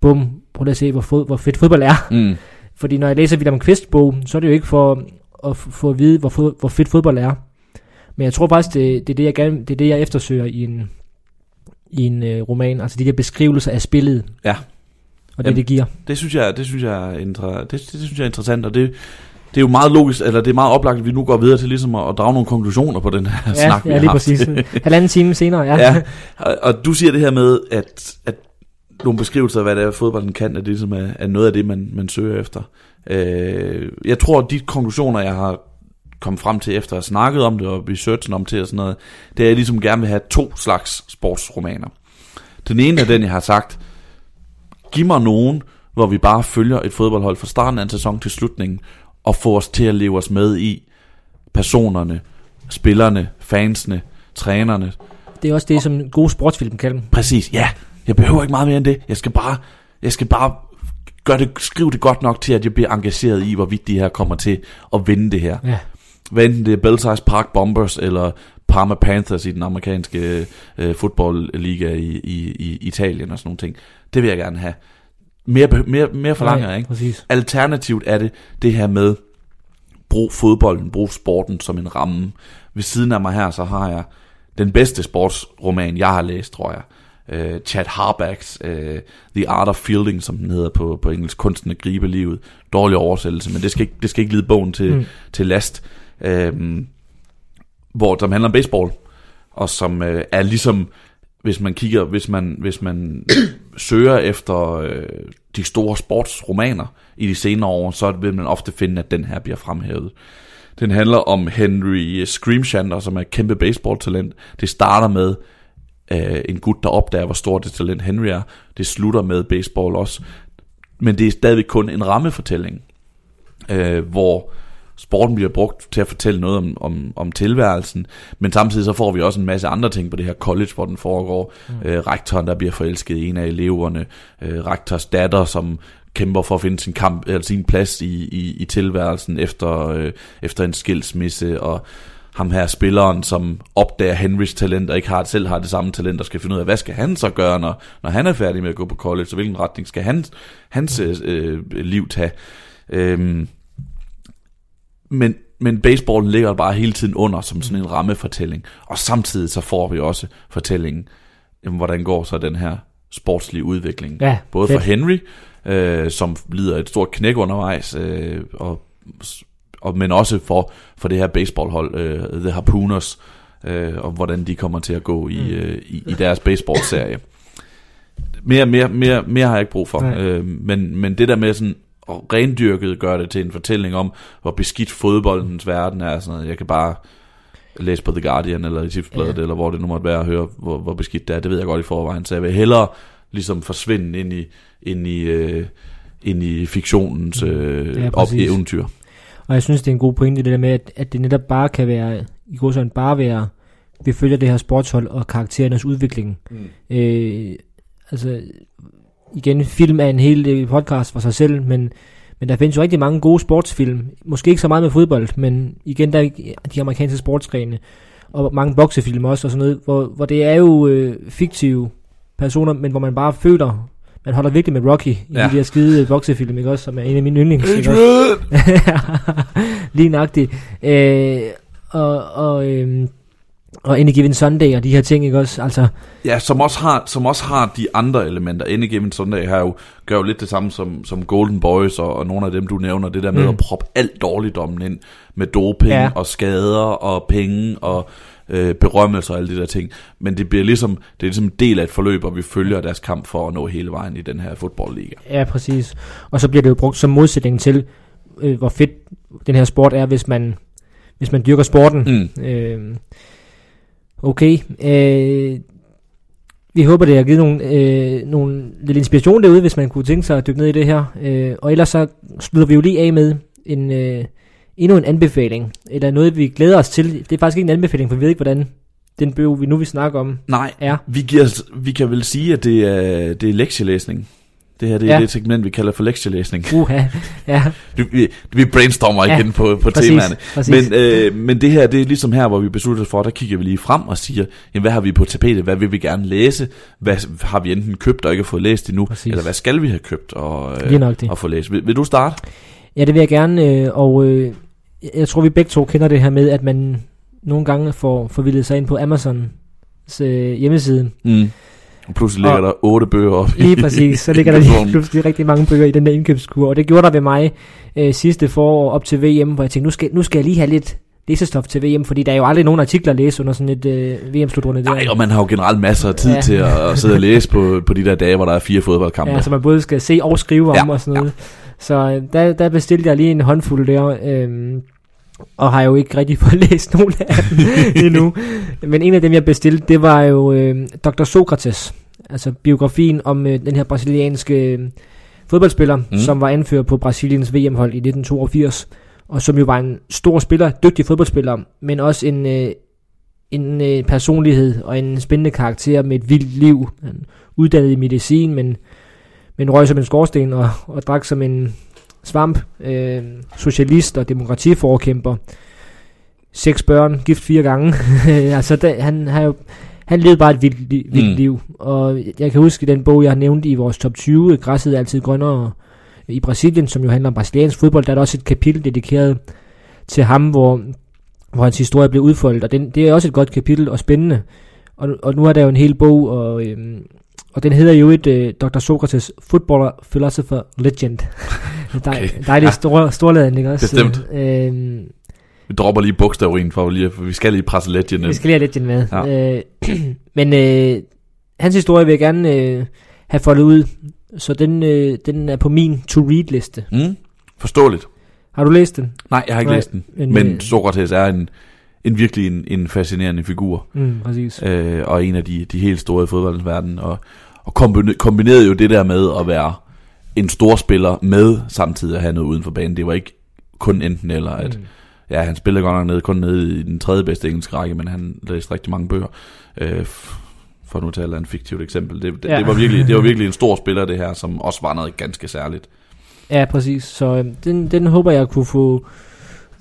bum, prøv at se, hvor, fod, hvor fedt fodbold er. Mm. Fordi når jeg læser William Kvist bog, så er det jo ikke for at få at vide, hvor, hvor fedt fodbold er. Men jeg tror faktisk, det, det, er det, jeg gerne, det er det, jeg eftersøger i en, i en øh, roman. Altså de der beskrivelser af spillet. Ja. Og det, Jamen, det giver. Det synes jeg, det synes jeg, er inter, det, det, synes jeg er interessant, og det, det er jo meget logisk, eller det er meget oplagt, at vi nu går videre til ligesom at, at drage nogle konklusioner på den her Ja, snak, vi ja har lige haft. præcis. Halvanden time senere, ja. ja. Og, og du siger det her med, at, at nogle beskrivelser af, hvad det er, fodbolden kan, at det ligesom er, er noget af det, man, man søger efter. Øh, jeg tror, at de konklusioner, jeg har kommet frem til, efter at have snakket om det, og researchen om det og sådan noget, det er, at jeg ligesom gerne vil have to slags sportsromaner. Den ene er den, jeg har sagt, giv mig nogen, hvor vi bare følger et fodboldhold fra starten af en sæson til slutningen, og får os til at leve os med i personerne, spillerne, fansene, trænerne. Det er også det, som gode sportsfilm kan. Præcis, ja. Jeg behøver ikke meget mere end det. Jeg skal bare, jeg skal bare gøre det, skrive det godt nok til, at jeg bliver engageret i, hvorvidt de her kommer til at vinde det her. Ja. Hvad enten det er Belsize Park Bombers eller Parma Panthers i den amerikanske øh, fodboldliga i, i, i Italien og sådan nogle ting. Det vil jeg gerne have. Mere, mere, mere forlanger jeg, ikke? Præcis. Alternativt er det det her med, brug fodbolden, brug sporten som en ramme. Ved siden af mig her, så har jeg den bedste sportsroman, jeg har læst, tror jeg. Uh, Chad Harbacks uh, The Art of Fielding, som den hedder på, på engelsk, Kunsten at gribe livet. Dårlig oversættelse, men det skal ikke, det skal ikke lide bogen til, mm. til last øh, hvor som handler om baseball, og som øh, er ligesom, hvis man kigger, hvis man, hvis man søger efter øh, de store sportsromaner i de senere år, så vil man ofte finde, at den her bliver fremhævet. Den handler om Henry Screamshanter, som er et kæmpe baseballtalent. Det starter med øh, en gut, der opdager, hvor stort det talent Henry er. Det slutter med baseball også. Men det er stadigvæk kun en rammefortælling, øh, hvor sporten bliver brugt til at fortælle noget om, om, om tilværelsen, men samtidig så får vi også en masse andre ting på det her college, hvor den foregår. Mm. Øh, rektoren, der bliver forelsket i en af eleverne, øh, rektors datter, som kæmper for at finde sin kamp eller sin plads i, i, i tilværelsen efter, øh, efter en skilsmisse, og ham her spilleren, som opdager Henrys talent, og ikke har, selv har det samme talent, og skal finde ud af, hvad skal han så gøre, når, når han er færdig med at gå på college, og hvilken retning skal hans, hans øh, liv tage. Øhm, men, men baseballen ligger bare hele tiden under som sådan en rammefortælling, og samtidig så får vi også fortællingen, jamen, hvordan går så den her sportslige udvikling. Ja, Både fedt. for Henry, øh, som lider et stort knæk undervejs, øh, og, og, men også for, for det her baseballhold, øh, The Harpooners, øh, og hvordan de kommer til at gå i, Mm. øh, i, i deres baseballserie. Mere, mere, mere, mere har jeg ikke brug for. Øh, men, men det der med sådan at rendyrket gøre det til en fortælling om, hvor beskidt fodboldens verden er, sådan noget. jeg kan bare læse på The Guardian eller i Tipsbladet, Ja. eller hvor det nu måtte være at høre, hvor, hvor beskidt det er. Det ved jeg godt i forvejen, så jeg vil hellere ligesom forsvinde ind i, ind i, øh, ind i fiktionens øh, Ja, op eventyr. Og jeg synes, det er en god pointe, det der med, at, at det netop bare kan være, i går sådan bare være, vi følger det her sportshold og karakterernes udvikling. Mm. Øh, altså, igen, film er en hel øh, podcast for sig selv, men, men der findes jo rigtig mange gode sportsfilm. Måske ikke så meget med fodbold, men igen, der er de amerikanske sportsgrene, og mange boksefilm også, og sådan noget, hvor, hvor det er jo øh, fiktive personer, men hvor man bare føler, man holder virkelig med Rocky i ja. De der skide boksefilm, ikke også, som er en af mine yndlings. ikke også? Lige nøjagtigt. Øh, og og øhm, og Any Given Sunday og de her ting, ikke også? Altså, Ja, som også har, som også har de andre elementer. Any Given Sunday har jo, gør jo lidt det samme som, som Golden Boys og, og nogle af dem, du nævner. Det der med Mm. at proppe alt dårligdommen ind med doping ja. og skader og penge og øh, berømmelse og alle de der ting. Men det bliver ligesom, det er ligesom en del af et forløb, og vi følger deres kamp for at nå hele vejen i den her fodboldliga. ja, præcis. Og så bliver det jo brugt som modsætning til, øh, hvor fedt den her sport er, hvis man, hvis man dyrker sporten. Mm. Øh, okay. Øh, vi håber, det har givet nogle, øh, nogle lidt inspiration derude, hvis man kunne tænke sig at dykke ned i det her. Øh, og ellers så slutter vi jo lige af med en, øh, endnu en anbefaling, eller noget, vi glæder os til. Det er faktisk ikke en anbefaling, for vi ved ikke, hvordan den bøv, vi nu vil snakke om, Nej, er. vi, giver, vi kan vel sige, at det er, det er lektielæsning. Det her det er Ja. ja. det segment, vi kalder for lektielæsning. Uha, ja, Vi, vi, vi brainstormer Ja, igen på, på præcis, temaerne. præcis. Men, øh, men det her, det er ligesom her, hvor vi beslutter os for, der kigger vi lige frem og siger, jamen, hvad har vi på tapetet, hvad vil vi gerne læse, hvad har vi enten købt og ikke fået læst endnu, Præcis. eller hvad skal vi have købt og, øh, nok det. og få læst. Vil, vil du starte? Ja, det vil jeg gerne, øh, og øh, jeg tror, vi begge to kender det her med, at man nogle gange får forvildet sig ind på Amazons øh, hjemmeside. Mm. Og pludselig ligger Og- der otte bøger op. Lige præcis, så ligger der lige pludselig rigtig mange bøger i den der indkøbskur, og det gjorde der ved mig øh, sidste forår op til VM, hvor jeg tænkte, nu skal, nu skal jeg lige have lidt læsestof til VM, fordi der er jo aldrig nogen artikler at læse under sådan et øh, VM-slutrunde. Nej, og man har jo generelt masser af tid Ja. ja. til at, at sidde og læse på, på de der dage, hvor der er fire fodboldkampe. Ja, så man både skal se og skrive om Ja, og sådan noget. Så øh, der, der bestilte jeg lige en håndfuld der, øhm, og har jo ikke rigtig fået læst nogen af dem endnu. Men en af dem, jeg bestilte, det var jo øh, Dr. Sokrates. Altså biografien om øh, den her brasilianske øh, fodboldspiller, mm. Som var anfører på Brasiliens VM-hold i 1982. Og som jo var en stor spiller, dygtig fodboldspiller, men også en, øh, en øh, personlighed og en spændende karakter med et vildt liv. Han uddannet i medicin, men, men røg som en skorsten og, og drak som en svamp. Øh, socialist og demokratiforkæmper. Seks børn, gift fire gange. altså, der, han har jo han levede bare et vildt, li- vildt mm. Liv. Og jeg kan huske den bog, jeg har nævnt i vores top 20, Græsset er altid grønnere i Brasilien, som jo handler om brasiliansk fodbold. Der er der også et kapitel dedikeret til ham, hvor, hvor hans historie blev udfoldet. Og den, det er også et godt kapitel og spændende. Og, og nu er der jo en hel bog, og, øhm, og den hedder jo et øh, Dr. Sokrates Footballer Philosopher Legend. Dej, Okay. Dejligt Ja. stor, storladen, ikke også? Bestemt. Øhm, Vi dropper lige bogstaverin for lige, for vi skal lige presse legend vi ind. skal lige have Legend med. Ja. Øh, men øh, hans historie vil jeg gerne øh, have foldet ud, så den, øh, den er på min to-read-liste. Mm. Forståeligt. Har du læst den? Nej, jeg har ikke Nej, læst den. men, Men øh, Sokrates er en, en virkelig en, en fascinerende figur. Mm, præcis. øh, og en af de, de helt store i fodboldens verden, og, og kombine- kombinerede jo det der med at være en stor spiller med samtidig at have noget uden for banen. Det var ikke kun enten eller, at Mm. ja, han spillede godt nok nede, kun nede i den tredje bedste engelske række, men han læste rigtig mange bøger. Øh, for nu at tale et fiktivt eksempel. Det, det, ja. det, var virkelig, det var virkelig en stor spiller, det her, som også var noget ganske særligt. Ja, præcis. Så øh, den, den håber jeg kunne få,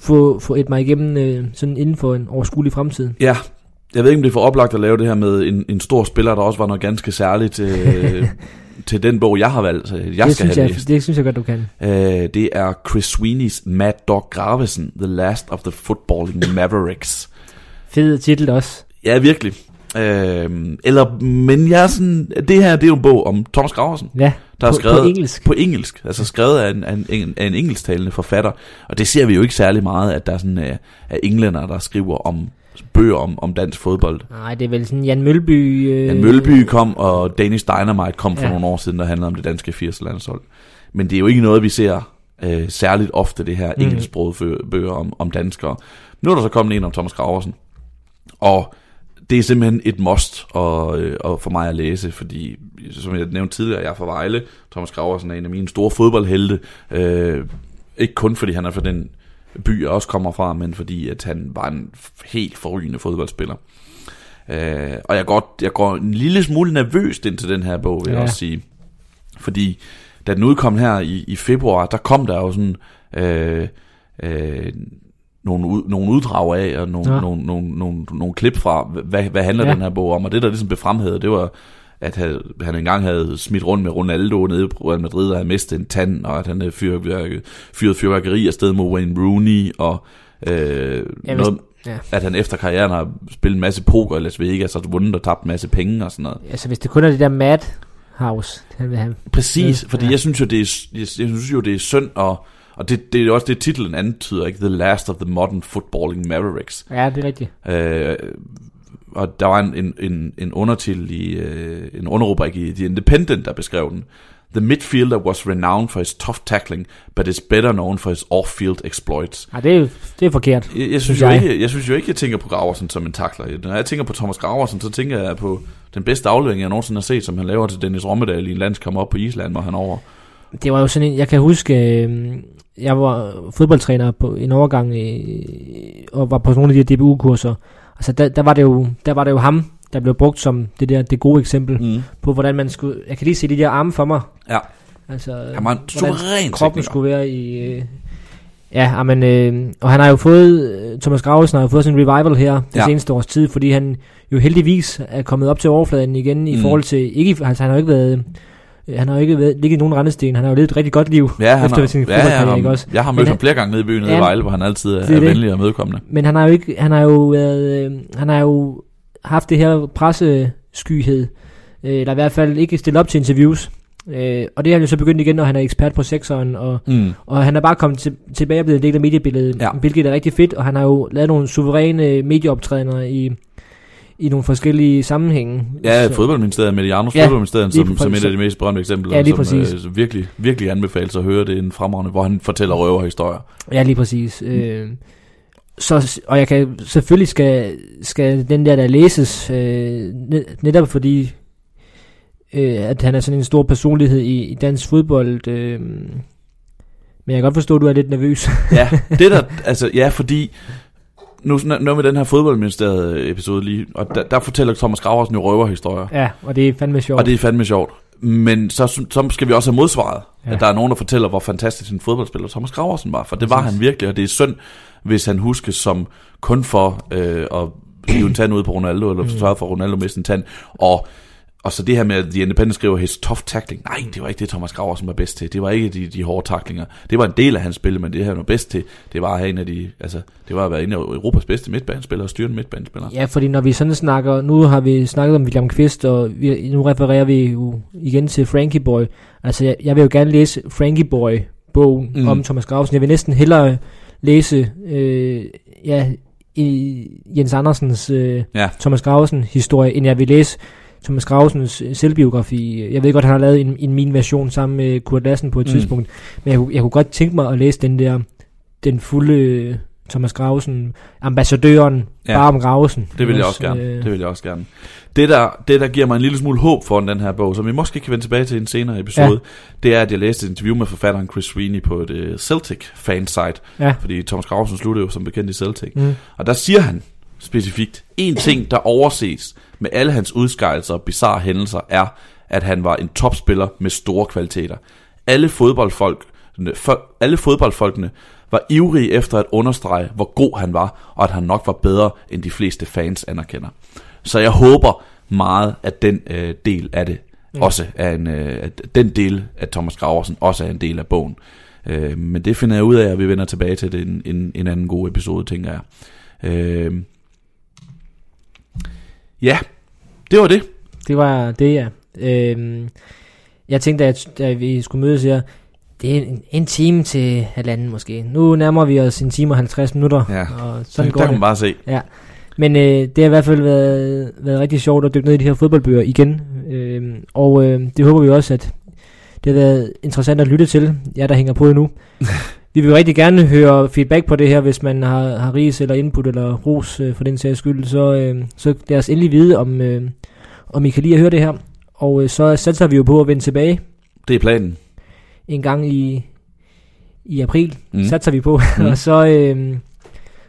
få, få et mig igennem øh, sådan inden for en overskuelig fremtid. Ja, jeg ved ikke, om det er for oplagt at lave det her med en, en stor spiller, der også var noget ganske særligt øh, til den bog, jeg har valgt, så jeg det, skal synes have jeg, læst. det synes jeg godt, du kan. Øh, det er Chris Sweeney's Mad Dog Gravesen, The Last of the Footballing Mavericks. Fed titel også. Ja, virkelig. Øh, eller, men jeg er sådan, det her det er jo en bog om Thomas Graversen, Ja, der er på, skrevet på engelsk. på engelsk, altså skrevet af en, af en, af en engelsktalende forfatter, og det ser vi jo ikke særlig meget, at der er sådan uh, af englænder, der skriver om bøger om, om dansk fodbold. Nej, det er vel sådan Jan Mølby. Øh, Ja, Mølby kom, og Danish Dynamite kom for Ja. nogle år siden, der handlede om det danske 80 landshold. Men det er jo ikke noget, vi ser øh, særligt ofte, det her Mm. engelsksprogede bøger om, om danskere. Nu er der så kommet en om Thomas Graversen, og det er simpelthen et must og, og for mig at læse, fordi, som jeg nævnte tidligere, jeg er fra Vejle. Thomas Graversen er en af mine store fodboldhelte. Øh, ikke kun fordi han er fra den by, jeg også kommer fra, men fordi at han var en helt forrygende fodboldspiller. Øh, og jeg går, jeg går en lille smule nervøst ind til den her bog, vil jeg Ja. også sige. Fordi da den udkom her i, i februar, der kom der jo sådan øh, øh, nogle, ud, nogle uddrag af, og nogle, Ja. nogle, nogle, nogle, nogle klip fra, hvad, hvad handler Ja. den her bog om. Og det, der ligesom blev fremhævet, det var, at han, han engang havde smidt rundt med Ronaldo nede på Real Madrid, og havde mistet en tand, og at han havde fyret, fyret fyrværkeri afsted mod Wayne Rooney, og øh, Ja, noget... Ja. At han efter karrieren har spillet en masse poker i Las Vegas, og vundet og tabt en masse penge og sådan noget. Altså, hvis det kun er det der Mad House, han vil have. Præcis, Ja. fordi Ja. jeg synes jo, det er, jeg, jeg synes jo, det er synd, og, og det, det er også det, titlen antyder, ikke? The Last of the Modern Footballing Mavericks. Ja, det er rigtigt. Øh, og der var en, en, en, en undertitel i, øh, en underrubrik i The Independent, der beskrev den. The midfielder was renowned for his tough tackling, but is better known for his off-field exploits. Nej, det er, det er forkert. Jeg, jeg, synes Synes jo jeg. ikke, jeg synes jo ikke, jeg tænker på Graversen som en takler. Når jeg tænker på Thomas Graversen, så tænker jeg på den bedste aflevering, jeg nogensinde har set, som han laver til Dennis Rommedal i en landskamp op på Island, hvor han er over. Det var jo sådan en, jeg kan huske, øh, jeg var fodboldtræner på en overgang, øh, og var på nogle af de her DBU-kurser. Altså, der, der, var det jo, der var det jo ham, der blev brugt som det der det gode eksempel mm. På, hvordan man skulle... Jeg kan lige se de der arme for mig. Ja, Altså, han var en suveræn kroppen tekniker. skulle være i... Øh, ja, men, øh, og han har jo fået, øh, Thomas Gravesen har jo fået en revival her det Ja. seneste års tid, fordi han jo heldigvis er kommet op til overfladen igen i Mm. forhold til, ikke, i- altså han har jo ikke været, han har jo ikke været, ligget i nogen rendesten, han har jo levet et rigtig godt liv, Ja, han efter har, sin ja, ja, ikke også? jeg har mødt ham han- flere gange nede i byen nede i Ja, Vejle, hvor han altid er, er venlig og medkommende. Men han har jo ikke, han har jo været, øh, han har jo haft det her presseskyhed, øh, eller i hvert fald ikke stillet op til interviews, øh, og det har han jo så begyndt igen, når han er ekspert på sekseren, og Mm. Og han er bare kommet til, tilbage og blevet en del af mediebilledet, ja. hvilket er rigtig fedt, og han har jo lavet nogle suveræne medieoptrædener i, i nogle forskellige sammenhænge. Ja, Så- fodboldministeriet, Medianos Ja, ja, fodboldministeriet, som, som et af de mest berømte eksempler, Ja, lige som præcis. øh, virkelig, virkelig anbefales at høre det er en fremragende, hvor han fortæller røverhistorier. Ja, lige præcis. Øh, så, og jeg kan selvfølgelig skal, skal den der der læses, øh, net- netop fordi, øh, at han er sådan en stor personlighed i, i dansk fodbold. Øh, men jeg kan godt forstå, at du er lidt nervøs. Ja, det der, altså, ja, fordi nu, nu med den her fodboldministeriet episode lige, og der, der fortæller Thomas Graversen jo røverhistorier. ja, og det er fandme sjovt. Og det er fandme sjovt. Men så, så skal vi også have modsvaret. Ja. At der er nogen, der fortæller, hvor fantastisk en fodboldspiller Thomas Graversen var. For det var han virkelig, og det er synd, hvis han huskes som kun for øh, at hive en tand ud på Ronaldo, eller Mm. sørge for, at Ronaldo miste en tand. Og, og så det her med, at The Independent skriver, his tough tackling. Nej, det var ikke det, Thomas Graversen var bedst til. Det var ikke de, de hårde taklinger. Det var en del af hans spil, men det han var bedst til, det var at have en af de, altså, det var at være en af Europas bedste midtbanespillere og styre en midtbanespiller. Ja, fordi når vi sådan snakker, nu har vi snakket om William Kvist, og vi, nu refererer vi jo igen til Frankie Boy. Altså, jeg, jeg vil jo gerne læse Frankie Boy-bogen Mm. mm. om Thomas Grausen. Jeg vil næsten hellere læse øh, ja, i Jens Andersens øh, Ja. Thomas Grausen-historie, end jeg vil læse Thomas Grausens øh, selvbiografi. Jeg ved godt, han har lavet en, en min version sammen med Kurt Lassen på et Mm. tidspunkt, men jeg, kunne- jeg kunne godt tænke mig at læse den der, den fulde øh, Thomas Grausen, ambassadøren, Ja. om Grausen. Det vil jeg Også, gerne. øh, Det vil jeg også gerne. Det der, det, der giver mig en lille smule håb for den her bog, som vi måske kan vende tilbage til i en senere episode, ja. det er, at jeg læste et interview med forfatteren Chris Sweeney på et uh, Celtic fansite, Ja. fordi Thomas Grausen sluttede jo som bekendt i Celtic. Mm. Og der siger han specifikt, en ting, der overses med alle hans udskejelser og bizarre hændelser, er, at han var en topspiller med store kvaliteter. Alle fodboldfolk, alle fodboldfolkene var ivrige efter at understrege, hvor god han var, og at han nok var bedre, end de fleste fans anerkender. Så jeg håber meget, at den øh, del af det Mm. også er en, øh, at den del af Thomas Graversen også er en del af bogen. Øh, men det finder jeg ud af, at vi vender tilbage til det en, en, en anden god episode, tænker jeg. Øh, ja, det var det. Det var det, ja. Øhm, jeg tænkte, at da vi skulle mødes her, det er en, en time til halvanden måske. Nu nærmer vi os en time og 50 minutter, Ja. og Så sådan der går kan det. man bare se. Men øh, det har i hvert fald været, været rigtig sjovt at dykke ned i de her fodboldbøger igen. Øh, og øh, det håber vi også, at det har været interessant at lytte til, jer der hænger på endnu. vi vil rigtig gerne høre feedback på det her, hvis man har, har ris eller input eller ros øh, for den sags skyld. Så, øh, så lad os endelig vide, om, øh, om I kan lide at høre det her. Og øh, så satser vi jo på at vende tilbage Det er planen. en gang i, i april. Mm. Satser vi på. Mm. Og så, øh,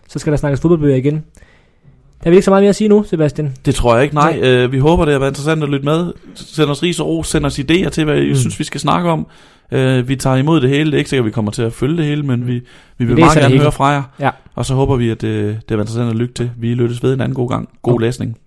så skal der snakkes fodboldbøger igen. Der er vi ikke så meget mere at sige nu, Sebastian. Det tror jeg ikke, nej. Øh, vi håber, det har været interessant at lytte med. Send os ris og ros, send os idéer til, hvad I. Mm. synes, vi skal snakke om. Øh, vi tager imod det hele. Det er ikke sikkert, at vi kommer til at følge det hele, men vi, vi vil meget det gerne høre fra jer. Ja. Og så håber vi, at øh, det været interessant at lytte til. Vi lyttes ved en anden god gang. God Okay. læsning.